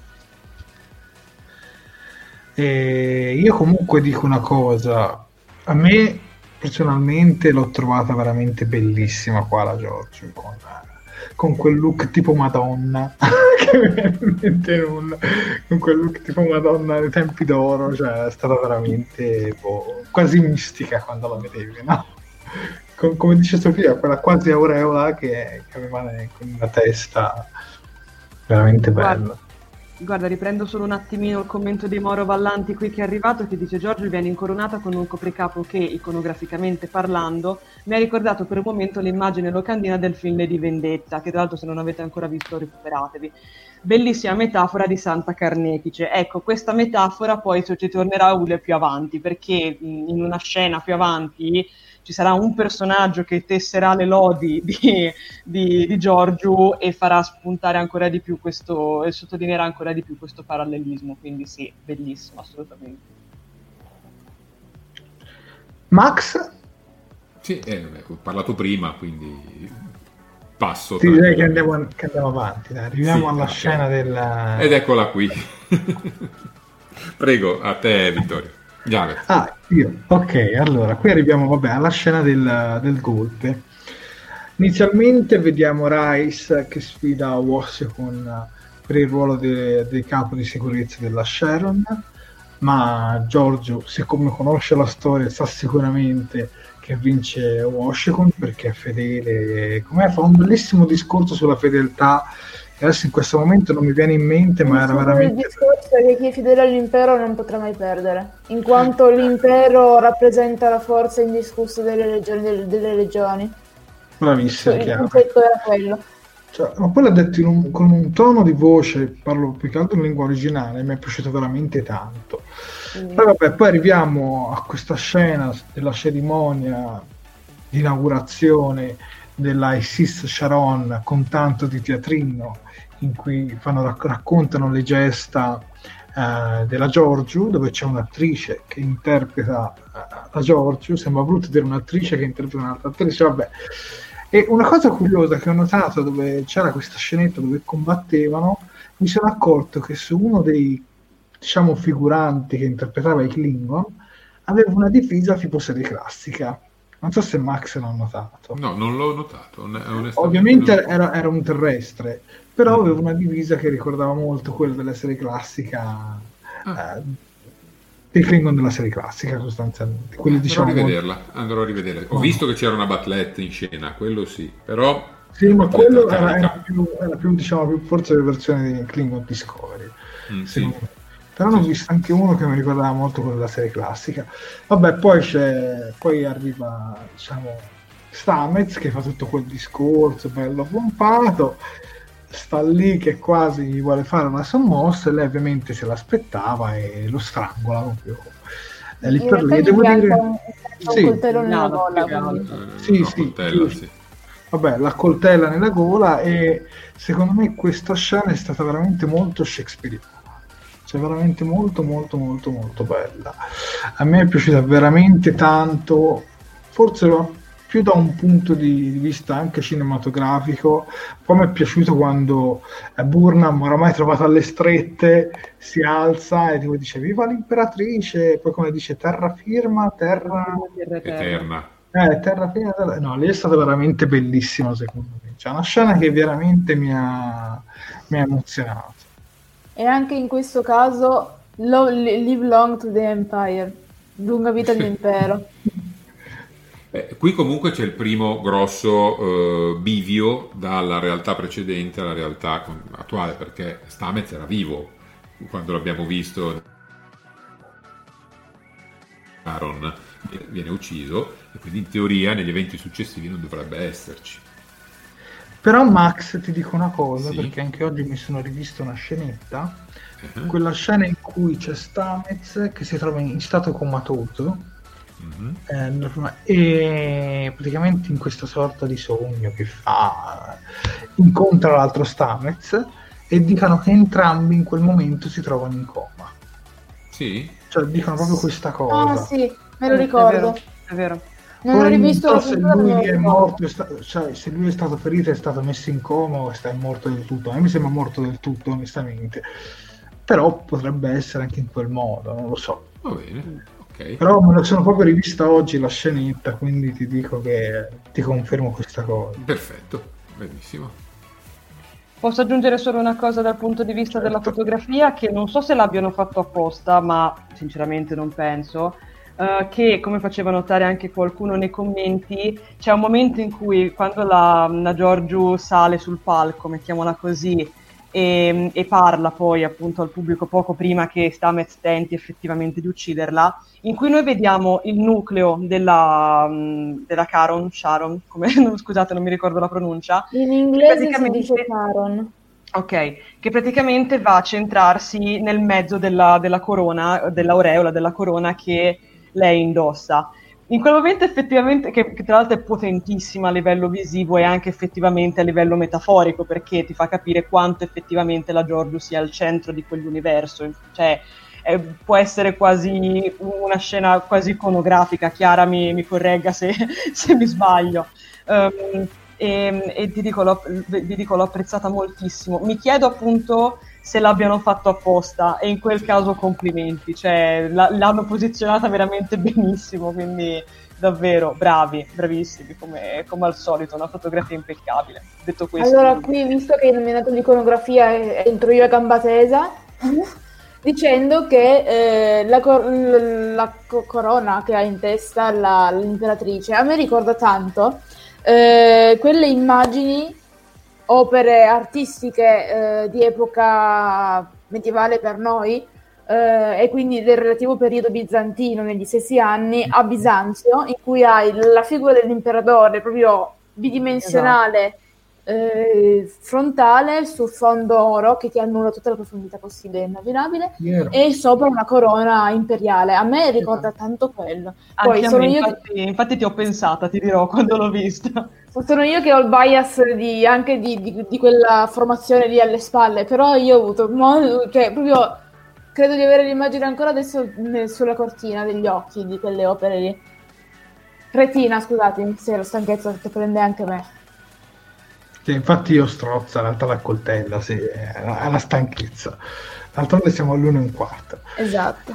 E io comunque dico una cosa, a me personalmente l'ho trovata veramente bellissima qua la Giorgio con con quel look tipo Madonna. Che non, con quel look tipo Madonna dei tempi d'oro cioè è stata veramente boh, quasi mistica quando la vedevi no? Com- come dice Sofia quella quasi aureola che, che aveva nella testa veramente bella. Guarda, riprendo solo un attimino il commento di Mauro Vallanti qui che è arrivato che dice Giorgio viene incoronata con un copricapo che, iconograficamente parlando, mi ha ricordato per un momento l'immagine locandina del film di Vendetta, che tra l'altro se non avete ancora visto recuperatevi. Bellissima metafora di Santa Carnefice. Ecco, questa metafora poi ci tornerà utile più avanti, perché in una scena più avanti ci sarà un personaggio che tesserà le lodi di, di, di Giorgio e farà spuntare ancora di più questo, e sottolineerà ancora di più questo parallelismo, quindi sì, bellissimo, assolutamente. Max? Sì, eh, ho parlato prima, quindi passo. Ti direi che andiamo, che andiamo avanti, dai. arriviamo Sì, alla ok. scena del... Ed eccola qui. Prego, a te Vittorio. Giave. Ah, io. Ok, allora, qui arriviamo vabbè, alla scena del, del golpe. Inizialmente vediamo Rice che sfida Washington per il ruolo de- del capo di sicurezza della Sharon, ma Giorgio, siccome conosce la storia, sa sicuramente che vince Washington perché è fedele. Com'è? Fa un bellissimo discorso sulla fedeltà. Adesso in questo momento non mi viene in mente, ma era Il veramente discorso è che chi è fedele all'impero non potrà mai perdere, in quanto l'impero rappresenta la forza indiscussa delle regioni. Delle, delle regioni. bravissimo. Il chiaro. era quello. Cioè, ma poi l'ha detto un- con un tono di voce, parlo più che altro in lingua originale, mi è piaciuto veramente tanto. Mm. Poi, vabbè, poi arriviamo a questa scena della cerimonia di inaugurazione della Isis Sharon con tanto di teatrino in cui fanno, rac- raccontano le gesta eh, della Giorgio dove c'è un'attrice che interpreta eh, la Giorgio. Sembra brutto dire un'attrice che interpreta un'altra attrice vabbè. E una cosa curiosa che ho notato dove c'era questa scenetta dove combattevano mi sono accorto che su uno dei diciamo figuranti che interpretava i Klingon aveva una divisa tipo serie classica non so se Max l'ha notato No, non l'ho notato. Ovviamente era, era un terrestre, però Mm. aveva una divisa che ricordava molto quella della serie classica, Ah. eh, dei Klingon della serie classica sostanzialmente. Quelli Andrò a diciamo rivederla, andrò a rivederla. Ho No. visto che c'era una batlette in scena, quello sì, però... Sì, ma quello era, era più, era più, diciamo, più forse la versione di Klingon Discovery. Mm, sì. me. Però ne ho visto anche uno che mi ricordava molto quello della serie classica. Vabbè, poi c'è, poi arriva, diciamo, Stamez che fa tutto quel discorso bello pompato, sta lì che quasi gli vuole fare una sommossa e lei ovviamente se l'aspettava e lo strangola proprio. È lì In per lì. Devo dire, un, un sì. coltello nella No, gola. quindi. Eh, Sì, no, sì, coltella, giusto. sì. vabbè, la coltella nella gola e secondo me questa scena è stata veramente molto shakespeariana. Cioè veramente molto molto molto molto bella. A me è piaciuta veramente tanto, forse più da un punto di vista anche cinematografico. Poi mi è piaciuto quando Burnham, oramai trovato alle strette, si alza e tipo dice viva l'imperatrice, poi come dice terra firma, terra... Eterna. Eh, terra firma, terra- no, lì è stata veramente bellissima secondo me. C'è una scena che veramente mi ha, mi ha emozionato. E anche in questo caso, lo- live long to the empire. Lunga vita all'impero. Eh, qui comunque c'è il primo grosso eh, bivio dalla realtà precedente alla realtà attuale, perché Stamez era vivo quando l'abbiamo visto. Aaron viene ucciso e quindi in teoria negli eventi successivi non dovrebbe esserci. Però Max ti dico una cosa, Sì. perché anche oggi mi sono rivisto una scenetta, Eh, quella scena in cui c'è Stamez che si trova in stato comatoso mhm. eh, e praticamente in questa sorta di sogno che fa incontra l'altro Stamez e dicono che entrambi in quel momento si trovano in coma Sì? cioè dicono proprio questa cosa Ah sì, me lo È ricordo. vero, È vero. Non ho rivisto so se lui è morto, è sta- cioè se lui è stato ferito è stato messo in coma o sta morto del tutto. A me mi sembra morto del tutto, onestamente. Però potrebbe essere anche in quel modo, non lo so. Va bene, ok. Però me lo sono proprio rivista oggi la scenetta, quindi ti dico che ti confermo questa cosa. Perfetto, benissimo. Posso aggiungere solo una cosa dal punto di vista della Certo. fotografia, che non so se l'abbiano fatto apposta, ma sinceramente non penso, eh, che come faceva notare anche qualcuno nei commenti, c'è un momento in cui quando la, la Giorgio sale sul palco, mettiamola così, e, e parla poi appunto al pubblico poco prima che Stamez tenti effettivamente di ucciderla, in cui noi vediamo il nucleo della, mh, della Caron, Sharon, come, no, scusate non mi ricordo la pronuncia, In inglese si dice Caron. Ok, che praticamente va a centrarsi nel mezzo della, della corona, dell'aureola della corona che lei indossa. In quel momento effettivamente, che, che tra l'altro è potentissima a livello visivo e anche effettivamente a livello metaforico, perché ti fa capire quanto effettivamente la Giorgio sia al centro di quell'universo. Cioè, eh, può essere quasi una scena quasi iconografica, Chiara mi, mi corregga se, se mi sbaglio. Ehm, e, e dico, vi dico, l'ho apprezzata moltissimo. Mi chiedo appunto se l'abbiano fatto apposta e in quel caso complimenti, cioè la, l'hanno posizionata veramente benissimo, quindi davvero bravi, bravissimi come, come, al solito, una fotografia impeccabile. Detto questo, allora qui visto che hai nominato l'iconografia entro io a gamba tesa dicendo che eh, la, cor- la, corona che ha in testa la, l'imperatrice a me ricorda tanto eh, quelle immagini, opere artistiche eh, di epoca medievale per noi eh, e quindi del relativo periodo bizantino negli stessi anni a Bisanzio in cui hai la figura dell'imperatore proprio bidimensionale esatto eh, frontale su fondo oro che ti annulla tutta la profondità possibile e immaginabile yeah. e sopra una corona imperiale. A me ricorda yeah. tanto quello. Poi sono me, io infatti, che... infatti ti ho pensata, ti dirò quando l'ho vista. Sono io che ho il bias di, anche di, di, di, quella formazione lì alle spalle, però io ho avuto modo, cioè proprio credo di avere l'immagine ancora adesso sulla cortina degli occhi di quelle opere lì. Retina, scusatemi, se lo stanchezza che prende anche me. Che infatti io strozza, in realtà la coltella, sì, è la stanchezza. D'altronde siamo all'uno e un quarto. Esatto.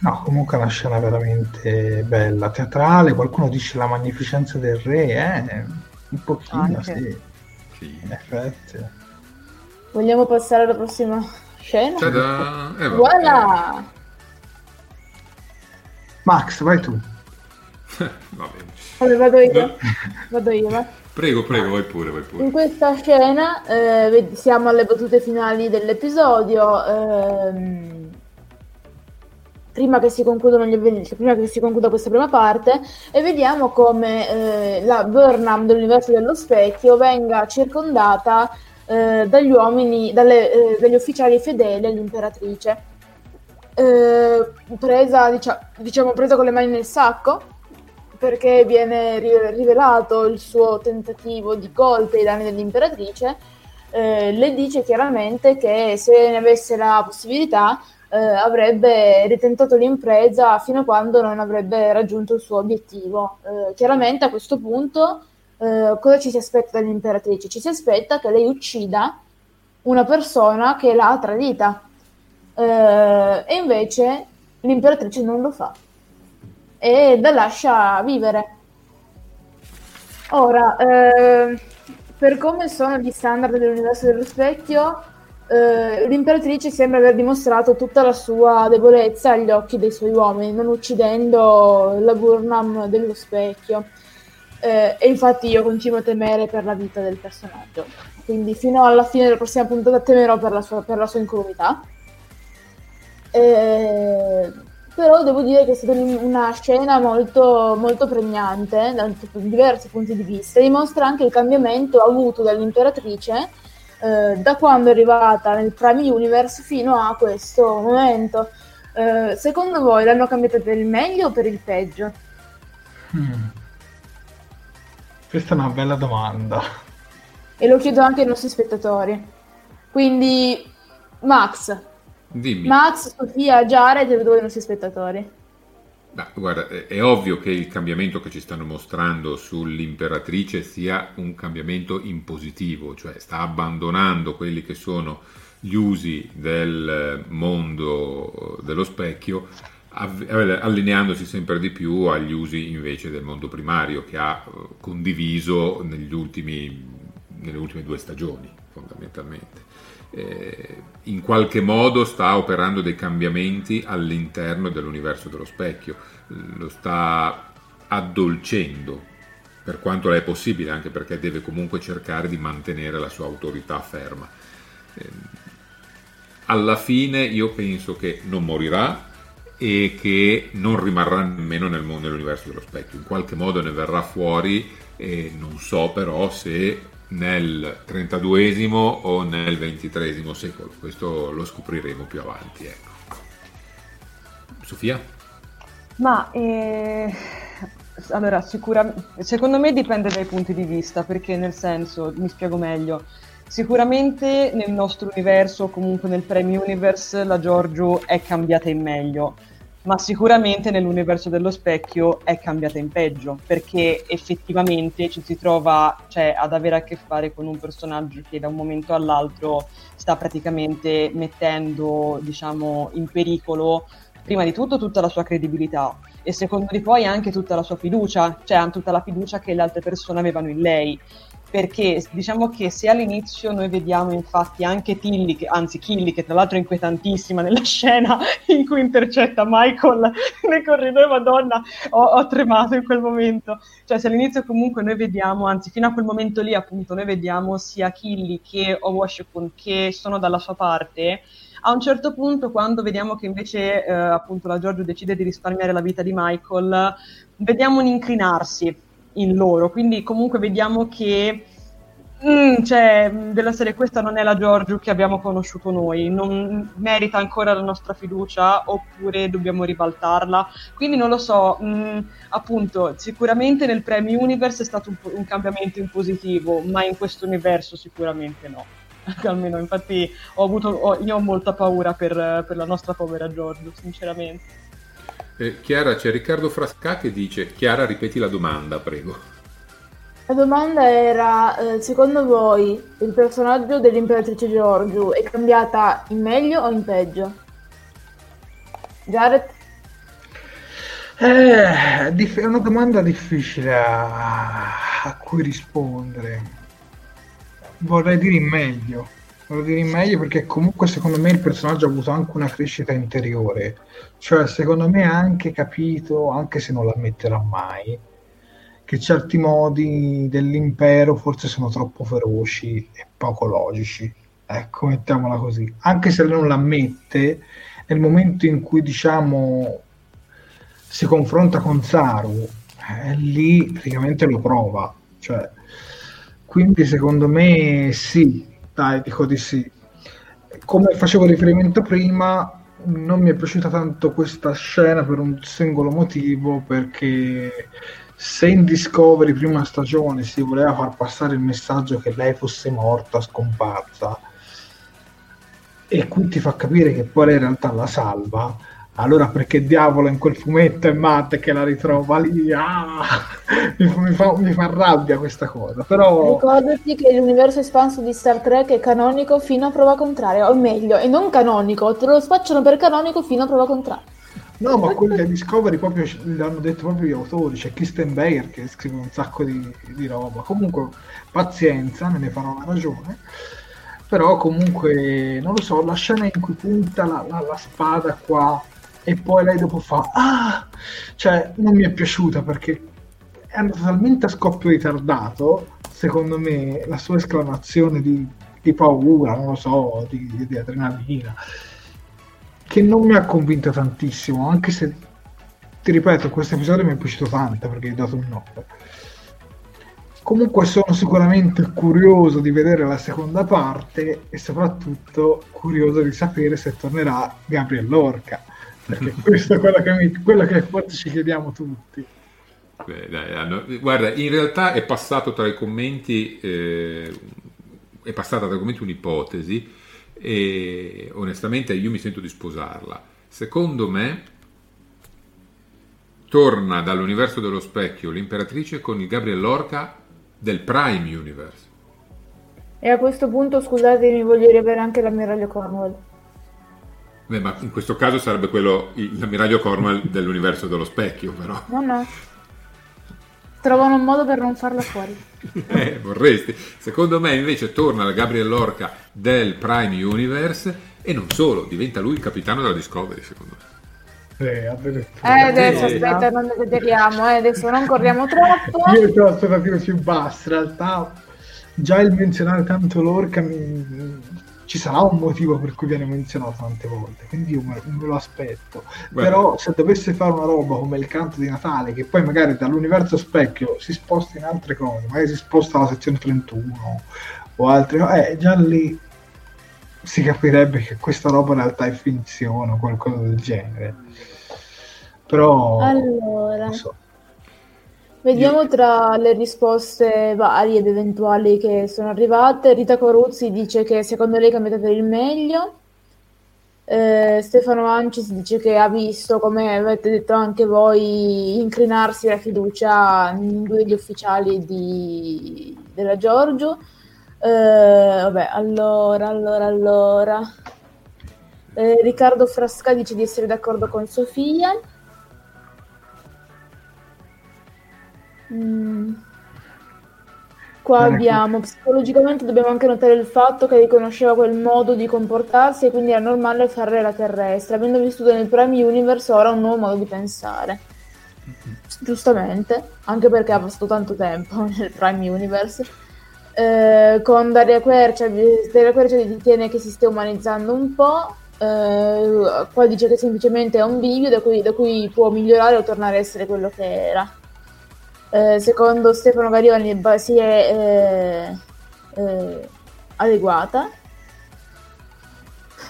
No, comunque è una scena veramente bella, teatrale, qualcuno dice la magnificenza del re, eh? Un pochino, Anche. sì. sì. In effetti. Vogliamo passare alla prossima scena? Eh, voilà! Max, vai tu. Va bene. Allora, vado io. Vado io, va. Prego, prego, vai pure, vai pure. In questa scena eh, siamo alle battute finali dell'episodio. Ehm, prima che gli eventi, prima che si concluda questa prima parte, e vediamo come eh, la Burnham dell'universo dello specchio venga circondata eh, dagli uomini, dalle, eh, dagli ufficiali fedeli all'imperatrice. Eh, presa, diciamo, diciamo, presa con le mani nel sacco perché viene rivelato il suo tentativo di colpe ai danni dell'imperatrice, eh, le dice chiaramente che se ne avesse la possibilità eh, avrebbe ritentato l'impresa fino a quando non avrebbe raggiunto il suo obiettivo. Eh, chiaramente a questo punto eh, cosa ci si aspetta dall'imperatrice? Ci si aspetta che lei uccida una persona che l'ha tradita eh, e invece l'imperatrice non lo fa e la lascia vivere. Ora, eh, per come sono gli standard dell'universo dello specchio, eh, l'imperatrice sembra aver dimostrato tutta la sua debolezza agli occhi dei suoi uomini, non uccidendo la Burnham dello specchio. Eh, e infatti io continuo a temere per la vita del personaggio. Quindi fino alla fine della prossima puntata temerò per la sua, per la sua incolumità. Eh, però devo dire che è stata una scena molto, molto pregnante da diversi punti di vista, dimostra anche il cambiamento avuto dall'imperatrice eh, da quando è arrivata nel Prime Universe fino a questo momento. Eh, secondo voi l'hanno cambiata per il meglio o per il peggio? Hmm. Questa è una bella domanda. E lo chiedo anche ai nostri spettatori. Quindi, Max, Dimmi. Max, Sofia, Jared e due nostri spettatori. Beh, guarda, è, è, ovvio che il cambiamento che ci stanno mostrando sull'imperatrice sia un cambiamento in positivo, cioè sta abbandonando quelli che sono gli usi del mondo dello specchio, allineandosi sempre di più agli usi invece del mondo primario che ha eh, condiviso ultimi, nelle ultime due stagioni, fondamentalmente eh, in qualche modo sta operando dei cambiamenti all'interno dell'universo dello specchio, lo sta addolcendo per quanto è possibile, anche perché deve comunque cercare di mantenere la sua autorità ferma. Eh, alla fine io penso che non morirà e che non rimarrà nemmeno nel mondo dell'universo dello specchio, in qualche modo ne verrà fuori e non so però se nel 32 o nel 23 secolo. Questo lo scopriremo più avanti. Ecco. Sofia? Ma eh, allora, sicuramente, secondo me dipende dai punti di vista, perché nel senso, mi spiego meglio. Sicuramente nel nostro universo, comunque nel Prime Universe, la Giorgio è cambiata in meglio ma sicuramente nell'universo dello specchio è cambiata in peggio, perché effettivamente ci si trova cioè, ad avere a che fare con un personaggio che da un momento all'altro sta praticamente mettendo diciamo, in pericolo prima di tutto tutta la sua credibilità e secondo di poi anche tutta la sua fiducia, cioè tutta la fiducia che le altre persone avevano in lei perché diciamo che se all'inizio noi vediamo infatti anche Tilly, che, anzi Killy, che tra l'altro è inquietantissima nella scena in cui intercetta Michael nel corridoio, madonna, ho, ho, tremato in quel momento. Cioè se all'inizio comunque noi vediamo, anzi fino a quel momento lì appunto noi vediamo sia Killy che o Washington che sono dalla sua parte, a un certo punto quando vediamo che invece eh, appunto la Giorgio decide di risparmiare la vita di Michael, vediamo un inclinarsi in loro, quindi comunque vediamo che mm, cioè, della serie questa non è la Giorgio che abbiamo conosciuto noi, non merita ancora la nostra fiducia oppure dobbiamo ribaltarla, quindi non lo so, mm, appunto sicuramente nel Premi Universe è stato un, un cambiamento in positivo, ma in questo universo sicuramente no. Almeno, infatti, ho avuto, ho, io ho molta paura per, per la nostra povera Giorgio, sinceramente. Eh, Chiara, c'è Riccardo Frasca che dice, Chiara ripeti la domanda, prego. La domanda era, eh, secondo voi il personaggio dell'imperatrice Giorgio è cambiata in meglio o in peggio? Jared? Eh, è una domanda difficile a, a cui rispondere. Vorrei dire in meglio Devo dire in meglio perché comunque secondo me il personaggio ha avuto anche una crescita interiore, cioè secondo me ha anche capito, anche se non l'ammetterà mai, che certi modi dell'impero forse sono troppo feroci e poco logici. Ecco, mettiamola così. Anche se non l'ammette, nel momento in cui diciamo si confronta con Saru, eh, lì praticamente lo prova. Cioè, quindi secondo me sì, dai, dico di sì. Come facevo riferimento prima, non mi è piaciuta tanto questa scena per un singolo motivo, perché se in Discovery prima stagione si voleva far passare il messaggio che lei fosse morta, scomparsa, e qui ti fa capire che poi in realtà la salva, allora perché diavolo in quel fumetto è Matt che la ritrova lì? Ah! Mi, mi, fa, mi, fa, rabbia questa cosa. Però... Ricordati che l'universo espanso di Star Trek è canonico fino a prova contraria, o meglio, è non canonico, te lo spacciano per canonico fino a prova contraria. No, ma quelli di Discovery proprio l'hanno detto proprio gli autori, c'è Kristen Bayer che scrive un sacco di, di roba. Comunque, pazienza, me ne farò una ragione però comunque non lo so la scena in cui punta la, la, la, spada qua e poi lei dopo fa ah cioè non mi è piaciuta perché è andato talmente a scoppio ritardato secondo me la sua esclamazione di, di paura non lo so di, di, adrenalina che non mi ha convinto tantissimo anche se ti ripeto questo episodio mi è piaciuto tanto perché ho dato un 9 comunque sono sicuramente curioso di vedere la seconda parte e soprattutto curioso di sapere se tornerà Gabriel Lorca perché questo è quello che, mi, quello che forse ci chiediamo tutti. Beh, dai, hanno, guarda, in realtà è passato tra i commenti, eh, è passata tra i commenti un'ipotesi e onestamente io mi sento di sposarla. Secondo me torna dall'universo dello specchio l'imperatrice con il Gabriel Lorca del Prime Universe. E a questo punto scusatemi, voglio riavere anche l'ammiraglio Cornwall. Beh, ma in questo caso sarebbe quello l'ammiraglio Cornwall dell'universo dello specchio, però. No, no. Trovano un modo per non farla fuori. eh, vorresti. Secondo me invece torna la Gabriel Lorca del Prime Universe e non solo, diventa lui il capitano della Discovery, secondo me. Eh, eh, adesso aspetta, non desideriamo, eh, adesso non corriamo troppo. Io ho aspettative più basse, in realtà già il menzionare tanto Lorca mi, ci sarà un motivo per cui viene menzionato tante volte, quindi io me, me lo aspetto. Guarda. Però se dovesse fare una roba come il canto di Natale, che poi magari dall'universo specchio si sposta in altre cose, magari si sposta alla sezione 31 o altre, eh, già lì si capirebbe che questa roba in realtà è finzione o qualcosa del genere. Però... Allora... So. Vediamo tra le risposte varie ed eventuali che sono arrivate. Rita Coruzzi dice che secondo lei è cambiata per il meglio. Eh, Stefano Ancis dice che ha visto, come avete detto anche voi, incrinarsi la fiducia in due degli ufficiali di, della Giorgio. Eh, vabbè, allora, allora, allora. Eh, Riccardo Frasca dice di essere d'accordo con Sofia. Mm. Qua abbiamo psicologicamente dobbiamo anche notare il fatto che riconosceva quel modo di comportarsi e quindi era normale fare la terrestre. Avendo vissuto nel Prime Universe ora un nuovo modo di pensare. Giustamente, anche perché ha passato tanto tempo nel Prime Universe. Eh, con Daria Quercia, Daria Quercia ritiene che si stia umanizzando un po'. Eh, qua dice che semplicemente è un bivio da cui, da cui può migliorare o tornare a essere quello che era. Eh, secondo Stefano Garioni si è eh, eh, adeguata.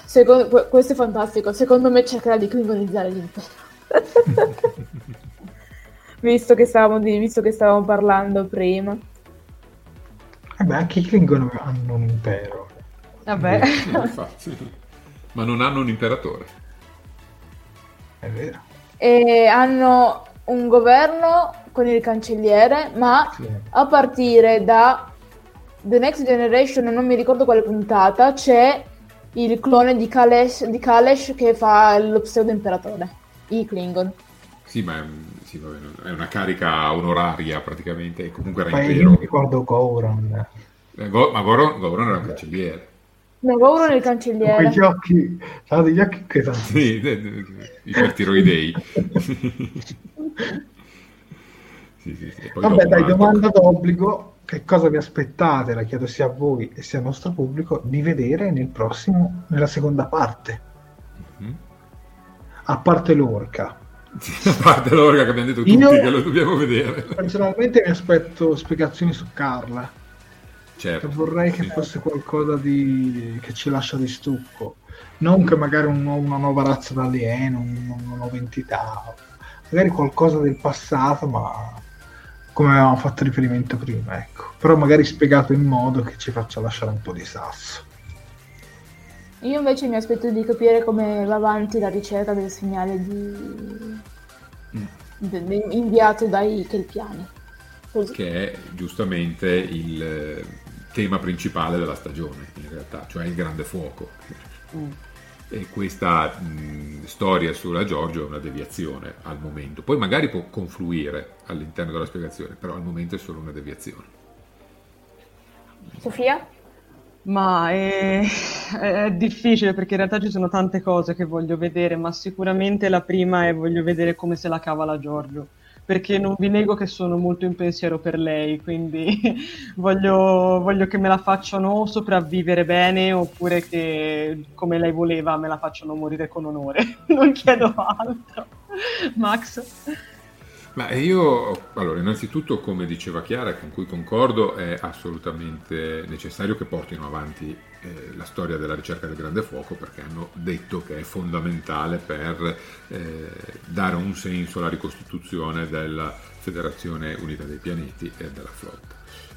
Secondo, questo è fantastico. Secondo me cercherà di clingonizzare l'impero. visto, che stavamo di, visto che stavamo parlando prima. Vabbè, eh anche i Klingon hanno un impero. Vabbè. Ma non hanno un imperatore. È vero. E hanno un governo con il cancelliere, ma Sì. a partire da The Next Generation, non mi ricordo quale puntata, c'è il clone di Kalesh, di Kalesh che fa lo pseudo imperatore, i Klingon. Sì, ma è, sì, vabbè, è una carica onoraria praticamente, e comunque era Poi io impero. mi ricordo Gouron. Eh, Go- ma Goron, Goron era un cancelliere. No, Gouron è il Con cancelliere. quegli occhi, ha degli occhi inquietanti. Sì, de- ipertiroidei. sì, sì, Vabbè, dai, domanda d'obbligo. Che cosa vi aspettate? La chiedo sia a voi e sia al nostro pubblico di vedere nel prossimo, nella seconda parte. Mhm. A parte l'orca. Sì, a parte l'orga che abbiamo detto tutti Io- che lo dobbiamo vedere. Personalmente mi aspetto spiegazioni su Carla. Certo. Che vorrei che fosse qualcosa di... che ci lascia di stucco. Non che magari un una nuova razza d'alieno, un- una nuova entità. Magari qualcosa del passato, ma come avevamo fatto riferimento prima, ecco. Però magari spiegato in modo che ci faccia lasciare un po' di sasso. Io invece mi aspetto di capire come va avanti la ricerca del segnale di... de- inviato dai Kelpiani. Così. Che è giustamente il eh, tema principale della stagione, in realtà, cioè il grande fuoco. Mm. E questa mh, storia sulla Giorgio è una deviazione al momento. Poi magari può confluire all'interno della spiegazione, però al momento è solo una deviazione. Sofia? Ma è, è difficile perché in realtà ci sono tante cose che voglio vedere, ma sicuramente la prima è voglio vedere come se la cava la Giorgio. Perché non vi nego che sono molto in pensiero per lei, quindi voglio, voglio che me la facciano sopravvivere bene oppure che come lei voleva me la facciano morire con onore. Non chiedo altro. Max? Ma io, allora, innanzitutto, come diceva Chiara, con cui concordo, è assolutamente necessario che portino avanti eh, la storia della ricerca del grande fuoco perché hanno detto che è fondamentale per eh, dare un senso alla ricostituzione della Federazione Unita dei Pianeti e della flotta.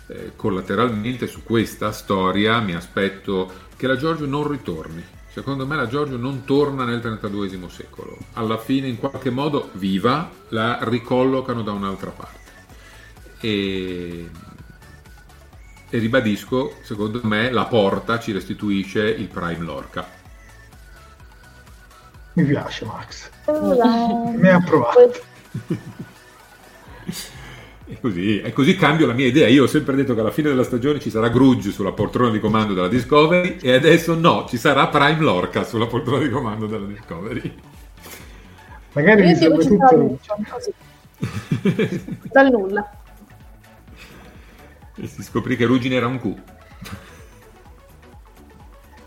Eh, collateralmente su questa storia mi aspetto che la Giorgio non ritorni. Secondo me la Giorgio non torna nel XXXI secolo. Alla fine, in qualche modo, viva, la ricollocano da un'altra parte. E, e ribadisco, secondo me, la porta ci restituisce il Prime Lorca. Mi piace, Max. Allora, Mi ha approvato. E così, e così cambio la mia idea. Io ho sempre detto che alla fine della stagione ci sarà Grudge sulla poltrona di comando della Discovery e adesso no, ci sarà Prime Lorca sulla poltrona di comando della Discovery. Magari mi Io dico serve ci sarà tutto. Così, dal nulla. E si scoprì che Ruggine era un Q.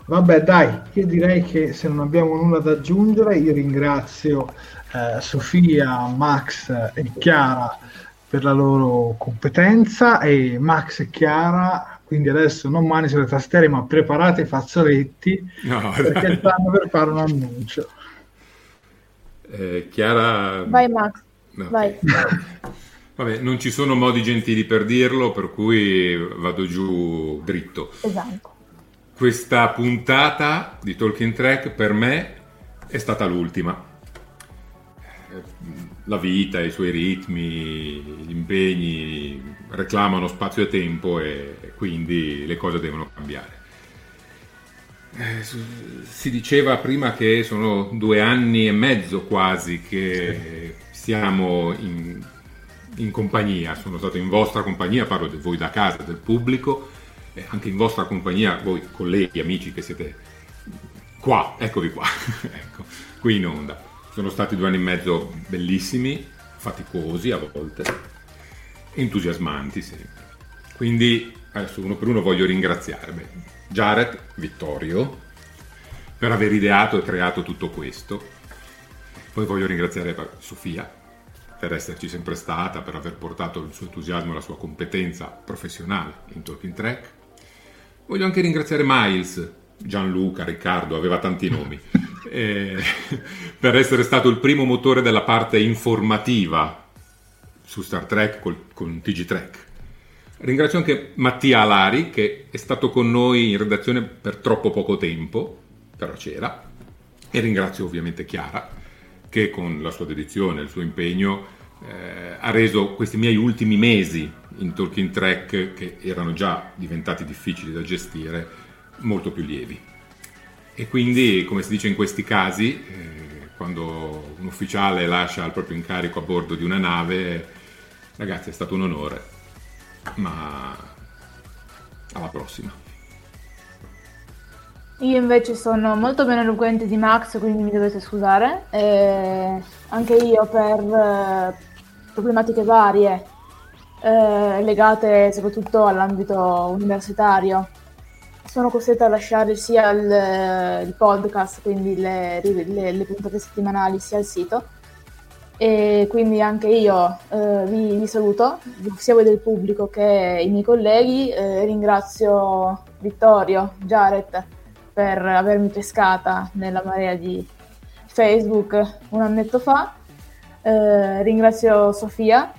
Vabbè, dai, io direi che se non abbiamo nulla da aggiungere, io ringrazio eh, Sofia, Max e Chiara per la loro competenza e Max e Chiara, quindi adesso non mani sulle tastiere, ma preparate i fazzoletti No, perché dai. stanno per fare un annuncio. Eh, Chiara... Vai Max, No, vai. Vabbè, non ci sono modi gentili per dirlo, per cui vado giù dritto. Esatto. Questa puntata di Talking Track per me è stata l'ultima. La vita, i suoi ritmi, gli impegni reclamano spazio e tempo e quindi le cose devono cambiare. Eh, si diceva prima che sono due anni e mezzo quasi che siamo in, in compagnia, sono stato in vostra compagnia, parlo di voi da casa, del pubblico, eh, anche in vostra compagnia, voi colleghi, amici che siete qua, eccovi qua, ecco, qui in onda. Sono stati due anni e mezzo bellissimi, faticosi a volte, entusiasmanti sempre. Quindi adesso uno per uno voglio ringraziare. Jared Vittorio per aver ideato e creato tutto questo. Poi voglio ringraziare Sofia per esserci sempre stata, per aver portato il suo entusiasmo e la sua competenza professionale in Talking Track. Voglio anche ringraziare Miles, Gianluca, Riccardo, aveva tanti nomi, eh, per essere stato il primo motore della parte informativa su Star Trek col, con TG Trek Ringrazio anche Mattia Alari che è stato con noi in redazione per troppo poco tempo, però c'era. E ringrazio ovviamente Chiara che con la sua dedizione e il suo impegno eh, ha reso questi miei ultimi mesi in Talking Track, che erano già diventati difficili da gestire, molto più lievi. E quindi, come si dice in questi casi, eh, quando un ufficiale lascia il proprio incarico a bordo di una nave, ragazzi, è stato un onore ma alla prossima. Io invece sono molto meno eloquente di Max, quindi mi dovete scusare. E anche io per eh, problematiche varie eh, legate soprattutto all'ambito universitario sono costretta a lasciare sia il, il podcast, quindi le, le, le puntate settimanali, sia il sito e quindi anche io eh, vi, vi, saluto, sia voi del pubblico che i miei colleghi. Eh, ringrazio Vittorio, Jared per avermi pescata nella marea di Facebook un annetto fa. Eh, ringrazio Sofia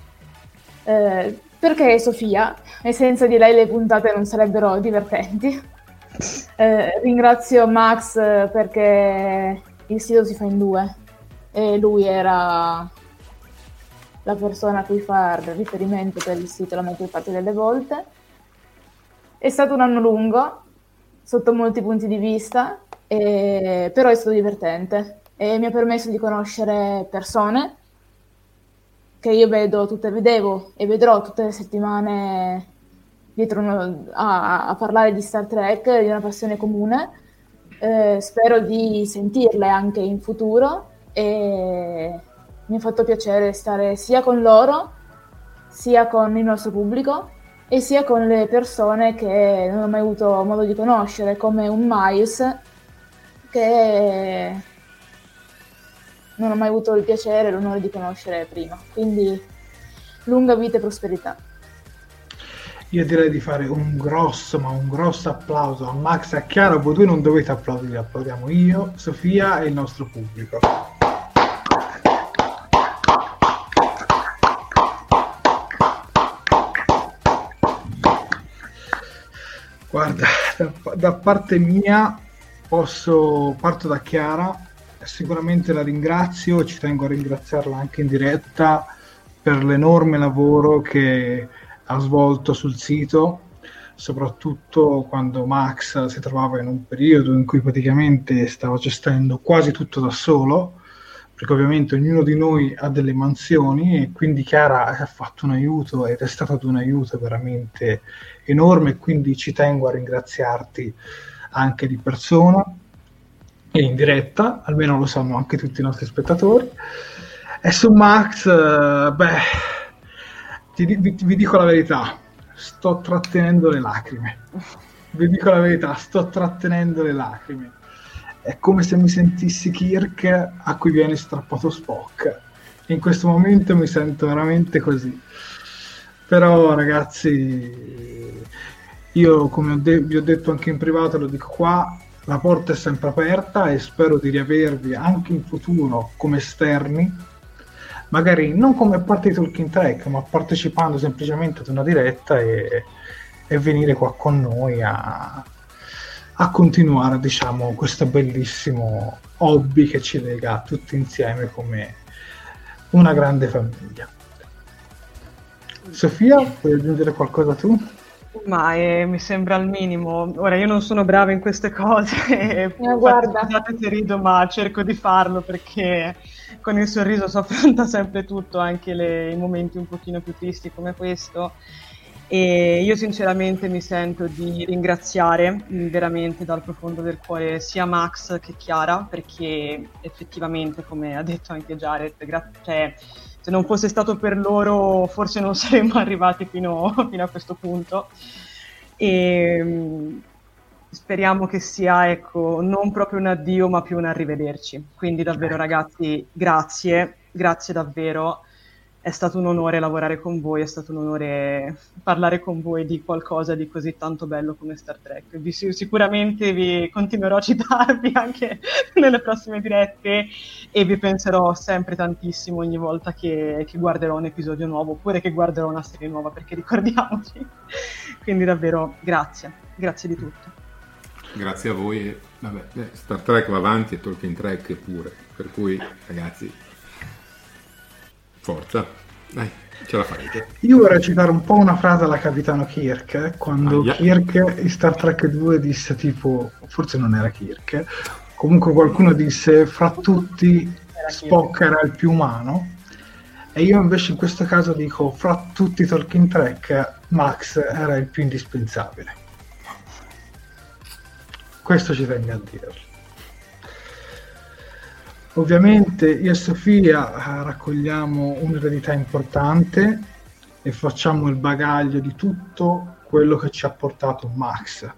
eh, perché Sofia e senza di lei le puntate non sarebbero divertenti. Eh, ringrazio Max perché il sito si fa in due e lui era la persona a cui fare riferimento per il sito la maggior parte delle volte. È stato un anno lungo, sotto molti punti di vista, e... però è stato divertente e mi ha permesso di conoscere persone che io vedo tutte, vedevo e vedrò tutte le settimane dietro uno, a, a, parlare di Star Trek, di una passione comune. Eh, spero di sentirle anche in futuro e mi ha fatto piacere stare sia con loro, sia con il nostro pubblico e sia con le persone che non ho mai avuto modo di conoscere, come un Miles che non ho mai avuto il piacere e l'onore di conoscere prima. Quindi lunga vita e prosperità. Io direi di fare un grosso, ma un grosso applauso a Max e a Chiara. Voi non dovete applaudire, applaudiamo io, Sofia e il nostro pubblico. Guarda, da, parte mia posso, parto da Chiara, sicuramente la ringrazio, ci tengo a ringraziarla anche in diretta per l'enorme lavoro che ha svolto sul sito, soprattutto quando Max si trovava in un periodo in cui praticamente stava gestendo quasi tutto da solo perché ovviamente ognuno di noi ha delle mansioni e quindi Chiara ha fatto un aiuto ed è stato un aiuto veramente enorme quindi ci tengo a ringraziarti anche di persona e in diretta, almeno lo sanno anche tutti i nostri spettatori. E su Max, eh, beh, ti, vi, vi dico la verità, sto trattenendo le lacrime. Vi dico la verità, sto trattenendo le lacrime è come se mi sentissi Kirk a cui viene strappato Spock. In questo momento mi sento veramente così. Però ragazzi, io come ho de- vi ho detto anche in privato, lo dico qua, la porta è sempre aperta e spero di riavervi anche in futuro come esterni, magari non come parte di Talking Track, ma partecipando semplicemente ad una diretta e, e venire qua con noi a, a continuare, diciamo, questo bellissimo hobby che ci lega tutti insieme come una grande famiglia. Sofia, puoi aggiungere qualcosa tu? Ma eh, mi sembra al minimo. Ora io non sono brava in queste cose. No, guarda. Scusate se rido, ma cerco di farlo perché con il sorriso si affronta sempre tutto, anche le- i momenti un pochino più tristi come questo. E io sinceramente mi sento di ringraziare mh, veramente dal profondo del cuore sia Max che Chiara, perché effettivamente, come ha detto anche Jared, gra- cioè, se non fosse stato per loro forse non saremmo arrivati fino, fino a questo punto. E mh, speriamo che sia, ecco, non proprio un addio, ma più un arrivederci. Quindi davvero ragazzi, grazie, grazie davvero. È stato un onore lavorare con voi, è stato un onore parlare con voi di qualcosa di così tanto bello come Star Trek. Vi- sicuramente vi continuerò a citarvi anche nelle prossime dirette e vi penserò sempre tantissimo ogni volta che, che guarderò un episodio nuovo oppure che guarderò una serie nuova, perché ricordiamoci. Quindi davvero grazie, grazie di tutto. Grazie a voi. Vabbè, Star Trek va avanti e Tolkien Trek pure. Per cui, ragazzi, forza. Dai, ce la farete. Io vorrei citare un po' una frase alla capitano Kirk, eh, quando Aia. Kirk in Star Trek 2 disse tipo, forse non era Kirk, comunque qualcuno disse fra tutti Spock era il più umano e io invece in questo caso dico fra tutti i Tolkien Trek Max era il più indispensabile. Questo ci tengo a dirlo. Ovviamente io e Sofia eh, raccogliamo un'eredità importante e facciamo il bagaglio di tutto quello che ci ha portato Max.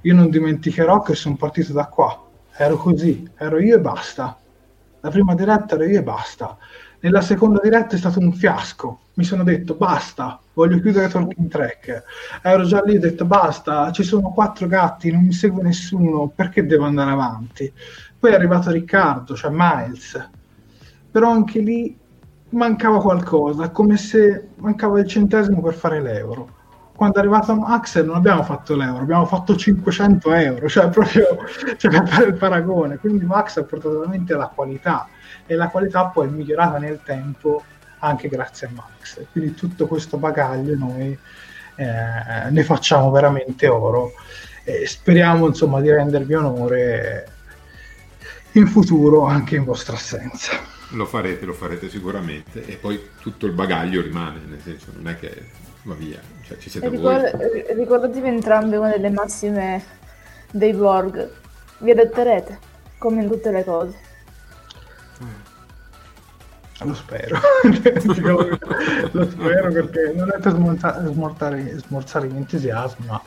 Io non dimenticherò che sono partito da qua, ero così, ero io e basta. La prima diretta ero io e basta. Nella seconda diretta è stato un fiasco. Mi sono detto basta, voglio chiudere Talking Track. Ero già lì e ho detto basta, ci sono quattro gatti, non mi segue nessuno, perché devo andare avanti? Poi è arrivato Riccardo, cioè Miles. Però anche lì mancava qualcosa, come se mancava il centesimo per fare l'euro. Quando è arrivato Max non abbiamo fatto l'euro, abbiamo fatto 500 euro, cioè proprio cioè, per fare il paragone. Quindi Max ha portato veramente la qualità e la qualità poi è migliorata nel tempo anche grazie a Max. Quindi tutto questo bagaglio noi eh, ne facciamo veramente oro e speriamo insomma di rendervi onore in futuro anche in vostra assenza. Lo farete, lo farete sicuramente. E poi tutto il bagaglio rimane, nel senso, non è che va via. Cioè, ci siete voi. Ricor- ricordatevi entrambe una delle massime dei Borg. Vi adatterete, come in tutte le cose. Lo spero, lo spero perché non è per smortare, smorzare gli entusiasmi, ma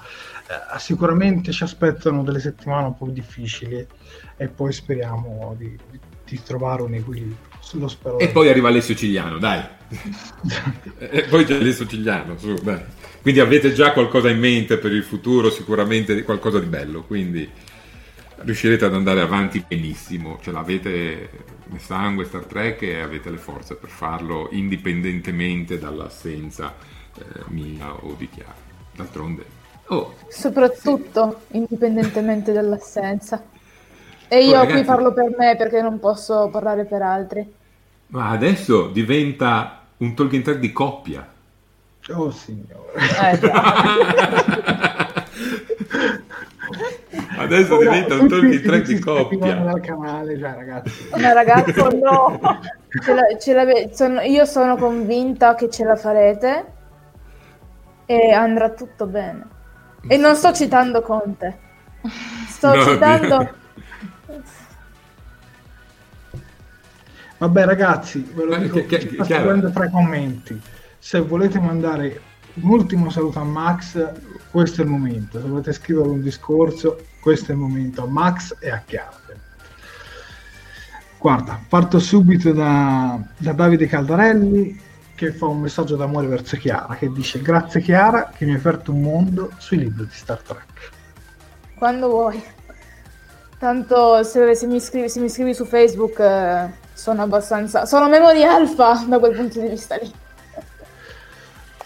sicuramente ci aspettano delle settimane un po' difficili e poi speriamo di, di trovare un equilibrio. Lo spero. E poi arriva Alessio Cigliano, dai. e poi c'è Alessio Cigliano, su. Quindi avete già qualcosa in mente per il futuro, sicuramente qualcosa di bello, quindi riuscirete ad andare avanti benissimo, ce l'avete nel sangue Star Trek e avete le forze per farlo indipendentemente dall'assenza eh, mia o di Chiara. D'altronde, oh, Soprattutto indipendentemente dall'assenza. E io Oh, ragazzi. qui parlo per me perché non posso parlare per altri. ma adesso diventa un Tolkien Track di coppia. Oh signore. Eh. Adesso Ora, diventa un Tolkien Track di coppia. dal canale, cioè ragazzi. Ma ragazzo, no. Ce la- ce l'ave- sono- io sono convinta che ce la farete e andrà tutto bene. E non sto citando Conte. Sto No, citando... Dio. Vabbè ragazzi, ve lo Ma dico, che- che- seguendo tra i commenti. Se volete mandare un ultimo saluto a Max, questo è il momento. Se volete scrivere un discorso, questo è il momento a Max e a Chiara. Guarda, parto subito da, da Davide Caldarelli che fa un messaggio d'amore verso Chiara che dice grazie Chiara che mi hai aperto un mondo sui libri di Star Trek. Quando vuoi. Tanto se, se mi, scrivi, se mi scrivi su Facebook eh, sono abbastanza... Sono memoria alfa da quel punto di vista lì.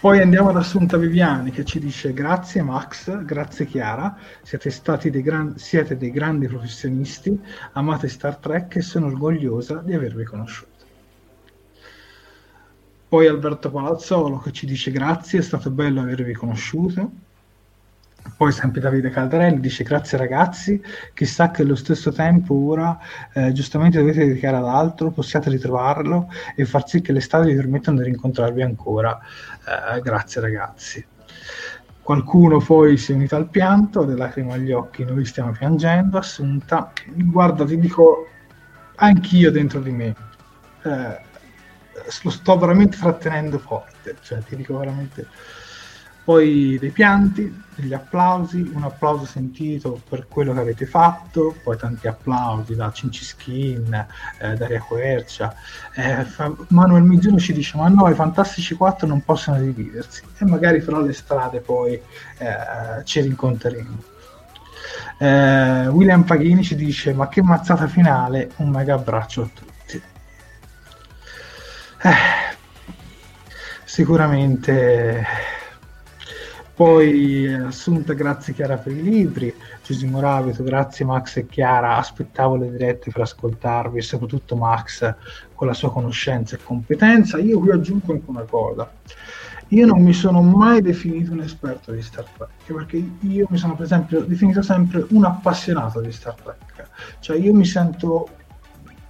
Poi andiamo ad Assunta Viviani che ci dice grazie Max, grazie Chiara, siete stati dei, gran- siete dei grandi professionisti, amate Star Trek e sono orgogliosa di avervi conosciuto. Poi Alberto Palazzolo che ci dice grazie, è stato bello avervi conosciuto. Poi sempre Davide Caldarelli dice grazie ragazzi, chissà che allo stesso tempo ora eh, giustamente dovete dedicare ad altro, possiate ritrovarlo e far sì che l'estate vi permettano di rincontrarvi ancora. Eh, grazie ragazzi. Qualcuno poi si è unito al pianto, delle lacrime agli occhi, noi stiamo piangendo, Assunta, guarda ti dico anch'io dentro di me. Eh, lo sto veramente trattenendo forte, cioè ti dico veramente poi dei pianti, degli applausi, un applauso sentito per quello che avete fatto, poi tanti applausi da Cinciskin, eh, Daria Quercia. Eh, Manuel Mizuno ci dice: Ma no, i Fantastici 4 non possono dividersi, e magari fra le strade poi eh, ci rincontreremo. Eh, William Paghini ci dice: Ma che mazzata finale! Un mega abbraccio a tutti. Eh, sicuramente poi eh, Assunta, grazie Chiara per i libri, Giusimo Ravito, grazie Max e Chiara, aspettavo le dirette per ascoltarvi soprattutto Max con la sua conoscenza e competenza. Io qui aggiungo anche una cosa, io non mi sono mai definito un esperto di Star Trek, perché io mi sono per esempio definito sempre un appassionato di Star Trek, cioè io mi sento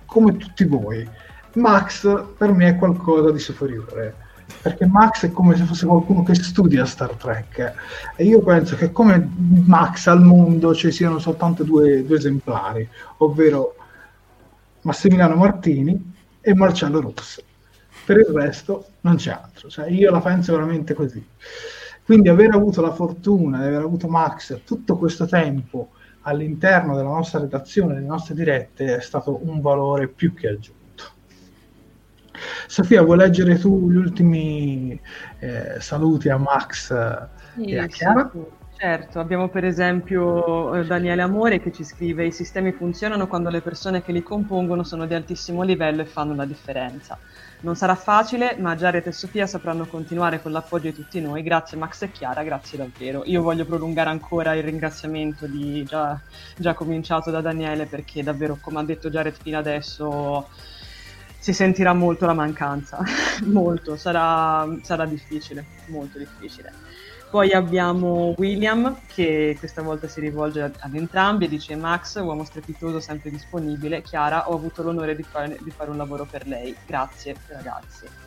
come tutti voi. Max per me è qualcosa di superiore perché Max è come se fosse qualcuno che studia Star Trek e io penso che come Max al mondo ci siano soltanto due, due esemplari, ovvero Massimiliano Martini e Marcello Rosso. Per il resto non c'è altro, cioè, io la penso veramente così. Quindi aver avuto la fortuna di aver avuto Max tutto questo tempo all'interno della nostra redazione, delle nostre dirette, è stato un valore più che aggiunto. Sofia, vuoi leggere tu gli ultimi eh, saluti a Max sì, e a Chiara? Sì, certo, abbiamo per esempio eh, Daniele Amore che ci scrive i sistemi funzionano quando le persone che li compongono sono di altissimo livello e fanno la differenza. Non sarà facile, ma Jared e Sofia sapranno continuare con l'appoggio di tutti noi. Grazie Max e Chiara, grazie davvero. Io voglio prolungare ancora il ringraziamento di, già, già cominciato da Daniele perché davvero, come ha detto Jared fino adesso, si sentirà molto la mancanza, molto, sarà, sarà difficile, molto difficile. Poi abbiamo William che questa volta si rivolge ad entrambi e dice Max, uomo strepitoso, sempre disponibile. Chiara, ho avuto l'onore di fare, di fare un lavoro per lei. Grazie ragazzi.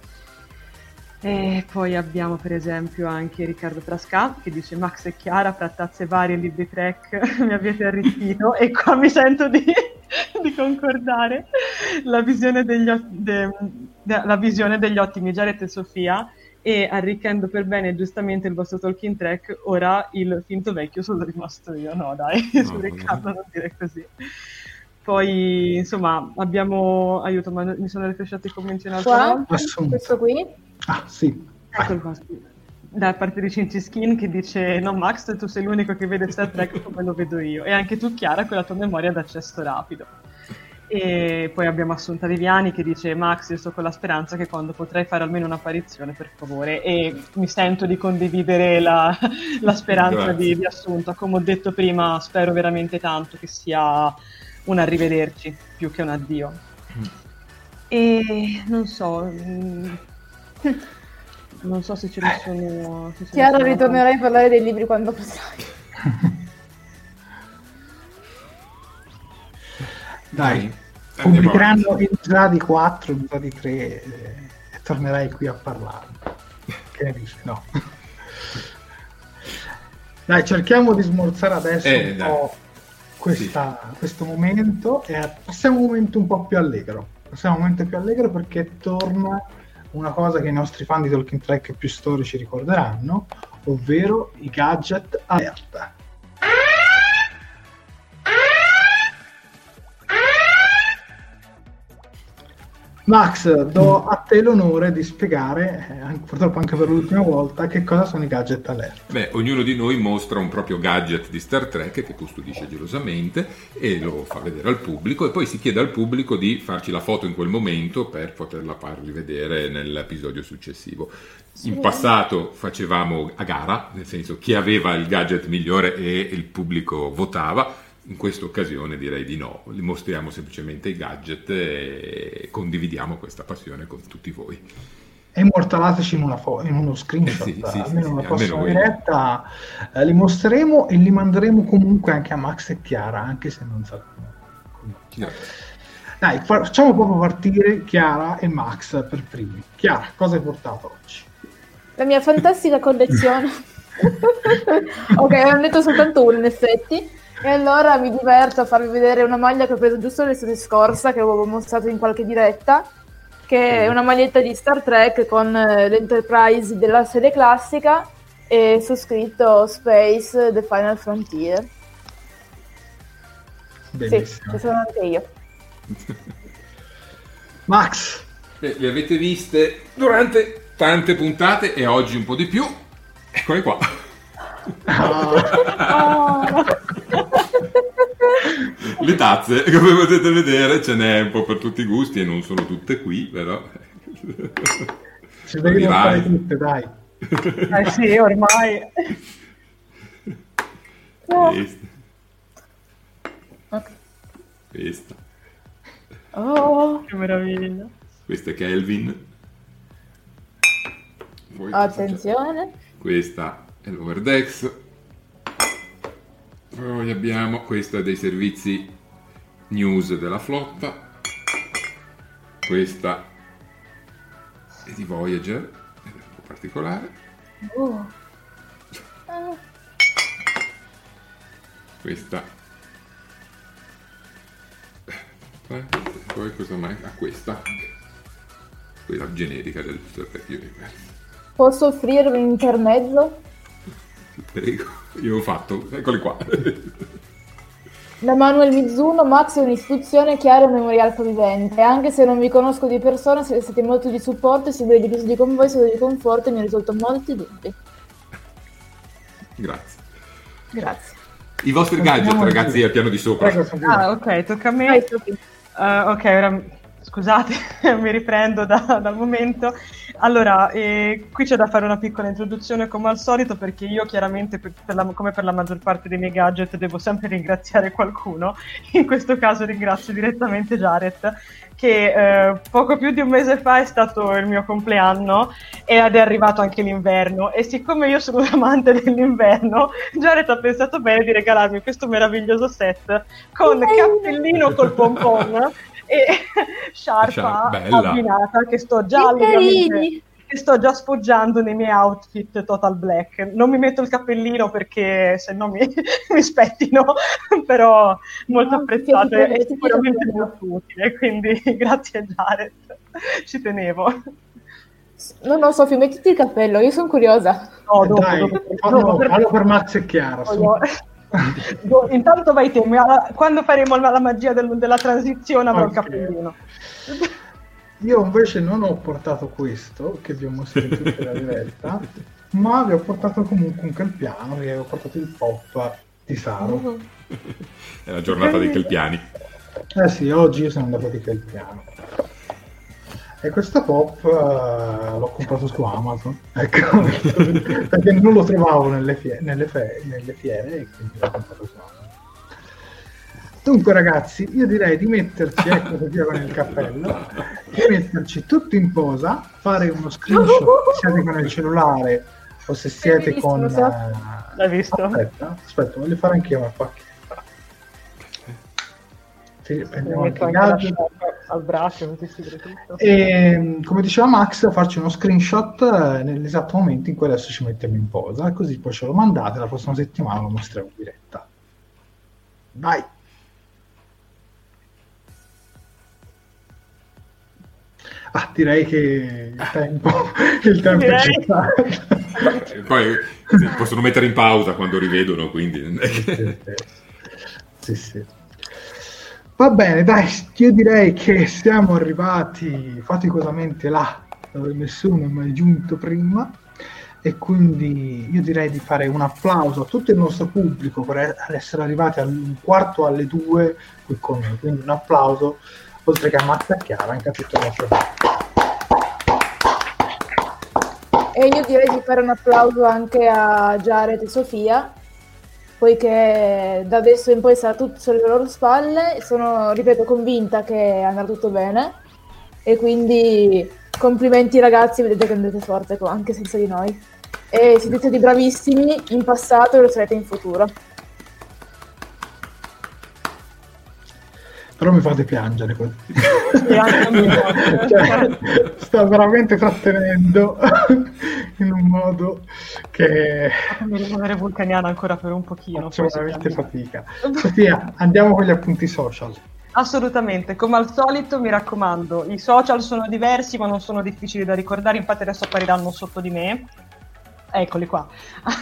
E poi abbiamo per esempio anche Riccardo Frasca che dice Max e Chiara, fra tazze varie e libri track mi avete arricchito e qua mi sento di, di concordare la visione, degli, de, de, la visione degli ottimi Jared e Sofia e arricchendo per bene giustamente il vostro talking track, ora il finto vecchio sono rimasto io. No, dai, no, su Riccardo non dire così. Poi, insomma, abbiamo... Aiuto, ma mi sono rifresciati i commenti un'altra volta. Questo qui? Ah, sì. Ecco qua, Da parte di Cinci Skin che dice no Max tu sei l'unico che vede Star Trek come lo vedo io. E anche tu Chiara con la tua memoria d'accesso rapido. E poi abbiamo Assunta Viviani che dice Max io sto con la speranza che quando potrai fare almeno un'apparizione per favore. E mi sento di condividere la, la speranza di, di, Assunta. Come ho detto prima spero veramente tanto che sia un arrivederci più che un addio. Mm. e non so mm, non so se ce ne sono. Se Chiaro, ritornerai a parlare dei libri quando potrai. Dai, pubblicheranno il di 4, il di 3 e tornerai qui a parlare. Che ne dici? No. Dai, cerchiamo di smorzare adesso eh, un po' questa, sì. questo momento e passiamo a un momento un po' più allegro. Passiamo a un momento più allegro perché torna una cosa che i nostri fan di Talking Track più storici ricorderanno, ovvero i gadget alerta. Max, do a te l'onore di spiegare, eh, purtroppo anche per l'ultima volta, che cosa sono i gadget alert. Beh, ognuno di noi mostra un proprio gadget di Star Trek che custodisce gelosamente e lo fa vedere al pubblico e poi si chiede al pubblico di farci la foto in quel momento per poterla farli vedere nell'episodio successivo. In passato facevamo a gara, nel senso chi aveva il gadget migliore e il pubblico votava in questa occasione direi di no, li mostriamo semplicemente i gadget e condividiamo questa passione con tutti voi. E immortalateci in, fo- in uno screenshot, eh sì, sì, almeno sì, una prossima diretta, eh, li mostreremo e li manderemo comunque anche a Max e Chiara, anche se non sappiamo. Dai, facciamo proprio partire Chiara e Max per primi. Chiara, cosa hai portato oggi? La mia fantastica collezione. ok, ho detto soltanto uno in effetti. E allora mi diverto a farvi vedere una maglia che ho preso giusto l'estate scorsa, che avevo mostrato in qualche diretta, che è una maglietta di Star Trek con eh, l'Enterprise della serie classica e su scritto Space The Final Frontier. Benissimo. Sì, ci sono anche io. Max. Beh, le avete viste durante tante puntate e oggi un po' di più. Eccole qua. Oh. Le tazze, come potete vedere, ce n'è un po' per tutti i gusti e non sono tutte qui, però. Ce le devi fare tutte, dai. Eh sì, ormai. Questa. Okay. Questa. Oh, che meraviglia. Questa è Kelvin. Poi Attenzione. Questa è l'Overdex. Poi abbiamo questa dei servizi news della flotta. Questa è di Voyager, è un po' particolare. Oh. Questa. Eh, poi cosa mai? Ah, questa. Quella generica del. Posso offrire un intermezzo? Prego, io ho fatto, eccoli qua. Da Manuel Mizuno, Max è un'istituzione chiara e un memorial vivente. Anche se non vi conosco di persona, siete stati molto di supporto e seguire gli episodi con voi, siete di conforto e mi ha risolto molti dubbi. Grazie. Grazie. I vostri gadget, ragazzi, al piano di sopra. Ah, ok, tocca a me. Uh, ok, ora scusate, mi riprendo da, dal momento. Allora, eh, qui c'è da fare una piccola introduzione come al solito perché io chiaramente, per, la, come per la maggior parte dei miei gadget, devo sempre ringraziare qualcuno. In questo caso ringrazio direttamente Jared, che eh, poco più di un mese fa è stato il mio compleanno ed è arrivato anche l'inverno. E siccome io sono un amante dell'inverno, Jared ha pensato bene di regalarmi questo meraviglioso set con cappellino col pompon e sciarpa abbinata che sto già che sto già spoggiando nei miei outfit total black. Non mi metto il cappellino perché se no mi, mi spettino, però molto no, apprezzato e sicuramente molto utile, quindi grazie Jared, ci tenevo. No, no, Sofì, mettiti il cappello, io sono curiosa. No, dopo, Dai, dopo, dopo, dopo, per... per Max e Chiara. Boh, intanto vai te, quando faremo la, magia del, della transizione avrò okay. il cappellino. Io invece non ho portato questo, che vi ho mostrato in tutta la diretta, ma vi ho portato comunque un calpiano, perché ho portato il pop di Saro. È la giornata dei calpiani. Eh sì, oggi io sono andato di calpiano. E questa pop uh, l'ho comprato su Amazon, ecco, perché non lo trovavo nelle, fie- nelle, fe- nelle fiere e quindi l'ho comprato su Amazon. Dunque ragazzi, io direi di metterci, ecco che con il cappello, di metterci tutto in posa, fare uno screenshot se siete con il cellulare o se siete visto, con... Uh... L'hai visto? Aspetta, aspetta, voglio fare anch'io una pacchia. Sì, prendiamo anche il gadget al braccio e come diceva Max farci uno screenshot eh, nell'esatto momento in cui adesso ci mettiamo in posa così poi ce lo mandate la prossima settimana lo mostriamo in diretta vai Ah, direi che il tempo, il tempo direi. è Poi sì, possono mettere in pausa quando rivedono, quindi... sì, sì. sì. Va bene, dai, io direi che siamo arrivati faticosamente là dove nessuno è mai giunto prima. E quindi io direi di fare un applauso a tutto il nostro pubblico per essere arrivati al quarto alle due qui con noi, quindi un applauso oltre che a Mazza Chiara anche a tutto il nostro pubblico. E io direi di fare un applauso anche a Jared e Sofia, poiché da adesso in poi sarà tutto sulle loro spalle. Sono, ripeto, convinta che andrà tutto bene. E quindi complimenti ragazzi, vedete che andate forte anche senza di noi. E siete stati bravissimi in passato e lo sarete in futuro. Però mi fate piangere così. cioè, sto veramente trattenendo in un modo che... Fammi rimanere vulcaniana ancora per un pochino. Faccio veramente fatica. Sofia, andiamo con gli appunti social. Assolutamente, come al solito mi raccomando, i social sono diversi ma non sono difficili da ricordare, infatti adesso appariranno sotto di me. Eccoli qua.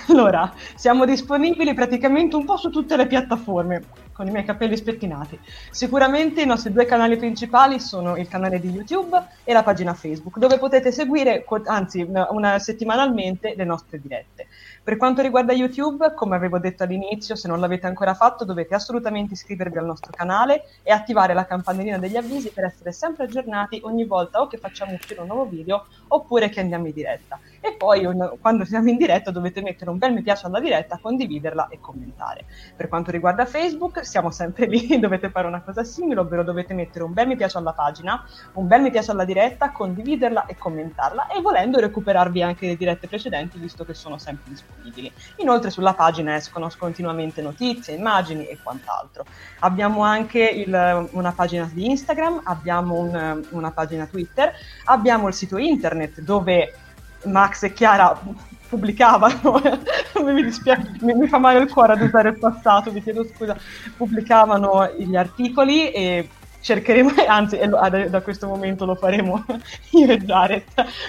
Allora, siamo disponibili praticamente un po' su tutte le piattaforme con i miei capelli spettinati. Sicuramente i nostri due canali principali sono il canale di YouTube e la pagina Facebook, dove potete seguire, anzi, una settimanalmente le nostre dirette. Per quanto riguarda YouTube, come avevo detto all'inizio, se non l'avete ancora fatto, dovete assolutamente iscrivervi al nostro canale e attivare la campanellina degli avvisi per essere sempre aggiornati ogni volta o che facciamo uscire un nuovo video oppure che andiamo in diretta. E poi quando siamo in diretta dovete mettere un bel mi piace alla diretta, condividerla e commentare. Per quanto riguarda Facebook, siamo sempre lì, dovete fare una cosa simile, ovvero dovete mettere un bel mi piace alla pagina, un bel mi piace alla diretta, condividerla e commentarla e volendo recuperarvi anche le dirette precedenti visto che sono sempre disponibili. Inoltre sulla pagina escono continuamente notizie, immagini e quant'altro. Abbiamo anche il, una pagina di Instagram, abbiamo un, una pagina Twitter, abbiamo il sito internet dove Max e Chiara pubblicavano, mi, dispiace, mi, mi, fa male il cuore ad usare il passato, vi chiedo scusa, pubblicavano gli articoli e cercheremo, anzi da questo momento lo faremo io e Jared.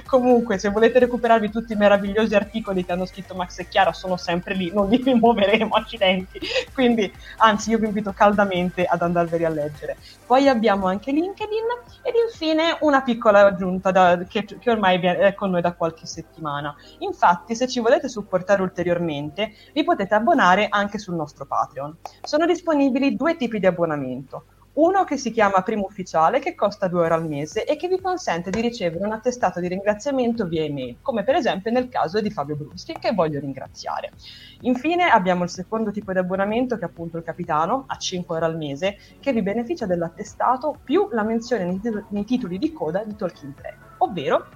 Comunque, se volete recuperarvi tutti i meravigliosi articoli che hanno scritto Max e Chiara, sono sempre lì, non li rimuoveremo, accidenti. Quindi, anzi, io vi invito caldamente ad andarveli a leggere. Poi abbiamo anche LinkedIn ed infine una piccola aggiunta da, che, che ormai è con noi da qualche settimana. Infatti, se ci volete supportare ulteriormente, vi potete abbonare anche sul nostro Patreon. Sono disponibili due tipi di abbonamento uno che si chiama Primo Ufficiale, che costa 2 euro al mese e che vi consente di ricevere un attestato di ringraziamento via email, come per esempio nel caso di Fabio Bruschi, che voglio ringraziare. Infine abbiamo il secondo tipo di abbonamento, che è appunto il Capitano, a 5 euro al mese, che vi beneficia dell'attestato più la menzione nei, tit- nei titoli di coda di Tolkien 3, ovvero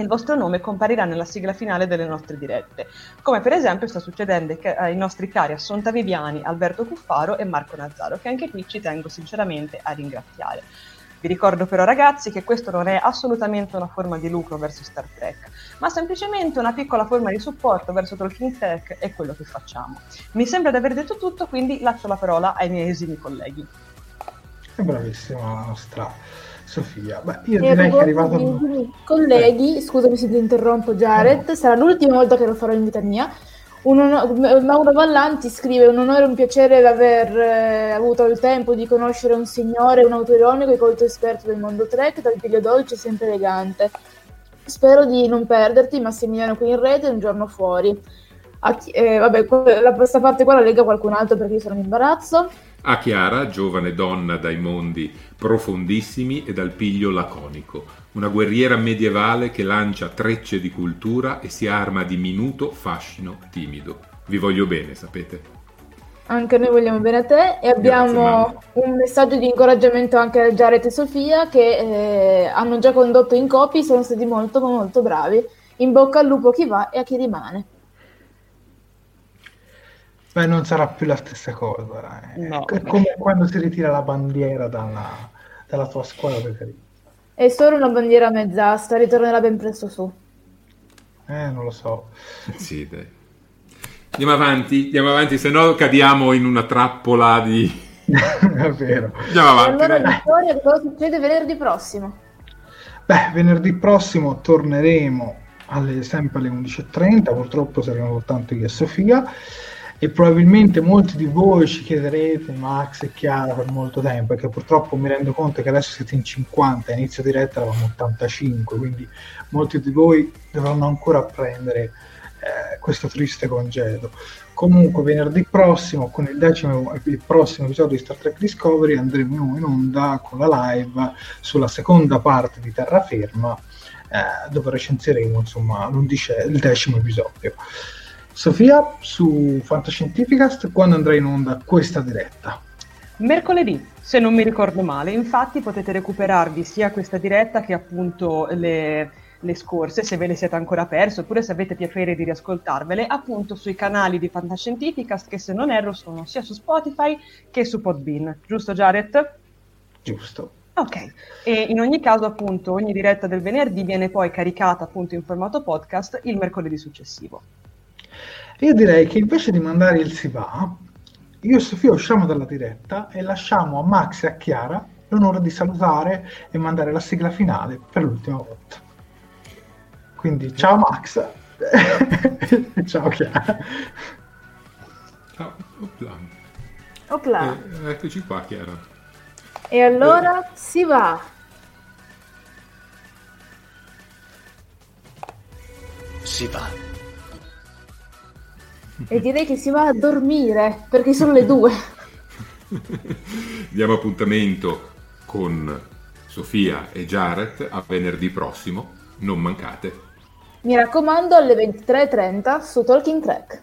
il vostro nome comparirà nella sigla finale delle nostre dirette, come per esempio sta succedendo ai nostri cari Assunta Viviani, Alberto Cuffaro e Marco Nazzaro, che anche qui ci tengo sinceramente a ringraziare. Vi ricordo però ragazzi che questo non è assolutamente una forma di lucro verso Star Trek, ma semplicemente una piccola forma di supporto verso Tolkien Tech e quello che facciamo. Mi sembra di aver detto tutto, quindi lascio la parola ai miei esimi colleghi. Bravissima la nostra Sofia. Beh, io e direi che è arrivato... Colleghi, eh. scusami se ti interrompo Jared, no. sarà l'ultima volta che lo farò in vita mia. Un onore... Mauro Vallanti scrive un onore e un piacere aver eh, avuto il tempo di conoscere un signore, un autoronico e colto esperto del mondo trek, dal piglio dolce e sempre elegante. Spero di non perderti, Massimiliano qui in rete un giorno fuori. Chi... Eh, vabbè, la, questa parte qua la lega qualcun altro perché io sono in imbarazzo. A Chiara, giovane donna dai mondi profondissimi e dal piglio laconico, una guerriera medievale che lancia trecce di cultura e si arma di minuto fascino timido. Vi voglio bene, sapete? Anche noi vogliamo bene a te e abbiamo Grazie, un messaggio di incoraggiamento anche a Jared e Sofia che eh, hanno già condotto in copy, sono stati molto molto bravi. In bocca al lupo a chi va e a chi rimane. Beh, non sarà più la stessa cosa. Eh. No. È come quando si ritira la bandiera dalla, dalla tua scuola preferita. È solo una bandiera mezz'asta, ritornerà ben presto su. Eh, non lo so. sì, dai. Andiamo avanti, andiamo avanti, se no cadiamo in una trappola di... è vero. Andiamo avanti. E allora, Vittoria, cosa succede venerdì prossimo? Beh, venerdì prossimo torneremo alle, sempre alle 11.30, purtroppo saremo soltanto io e Sofia e probabilmente molti di voi ci chiederete Max e Chiara per molto tempo perché purtroppo mi rendo conto che adesso siete in 50 inizio diretta eravamo 85 quindi molti di voi dovranno ancora apprendere eh, questo triste congedo. Comunque venerdì prossimo con il decimo il prossimo episodio di Star Trek Discovery andremo in onda con la live sulla seconda parte di Terraferma eh, dove recensiremo insomma il decimo episodio Sofia, su Fantascientificast, quando andrà in onda questa diretta? Mercoledì, se non mi ricordo male. Infatti potete recuperarvi sia questa diretta che appunto le, le scorse, se ve le siete ancora perse, oppure se avete piacere di riascoltarvele, appunto sui canali di Fantascientificast, che se non erro sono sia su Spotify che su Podbean. Giusto Jared? Giusto. Ok, e in ogni caso appunto ogni diretta del venerdì viene poi caricata appunto in formato podcast il mercoledì successivo. Io direi che invece di mandare il si va, io e Sofia usciamo dalla diretta e lasciamo a Max e a Chiara l'onore di salutare e mandare la sigla finale per l'ultima volta. Quindi ciao Max ciao Chiara. Ciao, Opla. Opla. Eh, eccoci qua Chiara. E allora eh. si va. Si va e direi che si va a dormire perché sono le due. Diamo appuntamento con Sofia e Jared a venerdì prossimo, non mancate. Mi raccomando alle 23.30 su Talking Track.